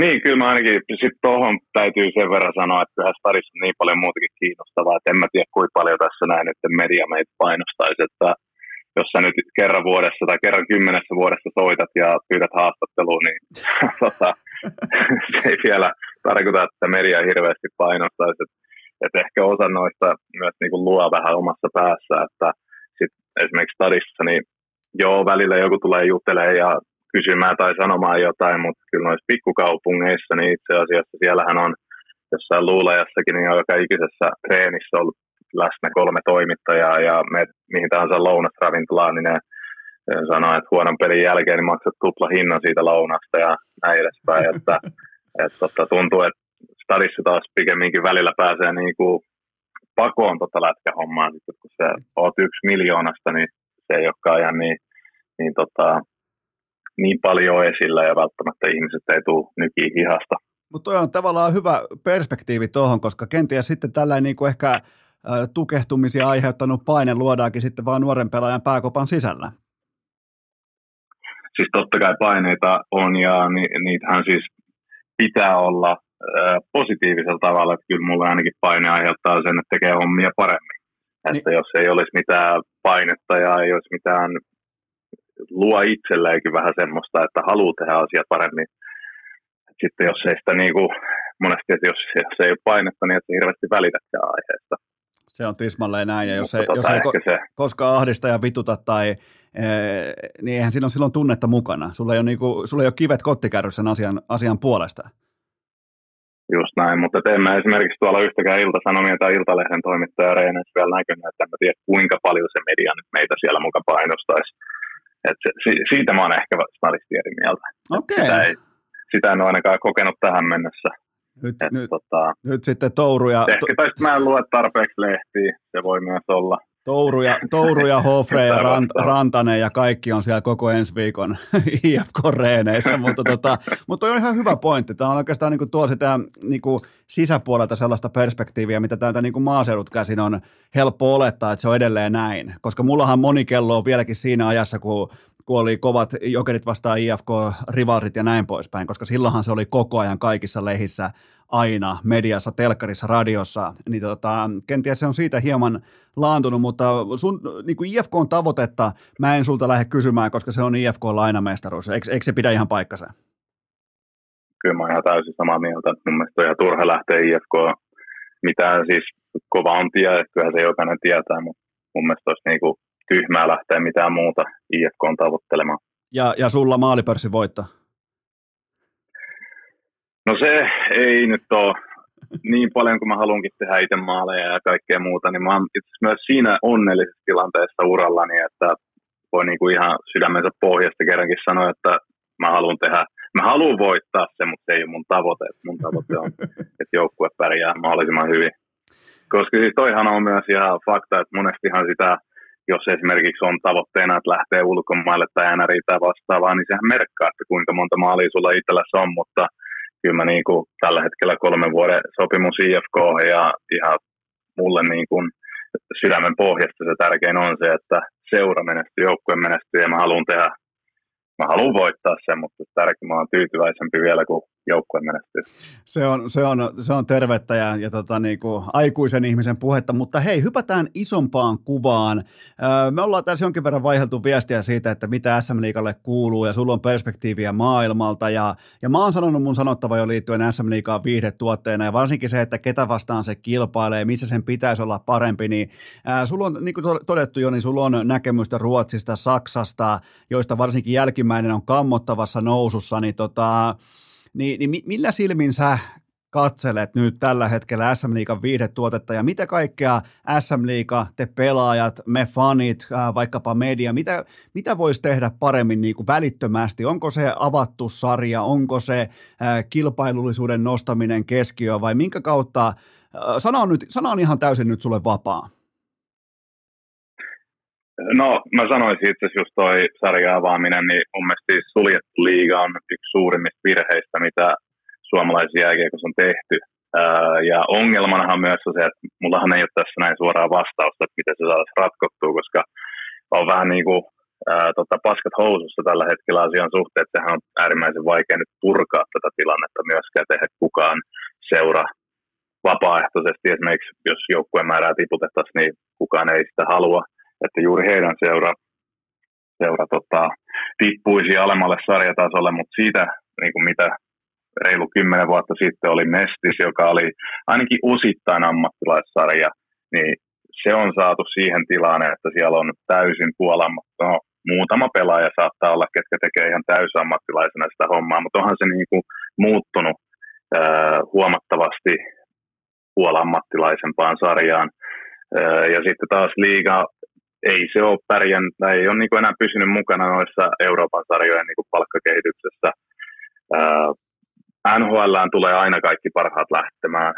Niin, kyllä mä ainakin sitten tuohon täytyy sen verran sanoa, että kyllähän Stadissa on niin paljon muutakin kiinnostavaa, että en mä tiedä kuinka paljon tässä näin, että media meitä painostaisi, että jos sä nyt kerran vuodessa tai kerran kymmenessä vuodessa soitat ja pyydät haastatteluun, niin <laughs> tota, <laughs> se ei vielä tarkoita, että media hirveästi painostaisi. Että että ehkä osa noista myös niin kuin luo vähän omassa päässä, että sit esimerkiksi stadissa, niin joo, välillä joku tulee juttelemaan ja kysymään tai sanomaan jotain, mutta kyllä noissa pikkukaupungeissa, niin itse asiassa siellähän on jossain luulajassakin, niin joka ikisessä treenissä ollut läsnä kolme toimittajaa ja me, mihin tahansa lounasravintolaan, niin ne sanoo, että huonon pelin jälkeen niin maksat tupla hinnan siitä lounasta ja näin edespäin. Että, <laughs> että, että tuntuu, että stadissa taas pikemminkin välillä pääsee niin kuin pakoon tota lätkähommaa, sitten, kun sä oot yksi miljoonasta, niin se ei olekaan ihan niin, niin, tota, niin paljon esillä ja välttämättä ihmiset ei tule nykiin hihasta. Mutta on tavallaan hyvä perspektiivi tuohon, koska kenties sitten tällainen niin kuin ehkä tukehtumisia aiheuttanut paine luodaankin sitten vaan nuoren pelaajan pääkopan sisällä. Siis totta kai paineita on ja ni, niitähän siis pitää olla positiivisella tavalla, että kyllä mulle ainakin paine aiheuttaa sen, että tekee hommia paremmin. Niin. Että jos ei olisi mitään painetta ja ei olisi mitään, luo itselleenkin vähän semmoista, että haluaa tehdä asiat paremmin. Sitten jos ei sitä niin kuin, monesti, että jos, jos ei ole painetta, niin että hirveästi välitäkään aiheesta. Se on tismalleen näin, ja jos ei, tota, jos ei ko- se. koskaan ahdista ja vituta tai ee, niin eihän siinä ole silloin tunnetta mukana. Sulla ei ole, niinku, sulla ei ole kivet kottikärryssä sen asian, asian puolesta. Just näin, mutta en mä esimerkiksi tuolla yhtäkään Ilta-Sanomien tai Iltalehden toimittaja Reenessä vielä näkynyt, että en tiedä kuinka paljon se media nyt meitä siellä mukaan painostaisi. Et se, siitä mä oon ehkä stadisti eri mieltä. Okay. Sitä, ei, sitä en ole ainakaan kokenut tähän mennessä. Nyt, Et, nyt, tota, nyt sitten Touru ja... Ehkä tai mä en lue tarpeeksi lehtiä, se voi myös olla. Touru ja, Touru ja Hofre ja Rant, Rantanen ja kaikki on siellä koko ensi viikon <laughs> IFK-reeneissä, mutta, tota, mutta on ihan hyvä pointti. Tämä on oikeastaan niin kuin tuo sitä niin kuin sisäpuolelta sellaista perspektiiviä, mitä täältä niin kuin maaseudut käsin on helppo olettaa, että se on edelleen näin. Koska mullahan moni kello on vieläkin siinä ajassa, kun kun oli kovat jokerit vastaan IFK, rivarit ja näin poispäin, koska silloinhan se oli koko ajan kaikissa lehissä aina mediassa, telkkarissa, radiossa, niin tota, kenties se on siitä hieman laantunut, mutta sun niin kuin IFK on tavoitetta, mä en sulta lähde kysymään, koska se on IFK lainamestaruus, eikö, eikö se pidä ihan paikkansa? Kyllä mä oon ihan täysin samaa mieltä, mun mielestä on ihan turha lähteä IFK, mitä siis kova on tie, kyllähän se jokainen tietää, mutta mun mielestä olisi niin kuin tyhmää lähteä mitään muuta IFK on tavoittelemaan. Ja, ja sulla maalipörssi voittaa? No se ei nyt ole niin paljon kuin mä haluankin tehdä itse maaleja ja kaikkea muuta, niin mä oon itse myös siinä onnellisessa tilanteessa urallani, että voi niin kuin ihan sydämensä pohjasta kerrankin sanoa, että mä haluan tehdä, mä haluan voittaa se, mutta se ei ole mun tavoite. Mun tavoite on, <laughs> että joukkue pärjää mahdollisimman hyvin. Koska siis toihan on myös ihan fakta, että monestihan sitä, jos esimerkiksi on tavoitteena, että lähtee ulkomaille tai NRI tai vastaavaa, niin sehän merkkaa, että kuinka monta maalia sulla itsellässä on, mutta – kyllä mä niin kuin tällä hetkellä kolmen vuoden sopimus IFK ja ihan mulle niin kuin sydämen pohjasta se tärkein on se, että seura menestyy, joukkue menestyy ja mä haluan tehdä, mä haluan voittaa sen, mutta tärkein mä oon tyytyväisempi vielä, kun joukkue menestyy. Se on, se on, se on tervettä ja, ja tota, niin kuin aikuisen ihmisen puhetta, mutta hei, hypätään isompaan kuvaan. Me ollaan tässä jonkin verran vaiheltu viestiä siitä, että mitä SM Liikalle kuuluu ja sulla on perspektiiviä maailmalta ja, ja mä oon sanonut mun sanottava jo liittyen SM Liikaan viihdetuotteena ja varsinkin se, että ketä vastaan se kilpailee, missä sen pitäisi olla parempi, niin ää, sulla on, niin kuin todettu jo, niin sulla on näkemystä Ruotsista, Saksasta, joista varsinkin jälkimmäinen on kammottavassa nousussa, niin tota, niin, niin millä silmin sä katselet nyt tällä hetkellä SM Liikan viihdetuotetta ja mitä kaikkea SM Liiga, te pelaajat, me fanit, äh, vaikkapa media, mitä, mitä voisi tehdä paremmin niin kuin välittömästi? Onko se avattu sarja, onko se äh, kilpailullisuuden nostaminen keskiöön vai minkä kautta, äh, sana on, nyt, sana on ihan täysin nyt sulle vapaa. No mä sanoisin itse asiassa just toi sarjan avaaminen, niin mun mielestä siis suljettu liiga on yksi suurimmista virheistä, mitä suomalaisia jääkiekossa on tehty. ja ongelmanahan myös on se, että mullahan ei ole tässä näin suoraa vastausta, että miten se saataisiin ratkottua, koska on vähän niin kuin ää, tota, paskat housussa tällä hetkellä asian suhteen, että sehän on äärimmäisen vaikea nyt purkaa tätä tilannetta myöskään tehdä kukaan seura vapaaehtoisesti. Esimerkiksi jos joukkueen määrää tiputettaisiin, niin kukaan ei sitä halua että juuri heidän seura, seura tota, tippuisi alemmalle sarjatasolle, mutta siitä niin kuin mitä reilu kymmenen vuotta sitten oli Mestis, joka oli ainakin osittain ammattilaissarja, niin se on saatu siihen tilaan, että siellä on täysin puolama, no, muutama pelaaja saattaa olla, ketkä tekee ihan täysammattilaisena sitä hommaa, mutta onhan se niin kuin muuttunut ää, huomattavasti puolammattilaisempaan sarjaan. Ää, ja sitten taas liiga ei se ole pärjännyt, tai ei ole niin enää pysynyt mukana noissa Euroopan sarjojen niin palkkakehityksessä. NHL tulee aina kaikki parhaat lähtemään.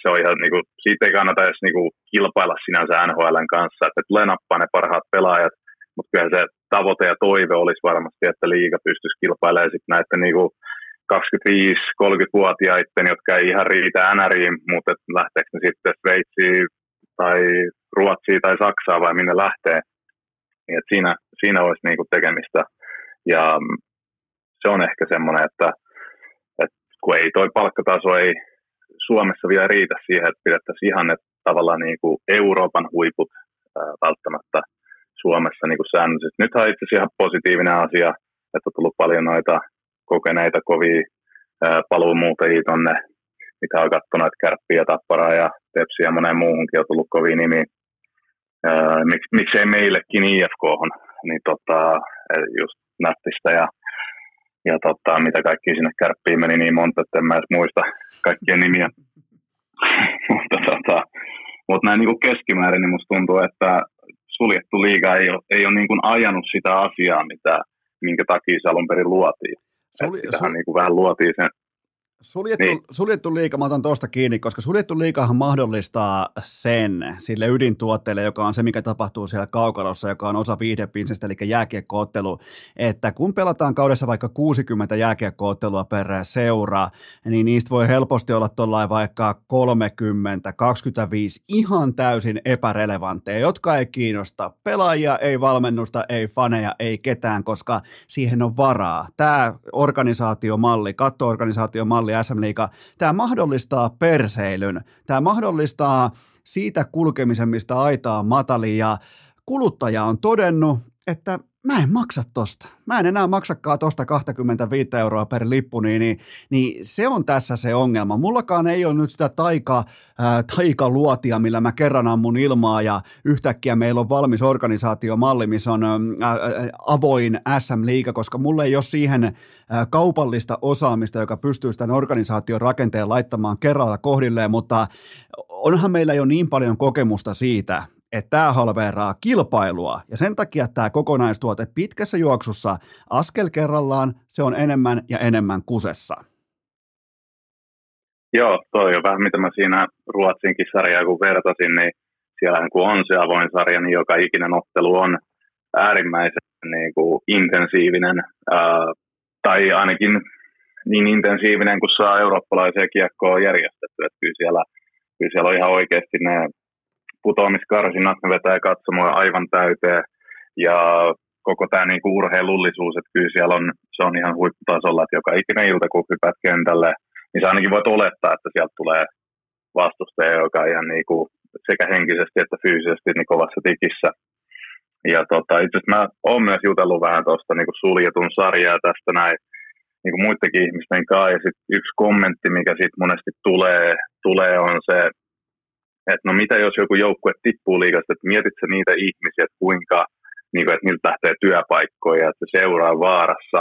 Se on ihan, niin kuin, siitä ei kannata edes niin kuin, kilpailla sinänsä NHLn kanssa, että tulee nappaa ne parhaat pelaajat, mutta kyllä se tavoite ja toive olisi varmasti, että liiga pystyisi kilpailemaan sitten näiden niin kuin 25-30-vuotiaiden, jotka ei ihan riitä NRiin, mutta lähteekö ne sitten Sveitsiin tai Ruotsiin tai Saksaan vai minne lähtee. Niin että siinä, siinä olisi niinku tekemistä. Ja mm, se on ehkä semmoinen, että, että kun ei toi palkkataso ei Suomessa vielä riitä siihen, että pidettäisiin ihan ne tavallaan niin kuin Euroopan huiput ää, välttämättä Suomessa niin kuin säännöllisesti. Nyt on itse asiassa ihan positiivinen asia, että on tullut paljon noita kokeneita kovia paluumuuttajia tuonne mitä on katsonut, että kärppiä, tapparaa ja tepsiä ja moneen muuhunkin on tullut kovin nimi. Öö, mik, miksei meillekin IFK on, niin tota, just nättistä ja, ja tota, mitä kaikki sinne kärppiin meni niin monta, että en mä edes muista kaikkien nimiä. <laughs> mutta tota, mutta näin niin kuin keskimäärin niin musta tuntuu, että suljettu liiga ei ole, ei ole niin kuin ajanut sitä asiaa, mitä, minkä takia se alun perin luotiin. Suli, sul... niin kuin vähän luotiin sen Suljettu, niin. suljettu liika, mä otan tuosta kiinni, koska suljettu liikahan mahdollistaa sen sille ydintuotteelle, joka on se, mikä tapahtuu siellä kaukalossa, joka on osa viihdepinsestä, eli jääkiekkoottelu, että kun pelataan kaudessa vaikka 60 jääkiekkoottelua per seura, niin niistä voi helposti olla tuollain vaikka 30, 25 ihan täysin epärelevantteja, jotka ei kiinnosta pelaajia, ei valmennusta, ei faneja, ei ketään, koska siihen on varaa. Tämä organisaatiomalli, kattoorganisaatiomalli, malli SM Liiga, tämä mahdollistaa perseilyn, tämä mahdollistaa siitä kulkemisen, mistä aitaa matali. Ja kuluttaja on todennut, että mä en maksa tosta. Mä en enää maksakaan tosta 25 euroa per lippu, niin, niin, niin se on tässä se ongelma. Mullakaan ei ole nyt sitä taika, ää, taikaluotia, millä mä kerran ammun ilmaa ja yhtäkkiä meillä on valmis organisaatiomalli, missä on ää, avoin SM-liiga, koska mulla ei ole siihen ää, kaupallista osaamista, joka pystyy tämän organisaation rakenteen laittamaan kerralla kohdilleen, mutta onhan meillä jo niin paljon kokemusta siitä, että tämä halveeraa kilpailua ja sen takia tämä kokonaistuote pitkässä juoksussa askel kerrallaan se on enemmän ja enemmän kusessa. Joo, toi on vähän mitä mä siinä Ruotsinkin sarjaa kun vertasin, niin siellähän kun on se avoin sarja, niin joka ikinen ottelu on äärimmäisen niin kuin intensiivinen, ää, tai ainakin niin intensiivinen kuin saa eurooppalaisia kiekkoa järjestetty. Että kyllä siellä, kyllä siellä on ihan oikeasti ne putoamiskarsinnat, ne vetää katsomoja aivan täyteen. Ja koko tämä niinku urheilullisuus, että kyllä siellä on, se on ihan huipputasolla, että joka ikinen ilta kun hypät kentälle, niin sä ainakin voit olettaa, että sieltä tulee vastustaja, joka ihan niinku sekä henkisesti että fyysisesti niin kovassa tikissä. Ja tota, itse asiassa mä oon myös jutellut vähän tuosta niin suljetun sarjaa tästä näin niin kuin muidenkin ihmisten kanssa. Ja sitten yksi kommentti, mikä siitä monesti tulee, tulee on se, että no mitä jos joku joukkue tippuu liikasta, että mietit niitä ihmisiä, että kuinka, niin kuin, että niiltä lähtee työpaikkoja, että se seuraa vaarassa.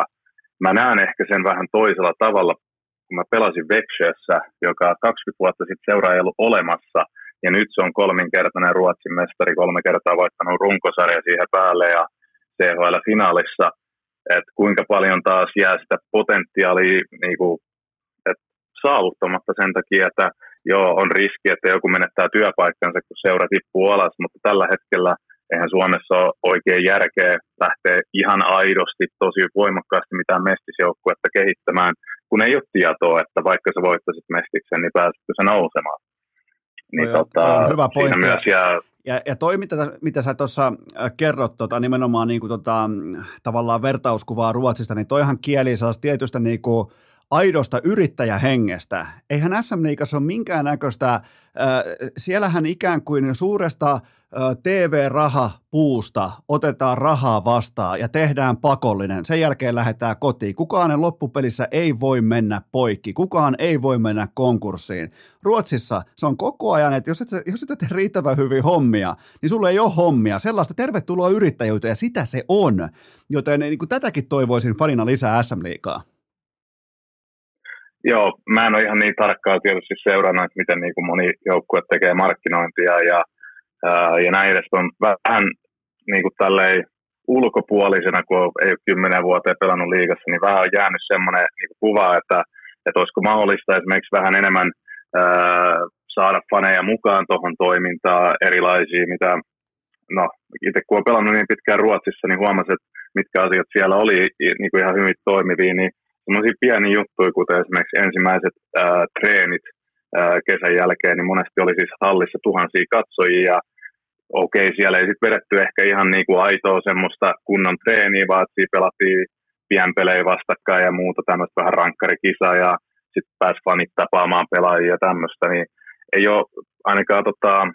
Mä näen ehkä sen vähän toisella tavalla, kun mä pelasin Veksössä, joka 20 vuotta sitten seuraa ei ollut olemassa, ja nyt se on kolminkertainen Ruotsin mestari, kolme kertaa voittanut runkosarja siihen päälle ja CHL-finaalissa, että kuinka paljon taas jää sitä potentiaalia niin kuin, että saavuttamatta sen takia, että joo, on riski, että joku menettää työpaikkansa, kun seura tippuu alas, mutta tällä hetkellä eihän Suomessa ole oikein järkeä lähteä ihan aidosti tosi voimakkaasti mitään mestisjoukkuetta kehittämään, kun ei ole tietoa, että vaikka sä voittaisit mestiksen, niin pääsetkö se nousemaan. Niin, tota, on hyvä pointti. Myös jää... Ja, ja toi, mitä, mitä sä tuossa äh, kerrot tota, nimenomaan niin kuin, tota, tavallaan vertauskuvaa Ruotsista, niin toihan kieli sellaista tietystä niin kuin, aidosta yrittäjähengestä. Eihän SM Liikassa ole minkäännäköistä, äh, siellähän ikään kuin suuresta TV-raha puusta otetaan rahaa vastaan ja tehdään pakollinen. Sen jälkeen lähdetään kotiin. Kukaan loppupelissä ei voi mennä poikki. Kukaan ei voi mennä konkurssiin. Ruotsissa se on koko ajan, että jos et, jos et tee riittävän hyvin hommia, niin sulle ei ole hommia. Sellaista tervetuloa yrittäjyyteen ja sitä se on. Joten niin kuin tätäkin toivoisin fanina lisää SM-liikaa. Joo, mä en ole ihan niin tarkkaan tietysti seurannut, että miten niin kuin moni joukkue tekee markkinointia ja ää, ja näin edes on vähän niin kuin tälleen ulkopuolisena, kun ei ole kymmenen vuoteen pelannut liigassa, niin vähän on jäänyt semmoinen niin kuva, että, että olisiko mahdollista esimerkiksi vähän enemmän ää, saada faneja mukaan tuohon toimintaan erilaisia, mitä no itse kun olen pelannut niin pitkään Ruotsissa, niin huomasin, että mitkä asiat siellä oli niin kuin ihan hyvin toimivia, niin semmoisia pieniä juttuja, kuten esimerkiksi ensimmäiset ää, treenit kesän jälkeen, niin monesti oli siis hallissa tuhansia katsojia okei, siellä ei sitten vedetty ehkä ihan niin kuin aitoa semmoista kunnon treeniä, vaan siinä pelattiin pienpelejä vastakkain ja muuta tämmöistä vähän rankkarikisaa ja sitten pääsi fanit tapaamaan pelaajia ja tämmöistä, niin ei ole ainakaan tota,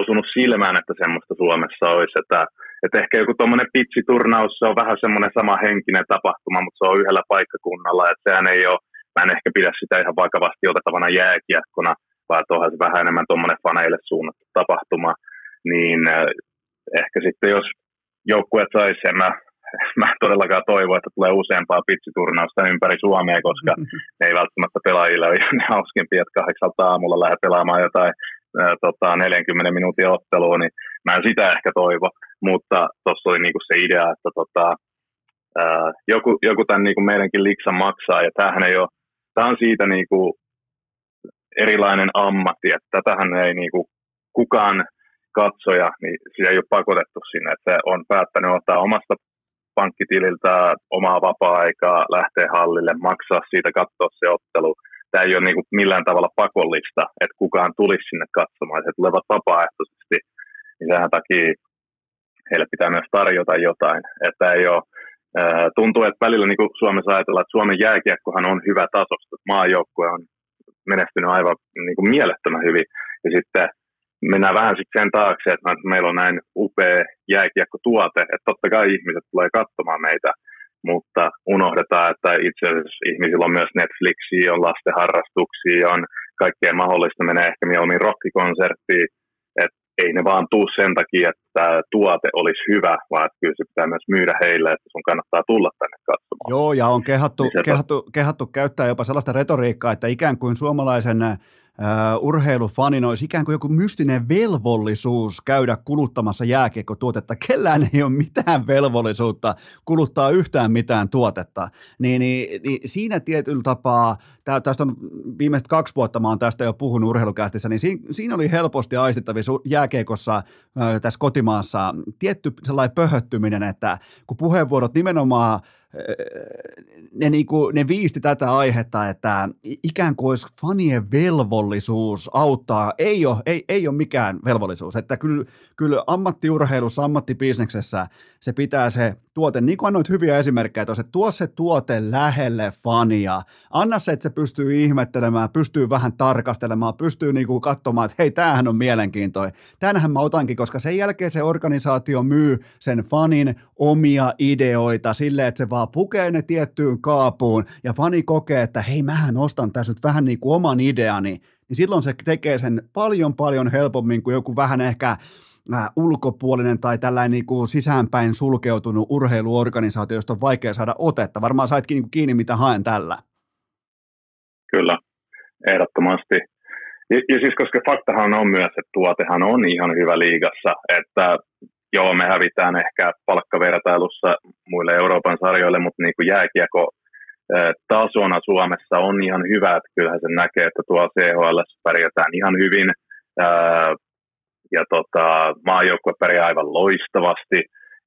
osunut silmään, että semmoista Suomessa olisi, että, että ehkä joku tuommoinen pitsiturnaus, se on vähän semmoinen sama henkinen tapahtuma, mutta se on yhdellä paikkakunnalla, että sehän ei ole mä en ehkä pidä sitä ihan vakavasti otettavana jääkiekkona, vaan onhan se vähän enemmän tuommoinen faneille suunnattu tapahtuma, niin äh, ehkä sitten jos joukkueet saisi sen, mä, <laughs> mä todellakaan toivo, että tulee useampaa pitsiturnausta ympäri Suomea, koska <laughs> ne ei välttämättä pelaajille ole ihan hauskimpia, että kahdeksalta aamulla lähde pelaamaan jotain ää, tota, 40 minuutin ottelua, niin mä en sitä ehkä toivo, mutta tuossa oli niinku se idea, että tota, ää, joku, joku tämän niinku meidänkin liksan maksaa, ja tämähän ei ole tämä on siitä niin kuin erilainen ammatti, että tätähän ei niin kuin kukaan katsoja, niin sitä ei ole pakotettu sinne, että on päättänyt ottaa omasta pankkitililtä omaa vapaa-aikaa, lähteä hallille, maksaa siitä, katsoa se ottelu. Tämä ei ole niin kuin millään tavalla pakollista, että kukaan tulisi sinne katsomaan. Se tulevat vapaaehtoisesti, niin sehän takia heille pitää myös tarjota jotain. Että ei ole tuntuu, että välillä niin kuin Suomessa ajatellaan, että Suomen jääkiekkohan on hyvä tasosta. Maajoukkue on menestynyt aivan niin kuin mielettömän hyvin. Ja sitten mennään vähän sitten sen taakse, että meillä on näin upea jääkiekkotuote, että totta kai ihmiset tulee katsomaan meitä, mutta unohdetaan, että itse asiassa ihmisillä on myös Netflixiä, on lastenharrastuksia, on kaikkea mahdollista, menee ehkä mieluummin rockikonserttiin, ei ne vaan tuu sen takia, että tuote olisi hyvä, vaan että kyllä se pitää myös myydä heille, että sun kannattaa tulla tänne katsomaan. Joo, ja on kehattu, niin kehattu, kehattu käyttää jopa sellaista retoriikkaa, että ikään kuin suomalaisen uh, urheilufanin olisi ikään kuin joku mystinen velvollisuus käydä kuluttamassa jääkiekkotuotetta. Kellään ei ole mitään velvollisuutta kuluttaa yhtään mitään tuotetta. Niin, niin, niin siinä tietyllä tapaa, tästä on viimeiset kaksi vuotta, mä oon tästä jo puhunut urheilukästissä, niin siinä, siinä oli helposti aistittavissa jääkiekossa tässä kotimaassa tietty sellainen pöhöttyminen, että kun puheenvuorot nimenomaan ne, niinku, ne viisti tätä aihetta, että ikään kuin olisi fanien velvollisuus auttaa. Ei ole, ei, ei ole mikään velvollisuus. Että kyllä, kyllä ammattiurheilussa, ammattibisneksessä se pitää se tuote, niin kuin annoit hyviä esimerkkejä tuossa, tuo se tuote lähelle fania. Anna se, että se pystyy ihmettelemään, pystyy vähän tarkastelemaan, pystyy niinku katsomaan, että hei, tämähän on mielenkiintoinen. Tänähän mä otankin, koska sen jälkeen se organisaatio myy sen fanin omia ideoita silleen, että se vaan pukee ne tiettyyn kaapuun ja fani kokee, että hei, mähän ostan tässä nyt vähän niin kuin oman ideani, niin silloin se tekee sen paljon paljon helpommin kuin joku vähän ehkä ulkopuolinen tai tällainen niin kuin sisäänpäin sulkeutunut urheiluorganisaatio, josta on vaikea saada otetta. Varmaan saitkin niin kuin kiinni, mitä haen tällä. Kyllä, ehdottomasti. Ja, ja siis koska faktahan on myös, että tuotehan on ihan hyvä liigassa, että joo, me hävitään ehkä palkkavertailussa muille Euroopan sarjoille, mutta niin kuin jääkiekko tasona Suomessa on ihan hyvä, että kyllähän se näkee, että tuolla CHL pärjätään ihan hyvin ja tota, maajoukkue pärjää aivan loistavasti,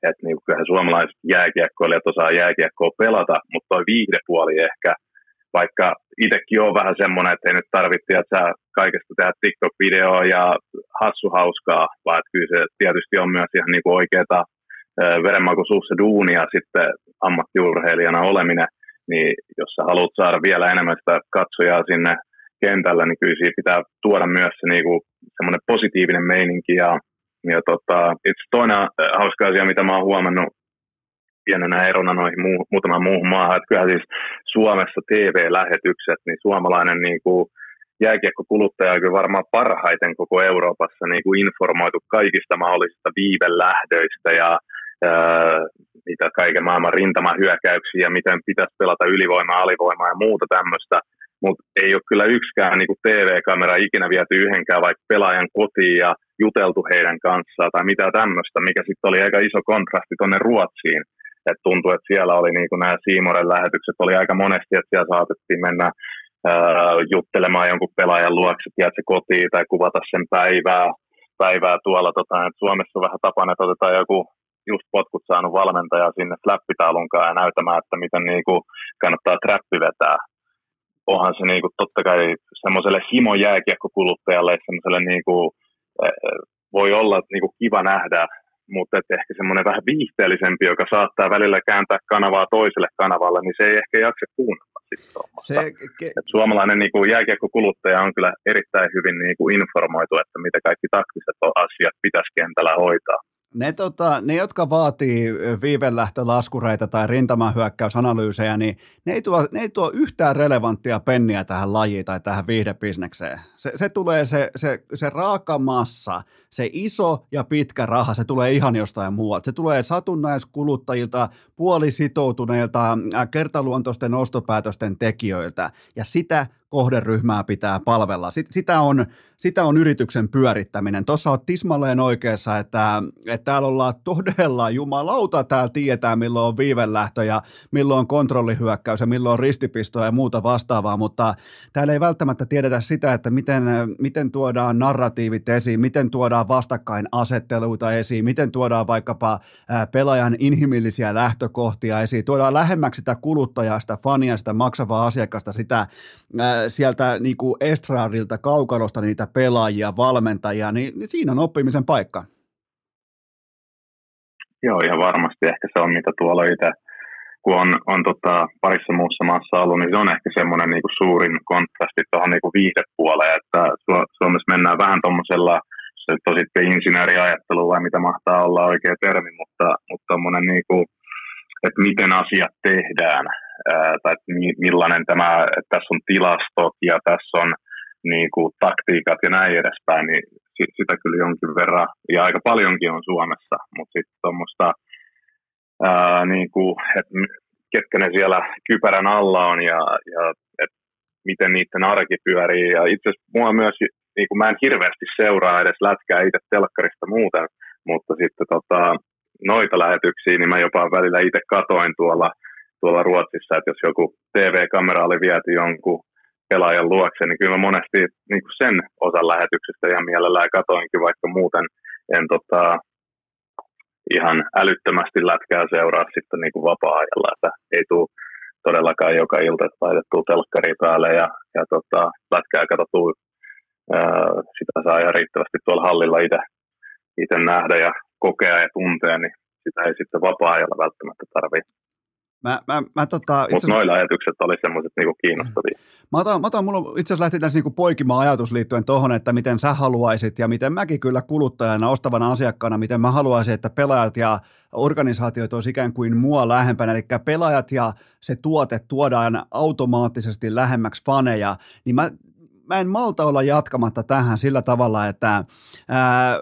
että niin kyllähän suomalaiset jääkiekkoilijat osaa jääkiekkoa pelata, mutta tuo viihdepuoli ehkä, vaikka itsekin on vähän semmoinen, että ei nyt tarvitse, että sä kaikesta tehdä TikTok-videoa ja hassu hauskaa, vaan että kyllä se tietysti on myös ihan niin oikeaa verenmaku suussa duunia sitten ammattiurheilijana oleminen, niin jos sä haluat saada vielä enemmän sitä katsojaa sinne kentällä, niin kyllä siinä pitää tuoda myös se niin kuin semmoinen positiivinen meininki. Ja, ja tota, itse toinen äh, hauska asia, mitä mä oon huomannut pienenä erona noihin muu, muutamaan muuhun maahan, että kyllä siis Suomessa TV-lähetykset, niin suomalainen niin kuin jääkiekkokuluttaja on kyllä varmaan parhaiten koko Euroopassa niin kuin informoitu kaikista mahdollisista viivelähdöistä ja ää, mitä kaiken maailman rintamahyökkäyksiä ja miten pitäisi pelata ylivoimaa, alivoimaa ja muuta tämmöistä mutta ei ole kyllä yksikään niin kuin TV-kamera ikinä viety yhdenkään vaikka pelaajan kotiin ja juteltu heidän kanssaan tai mitä tämmöistä, mikä sitten oli aika iso kontrasti tuonne Ruotsiin. Et tuntui, että siellä oli niin nämä Siimoren lähetykset oli aika monesti, että siellä saatettiin mennä ää, juttelemaan jonkun pelaajan luokse, se kotiin tai kuvata sen päivää, päivää tuolla. Tota, et Suomessa on vähän tapana, että otetaan joku just potkut saanut valmentaja sinne flappitaulunkaan ja näytämään, että miten niin kannattaa trappi vetää onhan se niin kuin, totta kai semmoiselle himo jääkiekkokuluttajalle semmoiselle niin kuin, voi olla niin kuin kiva nähdä, mutta että ehkä semmoinen vähän viihteellisempi, joka saattaa välillä kääntää kanavaa toiselle kanavalle, niin se ei ehkä jaksa kuunnella. Se, ke... suomalainen niin kuin jääkiekkokuluttaja on kyllä erittäin hyvin niin kuin informoitu, että mitä kaikki taktiset asiat pitäisi kentällä hoitaa. Ne, tota, ne, jotka vaatii viivelähtölaskureita tai rintamahyökkäysanalyysejä, niin ne ei, tuo, ne ei tuo yhtään relevanttia penniä tähän lajiin tai tähän viihdebisnekseen. Se, se tulee se, se, se raaka massa, se iso ja pitkä raha, se tulee ihan jostain muualta. Se tulee satunnaiskuluttajilta, puolisitoutuneilta, kertaluontoisten ostopäätösten tekijöiltä, ja sitä kohderyhmää pitää palvella. Sitä on, sitä on yrityksen pyörittäminen. Tuossa on tismalleen oikeassa, että, että täällä ollaan todella jumalauta, täällä tietää milloin on viivelähtö ja milloin on kontrollihyökkäys ja milloin on ristipisto ja muuta vastaavaa, mutta täällä ei välttämättä tiedetä sitä, että miten, miten tuodaan narratiivit esiin, miten tuodaan vastakkainasetteluita esiin, miten tuodaan vaikkapa pelaajan inhimillisiä lähtökohtia esiin, tuodaan lähemmäksi sitä kuluttajaa, sitä fania, sitä maksavaa asiakasta, sitä sieltä niin kuin estradilta, kaukalosta niitä pelaajia, valmentajia, niin, niin siinä on oppimisen paikka. Joo, ihan varmasti. Ehkä se on, mitä tuolla itse, kun on, on tota, parissa muussa maassa ollut, niin se on ehkä semmoinen niin suurin kontrasti tuohon niin viihdepuoleen, että Suomessa mennään vähän tuommoisella, se on sitten insinööriajattelu vai mitä mahtaa olla oikea termi, mutta, mutta tommonen niin että miten asiat tehdään, tai millainen tämä, että tässä on tilastot ja tässä on niin kuin, taktiikat ja näin edespäin, niin sitä kyllä jonkin verran, ja aika paljonkin on Suomessa, mutta sitten tuommoista, niin että ketkä ne siellä kypärän alla on ja, ja että miten niiden arki pyörii. Ja itse asiassa mua myös, niin kuin mä en hirveästi seuraa edes lätkää itse telkkarista muuten, mutta sitten tota, noita lähetyksiä, niin mä jopa välillä itse katoin tuolla tuolla Ruotsissa, että jos joku TV-kamera oli viety jonkun pelaajan luokse, niin kyllä mä monesti niin kuin sen osan lähetyksestä ihan mielellään katoinkin, vaikka muuten en tota, ihan älyttömästi lätkää seuraa sitten niin kuin vapaa-ajalla, että ei tule todellakaan joka ilta laitettua telkkari päälle ja, ja tota, lätkää katsottua. Sitä saa ihan riittävästi tuolla hallilla itse nähdä ja kokea ja tuntea, niin sitä ei sitten vapaa-ajalla välttämättä tarvitse. Mä, mä, mä tota, Mutta noilla ajatukset oli semmoiset niinku kiinnostavia. Mä otan, mä otan mulla itse asiassa lähti tässä niinku poikimaan ajatus liittyen tuohon, että miten sä haluaisit ja miten mäkin kyllä kuluttajana, ostavana asiakkaana, miten mä haluaisin, että pelaajat ja organisaatiot olisi ikään kuin mua lähempänä, eli pelaajat ja se tuote tuodaan automaattisesti lähemmäksi faneja, niin mä mä en malta olla jatkamatta tähän sillä tavalla, että ää,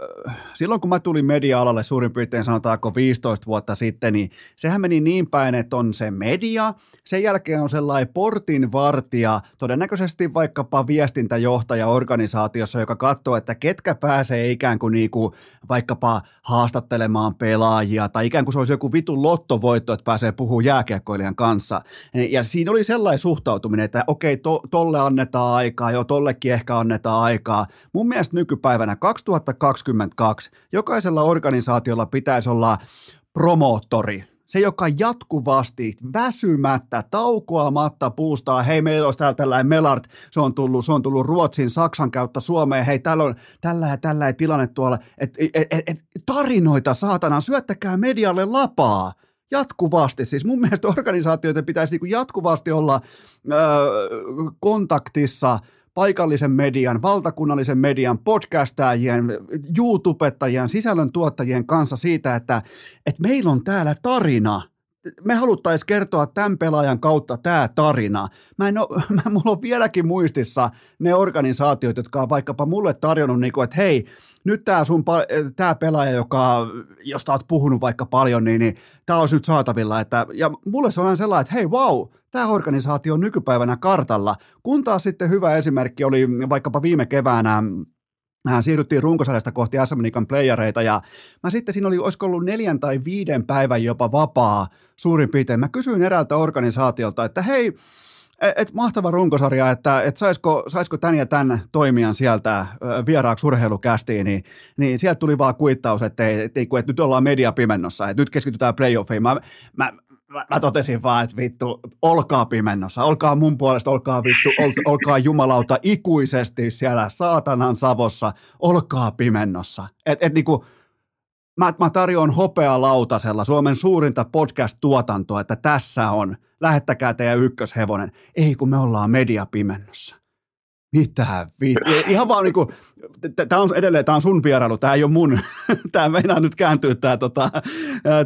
silloin kun mä tulin media-alalle suurin piirtein sanotaanko 15 vuotta sitten, niin sehän meni niin päin, että on se media, sen jälkeen on sellainen portinvartija, todennäköisesti vaikkapa viestintäjohtaja organisaatiossa, joka katsoo, että ketkä pääsee ikään kuin niinku vaikkapa haastattelemaan pelaajia, tai ikään kuin se olisi joku vitun lottovoitto, että pääsee puhumaan jääkiekkoilijan kanssa. Ja siinä oli sellainen suhtautuminen, että okei, to, tolle annetaan aikaa, jo tollekin ehkä annetaan aikaa. Mun mielestä nykypäivänä 2022 jokaisella organisaatiolla pitäisi olla promoottori, se, joka jatkuvasti väsymättä, taukoamatta puustaa, hei meillä olisi täällä tällainen Melart, se on tullut, se on tullut Ruotsin, Saksan kautta Suomeen, hei täällä on tällä ja tällä tilanne tuolla, et, et, et, et, tarinoita saatana, syöttäkää medialle lapaa. Jatkuvasti. Siis mun mielestä organisaatioiden pitäisi niin jatkuvasti olla öö, kontaktissa paikallisen median, valtakunnallisen median, podcastajien, YouTubettajien, sisällöntuottajien kanssa siitä, että, että meillä on täällä tarina – me haluttaisiin kertoa tämän pelaajan kautta tämä tarina. Mä en ole, <laughs> mä, mulla on vieläkin muistissa ne organisaatiot, jotka on vaikkapa mulle tarjonnut, niin kuin, että hei, nyt tämä sun tämä pelaaja, joka, josta oot puhunut vaikka paljon, niin, niin tämä on nyt saatavilla. Että, ja mulle se on sellainen, että hei, wow, tämä organisaatio on nykypäivänä kartalla. Kun taas sitten hyvä esimerkki oli vaikkapa viime keväänä Hän siirryttiin runkosarjasta kohti SM Liikan playereita ja mä sitten siinä oli, olisiko ollut neljän tai viiden päivän jopa vapaa suurin piirtein. Mä kysyin eräältä organisaatiolta, että hei, et, et mahtava runkosarja, että et saisiko, saisiko tämän ja tämän toimijan sieltä vieraaksi urheilukästiin, niin, niin sieltä tuli vaan kuittaus, että, et, et, et nyt ollaan mediapimennossa, että nyt keskitytään playoffiin. Mä, mä, mä, mä totesin vaan, että vittu, olkaa pimennossa, olkaa mun puolesta, olkaa vittu, ol, olkaa jumalauta ikuisesti siellä saatanan savossa, olkaa pimennossa. Et, et niinku, mä, mä tarjoan lautasella Suomen suurinta podcast-tuotantoa, että tässä on, lähettäkää teidän ykköshevonen. Ei kun me ollaan mediapimennossa. Mitä vittu? Ihan vaan niinku, tämä on edelleen, tämä on sun vierailu, tämä ei ole mun, <laughs> tämä meinaa nyt kääntyä tämä tota,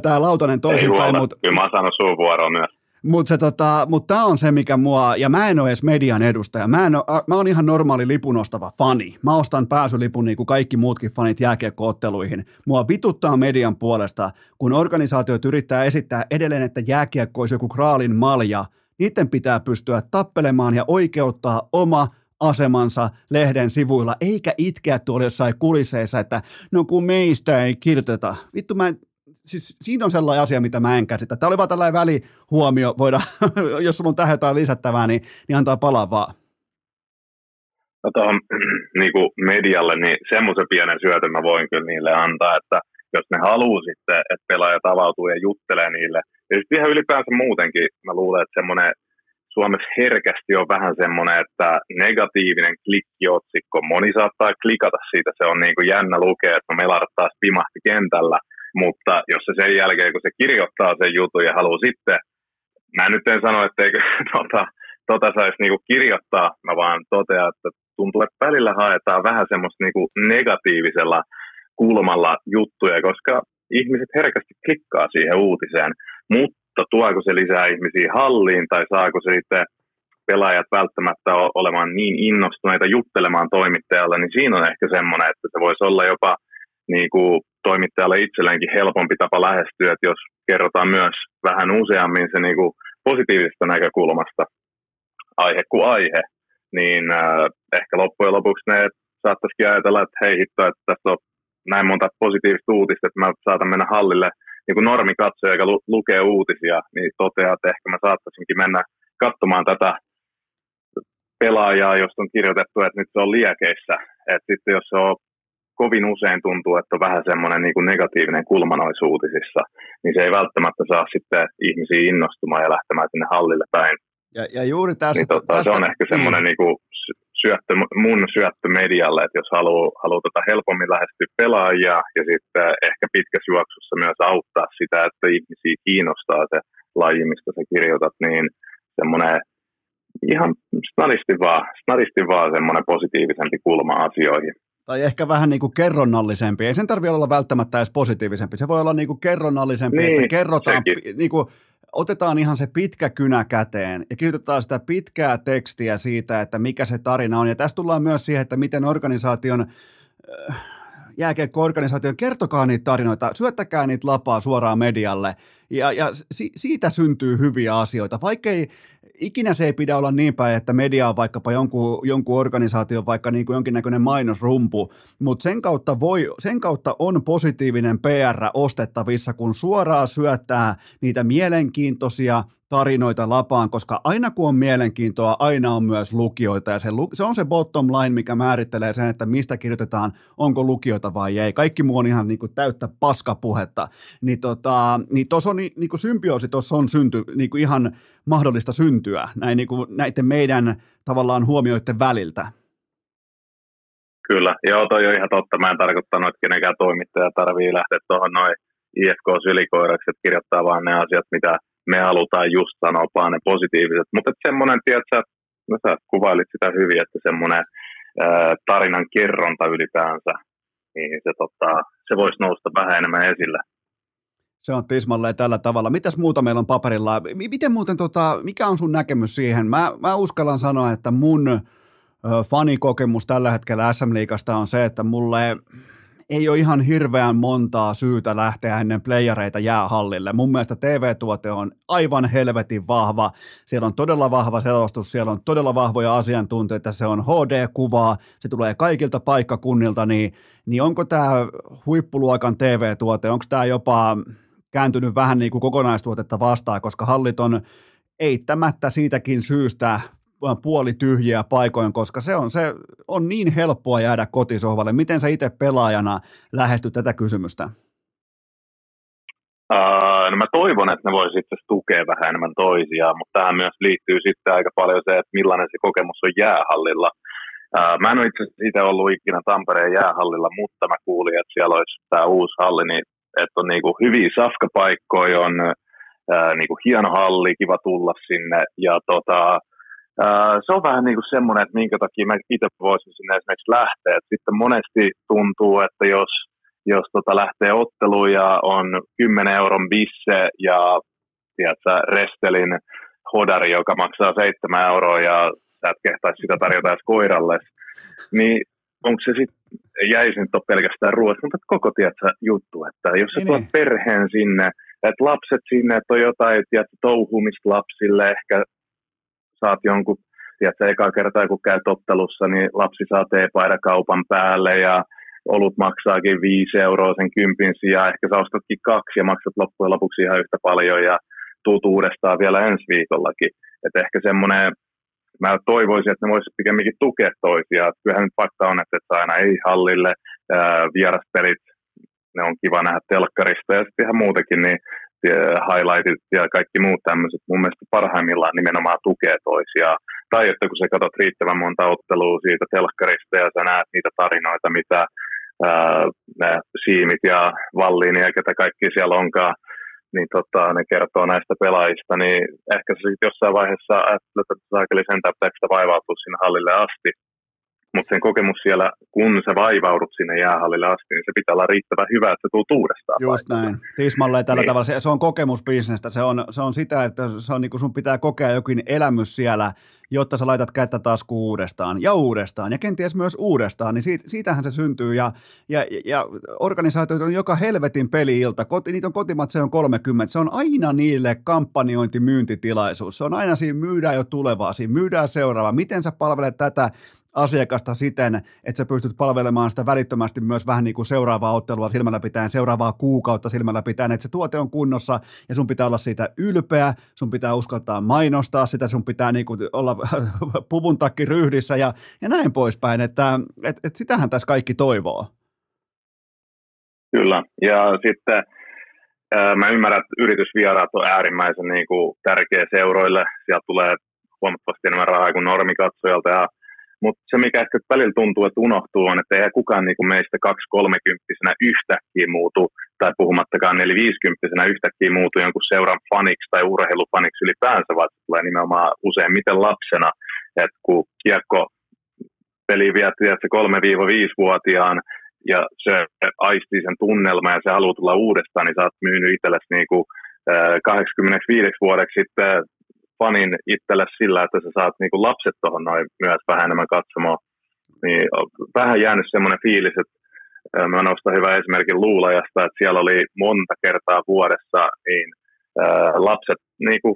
tää lautanen toisinpäin. Mutta kyllä mä oon saanut sun vuoroa myös. Mutta tota, mut tämä on se, mikä mua, ja mä en ole edes median edustaja, mä, en ole, mä oon ihan normaali lipunostava fani. Mä ostan pääsylipun niin kuin kaikki muutkin fanit jääkiekkootteluihin. Mua vituttaa median puolesta, kun organisaatiot yrittää esittää edelleen, että jääkiekko olisi joku kraalin malja. Niiden pitää pystyä tappelemaan ja oikeuttaa oma asemansa lehden sivuilla, eikä itkeä tuolla jossain kulisseissa, että no kun meistä ei kirjoiteta. Vittu mä en, siis siinä on sellainen asia, mitä mä en käsitä. Tämä oli vaan tällainen välihuomio, voida, <laughs> jos sulla on tähän jotain lisättävää, niin, niin antaa palaa vaan. No tuohon <clears throat> niin kuin medialle, niin semmoisen pienen syötön mä voin kyllä niille antaa, että jos ne haluaa sitten, että pelaajat avautuu ja juttelee niille. Ja sitten ihan ylipäänsä muutenkin, mä luulen, että semmoinen Suomessa herkästi on vähän semmoinen, että negatiivinen klikkiotsikko, moni saattaa klikata siitä, se on niin kuin jännä lukea, että Melar taas pimahti kentällä, mutta jos se sen jälkeen, kun se kirjoittaa sen jutun ja haluaa sitten, mä nyt en sano, että eikö <laughs> tota, tota saisi niinku kirjoittaa, mä vaan totean, että tuntuu, että välillä haetaan vähän semmoista niinku negatiivisella kulmalla juttuja, koska ihmiset herkästi klikkaa siihen uutiseen, mutta tuoko se lisää ihmisiä halliin tai saako se sitten pelaajat välttämättä olemaan niin innostuneita juttelemaan toimittajalle, niin siinä on ehkä semmoinen, että se voisi olla jopa niin kuin toimittajalle itselleenkin helpompi tapa lähestyä, että jos kerrotaan myös vähän useammin se niin kuin positiivisesta näkökulmasta aihe kuin aihe, niin äh, ehkä loppujen lopuksi ne saattaisikin ajatella, että hei hitto, että tässä on näin monta positiivista uutista, että mä saatan mennä hallille niin kuin normikatsoja, joka lu- lukee uutisia, niin toteaa, että ehkä mä saattaisinkin mennä katsomaan tätä pelaajaa, josta on kirjoitettu, että nyt se on liekeissä. Että sitten jos se on kovin usein tuntuu, että on vähän semmoinen niin kuin negatiivinen kulma noissa uutisissa, niin se ei välttämättä saa sitten ihmisiä innostumaan ja lähtemään sinne hallille päin. Ja, ja juuri tässä... Niin tota, tästä, se on ehkä semmoinen niin. Niin syöttö, mun syöttö medialle, että jos haluaa, haluaa tota helpommin lähestyä pelaajia ja sitten ehkä pitkässä juoksussa myös auttaa sitä, että ihmisiä kiinnostaa se laji, mistä sä kirjoitat, niin semmoinen ihan snadisti vaan, snadisti vaan semmoinen positiivisempi kulma asioihin. Tai ehkä vähän niin kuin kerronnallisempi. Ei sen tarvitse olla välttämättä edes positiivisempi. Se voi olla niin kuin kerronnallisempi, niin, että kerrotaan, niin kuin, otetaan ihan se pitkä kynä käteen ja kirjoitetaan sitä pitkää tekstiä siitä, että mikä se tarina on. Ja tässä tullaan myös siihen, että miten organisaation äh, jääkiekko-organisaation, kertokaa niitä tarinoita, syöttäkää niitä lapaa suoraan medialle, ja, ja si, siitä syntyy hyviä asioita, vaikkei ikinä se ei pidä olla niin päin, että media on vaikkapa jonkun, jonkun organisaation vaikka niin kuin jonkinnäköinen mainosrumpu, mutta sen kautta, voi, sen kautta on positiivinen PR ostettavissa, kun suoraan syöttää niitä mielenkiintoisia tarinoita lapaan, koska aina kun on mielenkiintoa, aina on myös lukijoita ja se, se on se bottom line, mikä määrittelee sen, että mistä kirjoitetaan, onko lukijoita vai ei. Kaikki muu on ihan niin kuin täyttä paskapuhetta. Niin, tota, niin on niin kuin symbioosi, tuossa on synty, niin kuin ihan mahdollista syntyä näin niin kuin näiden meidän tavallaan huomioiden väliltä. Kyllä, joo toi on ihan totta. Mä en tarkoittanut, että kenenkään toimittaja tarvii lähteä tuohon noin IFK-sylikoiraksi, että kirjoittaa vaan ne asiat, mitä me halutaan just sanoa vaan ne positiiviset. Mutta semmoinen, tiedätkö, no sä kuvailit sitä hyvin, että semmoinen tarinan kerronta ylipäänsä, niin se, tota, se voisi nousta vähän enemmän esille. Se on tismalleen tällä tavalla. Mitäs muuta meillä on paperilla? Miten muuten, tota, mikä on sun näkemys siihen? Mä, mä uskallan sanoa, että mun fanikokemus tällä hetkellä SM-liigasta on se, että mulle ei ole ihan hirveän montaa syytä lähteä ennen playereita jäähallille. Mun mielestä TV-tuote on aivan helvetin vahva. Siellä on todella vahva selostus, siellä on todella vahvoja asiantuntijoita, se on HD-kuvaa, se tulee kaikilta paikkakunnilta, niin, niin onko tämä huippuluokan TV-tuote, onko tämä jopa kääntynyt vähän niin kuin kokonaistuotetta vastaan, koska hallit on eittämättä siitäkin syystä puoli tyhjiä paikoin, koska se on, se on niin helppoa jäädä kotisohvalle. Miten sä itse pelaajana lähestyt tätä kysymystä? Uh, no mä toivon, että ne voisivat itse tukea vähän enemmän toisiaan, mutta tähän myös liittyy sitten aika paljon se, että millainen se kokemus on jäähallilla. Uh, mä en ole itse asiassa itse ollut ikinä Tampereen jäähallilla, mutta mä kuulin, että siellä olisi tämä uusi halli, niin että on niinku hyviä safkapaikkoja, on uh, niinku hieno halli, kiva tulla sinne ja tota, se on vähän niin kuin semmoinen, että minkä takia mä itse voisin sinne esimerkiksi lähteä. Et sitten monesti tuntuu, että jos, jos tota lähtee otteluun ja on 10 euron bisse ja tiedätkö, restelin hodari, joka maksaa 7 euroa ja sä et kehtaisi sitä tarjota edes koiralle, niin onko se sitten, jäisi nyt pelkästään ruoasta, mutta koko tiedätkö, juttu, että jos sä niin, tuot niin. perheen sinne, että lapset sinne, että on jotain tiedätkö, touhumista lapsille, ehkä saat jonkun, tiedätkö, eka kertaa kun käy tottelussa, niin lapsi saa teepaidakaupan päälle ja olut maksaakin 5 euroa sen kympin sijaan, ehkä sä ostatkin kaksi ja maksat loppujen lopuksi ihan yhtä paljon ja tuut uudestaan vielä ensi viikollakin. Että ehkä semmoinen, mä toivoisin, että ne voisivat pikemminkin tukea toisiaan. Kyllähän nyt fakta on, että et aina ei hallille, ää, vieraspelit, ne on kiva nähdä telkkarista ja sitten ihan muutenkin, niin highlightit ja kaikki muut tämmöiset mun mielestä parhaimmillaan nimenomaan tukee toisiaan. Tai että kun sä katsot riittävän monta ottelua siitä telkkarista ja sä näet niitä tarinoita, mitä ää, siimit ja valliini ja ketä kaikki siellä onkaan, niin tota, ne kertoo näistä pelaajista, niin ehkä sä sitten jossain vaiheessa ajattelet, että saakeli sentään pitääkö vaivautua sinne hallille asti, mutta sen kokemus siellä, kun sä vaivaudut sinne jäähallille asti, niin se pitää olla riittävän hyvä, että se tulet uudestaan. Just paikalle. näin. Tismalleen tällä niin. tavalla. Se, se on kokemusbisnestä. Se on, se on sitä, että se on niin sun pitää kokea jokin elämys siellä, jotta sä laitat kättä taskuun uudestaan ja uudestaan ja kenties myös uudestaan, niin siitä, siitähän se syntyy ja, ja, ja organisaatioita on joka helvetin peli-ilta, Koti, niitä on kotimat, se on 30, se on aina niille kampanjointi, myyntitilaisuus, se on aina siinä myydään jo tulevaa, siinä myydään seuraava, miten sä palvelet tätä, asiakasta siten, että sä pystyt palvelemaan sitä välittömästi myös vähän niin kuin seuraavaa ottelua silmällä pitäen, seuraavaa kuukautta silmällä pitäen, että se tuote on kunnossa ja sun pitää olla siitä ylpeä, sun pitää uskaltaa mainostaa sitä, sun pitää niin kuin olla <laughs> puvun takki ryhdissä ja, ja näin poispäin, että et, et sitähän tässä kaikki toivoo. Kyllä, ja sitten mä ymmärrän, että yritysvieraat on äärimmäisen niin kuin, tärkeä seuroille. Sieltä tulee huomattavasti enemmän rahaa kuin normikatsojalta. Ja, mutta se, mikä ehkä välillä tuntuu, että unohtuu, on, että ei kukaan niin kuin meistä 2-30 yhtäkkiä muutu, tai puhumattakaan 4-50 yhtäkkiä muutu jonkun seuran faniksi tai urheilufaniksi ylipäänsä, vaan se tulee nimenomaan useimmiten lapsena. Että kun kiekko peli vietti 3-5-vuotiaan, ja se aistii sen tunnelman ja se haluaa tulla uudestaan, niin sä oot myynyt itsellesi niin kuin 85 vuodeksi sitten fanin itsellesi sillä, että sä saat niin kuin lapset tuohon noin myös vähän enemmän katsomaan. Niin vähän jäänyt semmoinen fiilis, että mä nostan hyvän esimerkin Luulajasta, että siellä oli monta kertaa vuodessa niin lapset niin kuin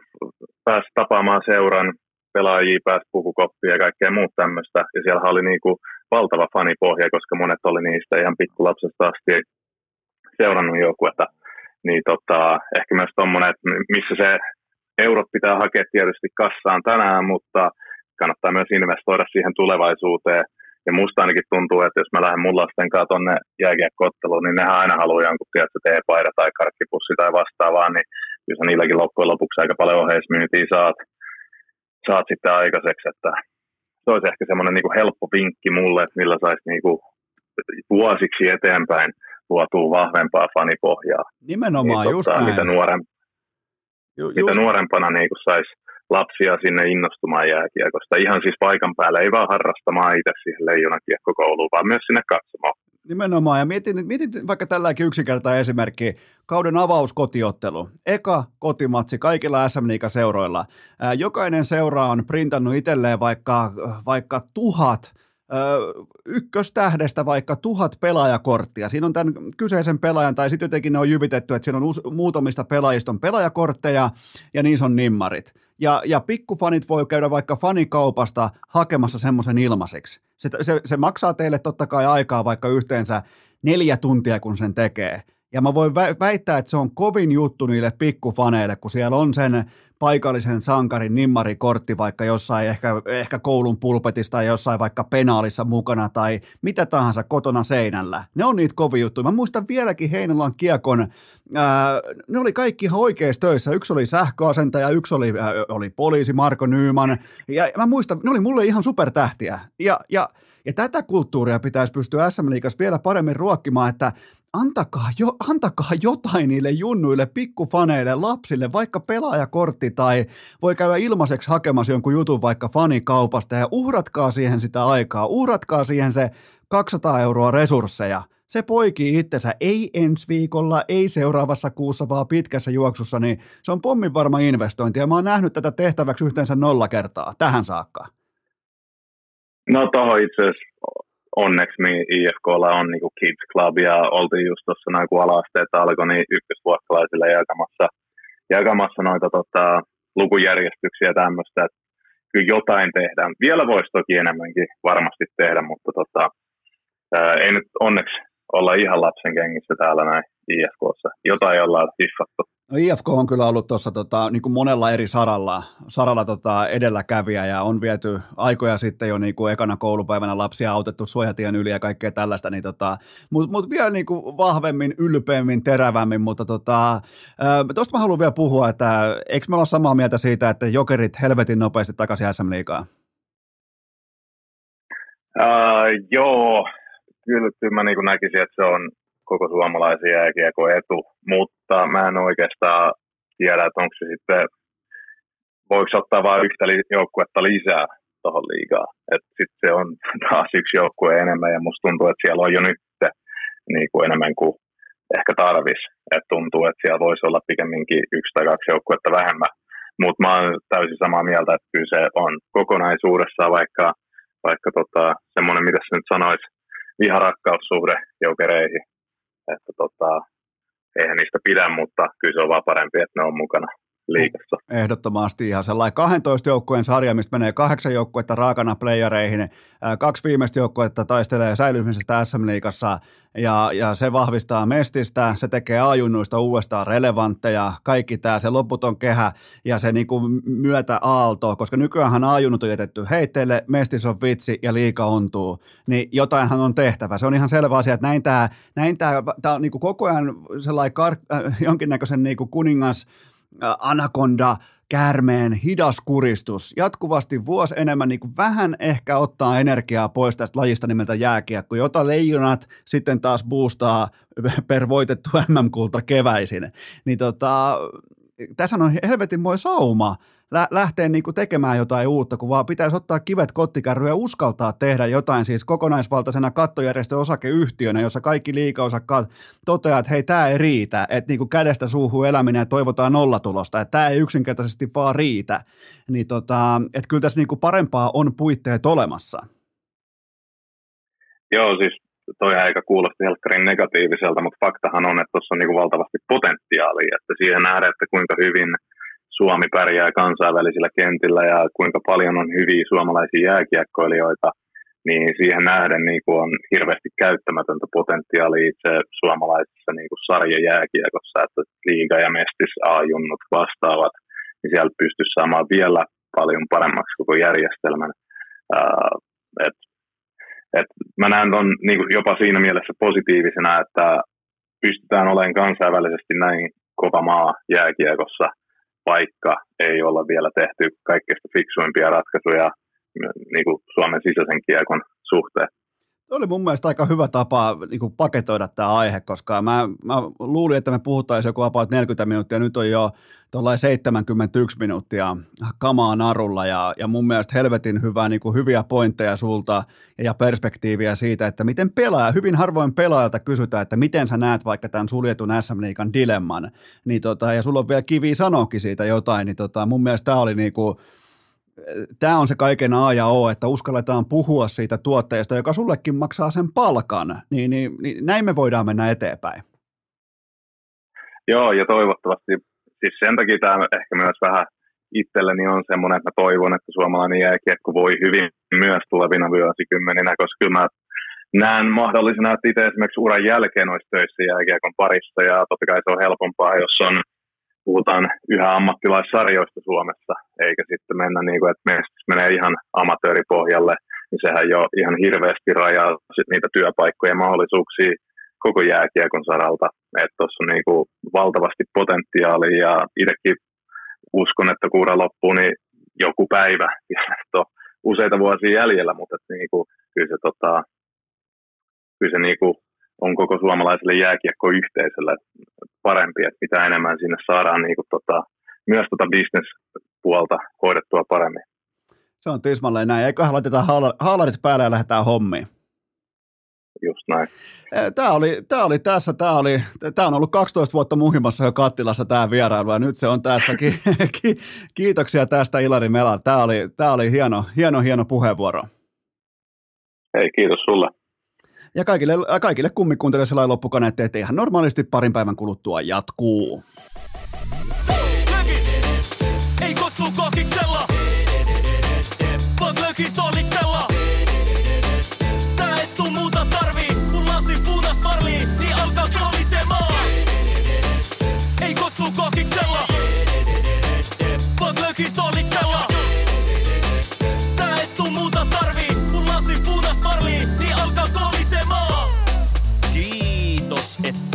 pääsi tapaamaan seuran pelaajia, pääsi pukukoppia ja kaikkea muuta tämmöistä. Ja siellä oli niin kuin valtava fanipohja, koska monet oli niistä ihan pikkulapsesta asti seurannut joukkuetta. Niin tota, ehkä myös tuommoinen, että missä se eurot pitää hakea tietysti kassaan tänään, mutta kannattaa myös investoida siihen tulevaisuuteen. Ja musta ainakin tuntuu, että jos mä lähden mun lasten kanssa tuonne jääkiekkootteluun, niin nehän aina haluaa jonkun tietysti teepaida tai karkkipussi tai vastaavaa, niin kyllä niilläkin loppujen lopuksi aika paljon oheismyyntiä saat, saat sitten aikaiseksi, että se olisi ehkä semmoinen niin helppo vinkki mulle, että millä saisi niin kuin vuosiksi eteenpäin luotua vahvempaa fanipohjaa. Nimenomaan, niin, just tota, Mitä, nuorem, Ju, just... mitä nuorempana niin saisi lapsia sinne innostumaan jääkiekosta. Ihan siis paikan päällä, ei vaan harrastamaan itse siihen leijonakiekkokouluun, vaan myös sinne katsomaan. Nimenomaan, ja mietin, mietin vaikka tälläkin yksinkertainen esimerkki, kauden avauskotiottelu, eka kotimatsi kaikilla SM seuroilla. Jokainen seura on printannut itselleen vaikka, vaikka tuhat ykköstähdestä vaikka tuhat pelaajakorttia. Siinä on tämän kyseisen pelaajan, tai sitten jotenkin ne on jyvitetty, että siinä on us, muutamista pelaajista on pelaajakortteja, ja niissä on nimmarit. Ja, ja pikkufanit voi käydä vaikka fanikaupasta hakemassa semmoisen ilmaiseksi. Se, se, se maksaa teille totta kai aikaa vaikka yhteensä neljä tuntia, kun sen tekee. Ja mä voin väittää, että se on kovin juttu niille pikkufaneille, kun siellä on sen paikallisen sankarin nimmarikortti vaikka jossain ehkä, ehkä koulun pulpetissa tai jossain vaikka penaalissa mukana tai mitä tahansa kotona seinällä. Ne on niitä kovia juttuja. Mä muistan vieläkin Heinolan kiekon, ää, ne oli kaikki ihan oikeassa töissä. Yksi oli sähköasentaja, yksi oli, ää, oli poliisi Marko Nyyman. Ja mä muistan, ne oli mulle ihan supertähtiä. Ja, ja ja tätä kulttuuria pitäisi pystyä SM Liigassa vielä paremmin ruokkimaan, että antakaa, jo, antakaa jotain niille junnuille, pikkufaneille, lapsille, vaikka pelaajakortti tai voi käydä ilmaiseksi hakemassa jonkun jutun vaikka fanikaupasta ja uhratkaa siihen sitä aikaa, uhratkaa siihen se 200 euroa resursseja. Se poikii itsensä ei ensi viikolla, ei seuraavassa kuussa, vaan pitkässä juoksussa, niin se on pommin varma investointi ja mä oon nähnyt tätä tehtäväksi yhteensä nolla kertaa tähän saakka. No tuohon itse asiassa onneksi me IFKlla on niin Kids Club ja oltiin just tuossa noin kun ala-asteet alkoi, niin ykkösluokkalaisille jakamassa, jakamassa noita tota, lukujärjestyksiä tämmöistä, että kyllä jotain tehdään. Vielä voisi toki enemmänkin varmasti tehdä, mutta tota, ää, ei nyt onneksi olla ihan lapsen kengissä täällä näin IFKssa. Jotain ollaan hiffattu. No IFK on kyllä ollut tuossa tota, niin kuin monella eri saralla, saralla tota, edelläkävijä ja on viety aikoja sitten jo niin kuin ekana koulupäivänä lapsia autettu suojatien yli ja kaikkea tällaista, niin tota, mutta mut vielä niin kuin vahvemmin, ylpeämmin, terävämmin, mutta tota, tuosta mä haluan vielä puhua, että eikö me olla samaa mieltä siitä, että jokerit helvetin nopeasti takaisin SM Liigaan? Uh, joo, kyllä, kyllä mä niin näkisin, että se on koko suomalaisen jääkiekon etu, mutta mä en oikeastaan tiedä, että onko se sitten, voiko ottaa vain yhtä joukkuetta lisää tuohon liigaan. Sitten se on <laughs> taas yksi joukkue enemmän ja musta tuntuu, että siellä on jo nyt niin kuin enemmän kuin ehkä tarvis. Et tuntuu, että siellä voisi olla pikemminkin yksi tai kaksi joukkuetta vähemmän. Mutta mä oon täysin samaa mieltä, että kyllä se on kokonaisuudessaan vaikka, vaikka tota, semmoinen, mitä se nyt sanoisi, viharakkaussuhde joukereihin että tota, eihän niistä pidä, mutta kyllä se on vaan parempi, että ne on mukana. Liikassa. Ehdottomasti ihan sellainen 12 joukkueen sarja, mistä menee kahdeksan joukkuetta raakana playereihin, kaksi viimeistä joukkuetta taistelee säilymisestä SM-liigassa ja, ja se vahvistaa Mestistä, se tekee ajunnuista uudestaan relevantteja, kaikki tämä, se loputon kehä ja se niinku myötä aalto, koska nykyään ajunnut on jätetty heitteille, Mestis on vitsi ja liika ontuu, niin jotainhan on tehtävä. Se on ihan selvä asia, että näin tämä, näin tää, tää on niinku koko ajan sellainen kar- äh, jonkinnäköisen niinku kuningas, anakonda, käärmeen hidas kuristus, jatkuvasti vuosi enemmän niin kuin vähän ehkä ottaa energiaa pois tästä lajista nimeltä jääkiekko, jota leijonat sitten taas boostaa per voitettu <laughs> MM-kulta keväisin. Niin tota, tässä on helvetin moi sauma lä- lähteä niin kuin tekemään jotain uutta, kun vaan pitäisi ottaa kivet kottikärryä ja uskaltaa tehdä jotain siis kokonaisvaltaisena kattojärjestön osakeyhtiönä, jossa kaikki liikaosakkaat toteaa, että hei, tämä ei riitä, että niin kuin kädestä suuhun eläminen ja toivotaan nollatulosta, että tämä ei yksinkertaisesti vaan riitä. Niin tota, että kyllä tässä niin kuin parempaa on puitteet olemassa. Joo, siis toi aika kuulosti helkkarin negatiiviselta, mutta faktahan on, että tuossa on niin valtavasti potentiaalia, että siihen nähdään, että kuinka hyvin – Suomi pärjää kansainvälisillä kentillä ja kuinka paljon on hyviä suomalaisia jääkiekkoilijoita, niin siihen nähden niin kuin on hirveästi käyttämätöntä potentiaalia itse suomalaisessa niin kuin sarjajääkiekossa, että liiga ja mestis A-junnut vastaavat, niin siellä pystyisi saamaan vielä paljon paremmaksi koko järjestelmän. Uh, et, et mä näen ton niin kuin jopa siinä mielessä positiivisena, että pystytään olemaan kansainvälisesti näin kova maa jääkiekossa – vaikka ei olla vielä tehty kaikkein fiksuimpia ratkaisuja niin kuin Suomen sisäisen kiekon suhteen. Oli mun mielestä aika hyvä tapa niin kuin paketoida tämä aihe, koska mä, mä luulin, että me puhuttaisiin joku about 40 minuuttia, nyt on jo 71 minuuttia kamaa narulla ja, ja mun mielestä helvetin hyvä, niin kuin hyviä pointteja sulta ja perspektiiviä siitä, että miten pelaaja, hyvin harvoin pelaajalta kysytään, että miten sä näet vaikka tämän suljetun SM Liikan dilemman, niin tota, ja sulla on vielä kivi sanoakin siitä jotain, niin tota, mun mielestä tämä oli niin kuin, tämä on se kaiken A ja O, että uskalletaan puhua siitä tuotteesta, joka sullekin maksaa sen palkan, niin, niin, niin näin me voidaan mennä eteenpäin. Joo, ja toivottavasti, siis sen takia tämä ehkä myös vähän itselleni on semmoinen, että mä toivon, että suomalainen jääkiekko voi hyvin myös tulevina vuosikymmeninä, koska kyllä mä näen mahdollisena, että itse esimerkiksi uran jälkeen olisi töissä jääkiekon parissa, ja totta kai se on helpompaa, jos on puhutaan yhä ammattilaissarjoista Suomessa, eikä sitten mennä niin kuin, että mestis menee ihan amatööripohjalle, niin sehän jo ihan hirveästi rajaa niitä työpaikkoja ja mahdollisuuksia koko jääkiekon saralta. Että tuossa on niin kuin valtavasti potentiaalia ja itsekin uskon, että kuura loppuu, niin joku päivä, <laughs> on useita vuosia jäljellä, mutta että niin kuin, kyllä se, tota, kyllä se niin kuin on koko suomalaiselle jääkiekkoyhteisölle parempi, että mitä enemmän sinne saadaan niin kuin, tota, myös tota bisnespuolta hoidettua paremmin. Se on tismalleen näin. Eiköhän laiteta haalarit päälle ja lähdetään hommiin. Just näin. Tämä oli, tämä oli tässä, tämä, oli, tämä on ollut 12 vuotta muhimassa jo kattilassa tämä vierailu ja nyt se on tässä. <laughs> Kiitoksia tästä Ilari Mela. Tämä oli, tämä oli hieno, hieno, hieno puheenvuoro. Hei, kiitos sulle. Ja kaikille, kaikille kummikuuntelijoille sellainen loppukaneetti, että ihan normaalisti parin päivän kuluttua jatkuu. Ei kossu kokiksella, vaan lökistoliksella. Tää et tuu muuta tarvii, kun lasin punas marlii, niin alkaa kolisemaan. Ei kossu kokiksella, vaan. Tää